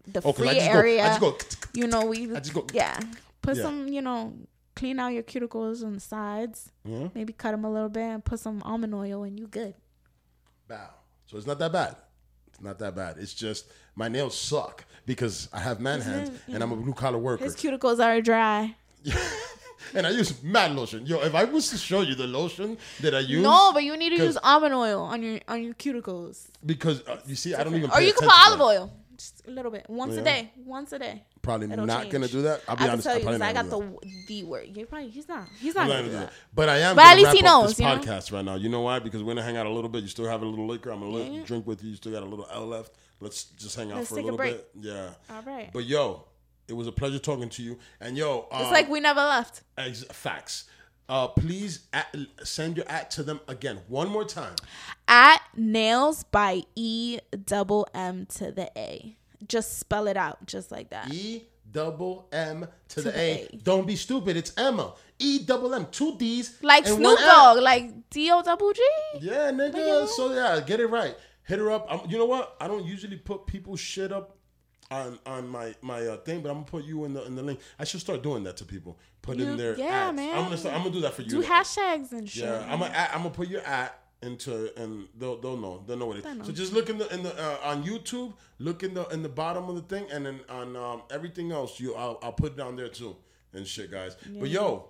the Oh, 'cause I free just go- I area. just go- you know, we I just go- yeah. Put Yeah. some, you know, clean out your cuticles on the sides. Yeah. Maybe cut them a little bit and put some almond oil and you good. Bow. So it's not that bad. It's not that bad. It's just my nails suck because I have man hands and I'm a blue collar worker. His cuticles are dry. [laughs] and I use mad lotion. Yo, if I was to show you the lotion that I use, No, but you need to use almond oil on your on your cuticles. because uh, you see, I don't even. Or you can put olive oil. Just a little bit. Once Yeah. a day. Once a day. Probably It'll not change. gonna do that. I'll be I honest. tell you because I got the the word. You probably he's not. He's not I'm not gonna gonna do that. that. But I am. But at least he knows, this you know? podcast right now. You know why? Because we're gonna hang out a little bit. You still have a little liquor. I'm gonna Yeah. drink with you. You still got a little L left. Let's just hang out Let's for a a little break. bit. Yeah. All right. But yo, it was a pleasure talking to you. And yo, uh, It's like we never left. ex- facts. Uh, please at, send your at to them again one more time. At nails by E double M to the A. Just spell it out just like that. E double M to, the, the A. A. Don't be stupid. It's Emma. E double M. Two D's. like and Snoop Dogg, like D O double G. Yeah, nigga. So yeah, get it right. Hit her up. I'm, you know what? I don't usually put people's shit up on on my my uh, thing, but I'm gonna put you in the in the link. I should start doing that to people. Put in You- their yeah, ads. man. I'm gonna start, I'm gonna do that for you. Do hashtags and shit. Yeah, I'm gonna I'm gonna put your at into and they'll they'll know they'll know what it is. So just look in the in the uh, on YouTube, look in the in the bottom of the thing, and then on um, everything else, you I'll, I'll put it down there too and shit, guys. But yo.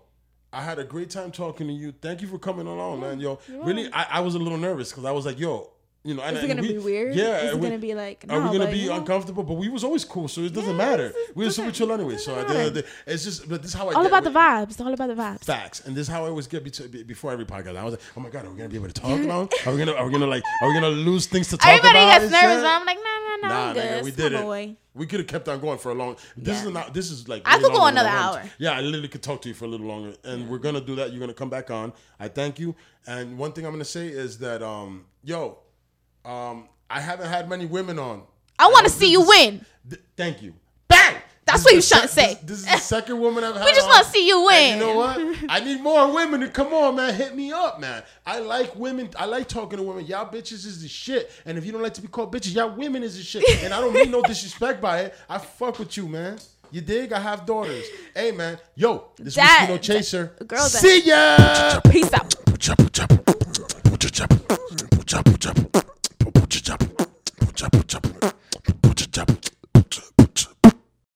I had a great time talking to you. Thank you for coming along, man. Yo, really, I, I was a little nervous because I was like, yo, you know, and, Is it gonna we- be weird? Yeah, Is it we- gonna be like? are we gonna be you know, uncomfortable? But we was always cool, so it doesn't Yeah, matter. is- We were super chill anyway. So at the end of the day, it's just, but this is how I All get about the vibes. It's all about the vibes. Facts, and this is how I always get before every podcast. I was like, "Oh my god, are we gonna be able to talk now? Are we gonna, are we gonna like, are we gonna lose things to talk Everybody about?" gets nervous. I'm like, nah, nah, nah, Nah, I'm good. nigga, we did it. boy. We could have kept on going for a long. This Yeah. is not. This is like. I could go another hour. Yeah, I literally could talk to you for a little longer, and we're gonna do that. You're gonna come back on. I thank you. And one thing I'm gonna say is that, um, yo, um, I haven't had many women on. I want to see you win. Th- thank you. Bang. That's This what is you the trying to say. This, this is the second woman I've [laughs] had. We just want to see you win. And you know what? [laughs] I need more women to come on, man. Hit me up, man. I like women. I like talking to women. Y'all bitches is the shit. And if you don't like to be called bitches, y'all women is the shit. [laughs] And I don't mean no disrespect by it. I fuck with you, man. You dig? I have daughters. Hey, man. Yo, this Dad- Whiskey No Chaser. Girl, that- See ya. Peace out. chapu, chapu.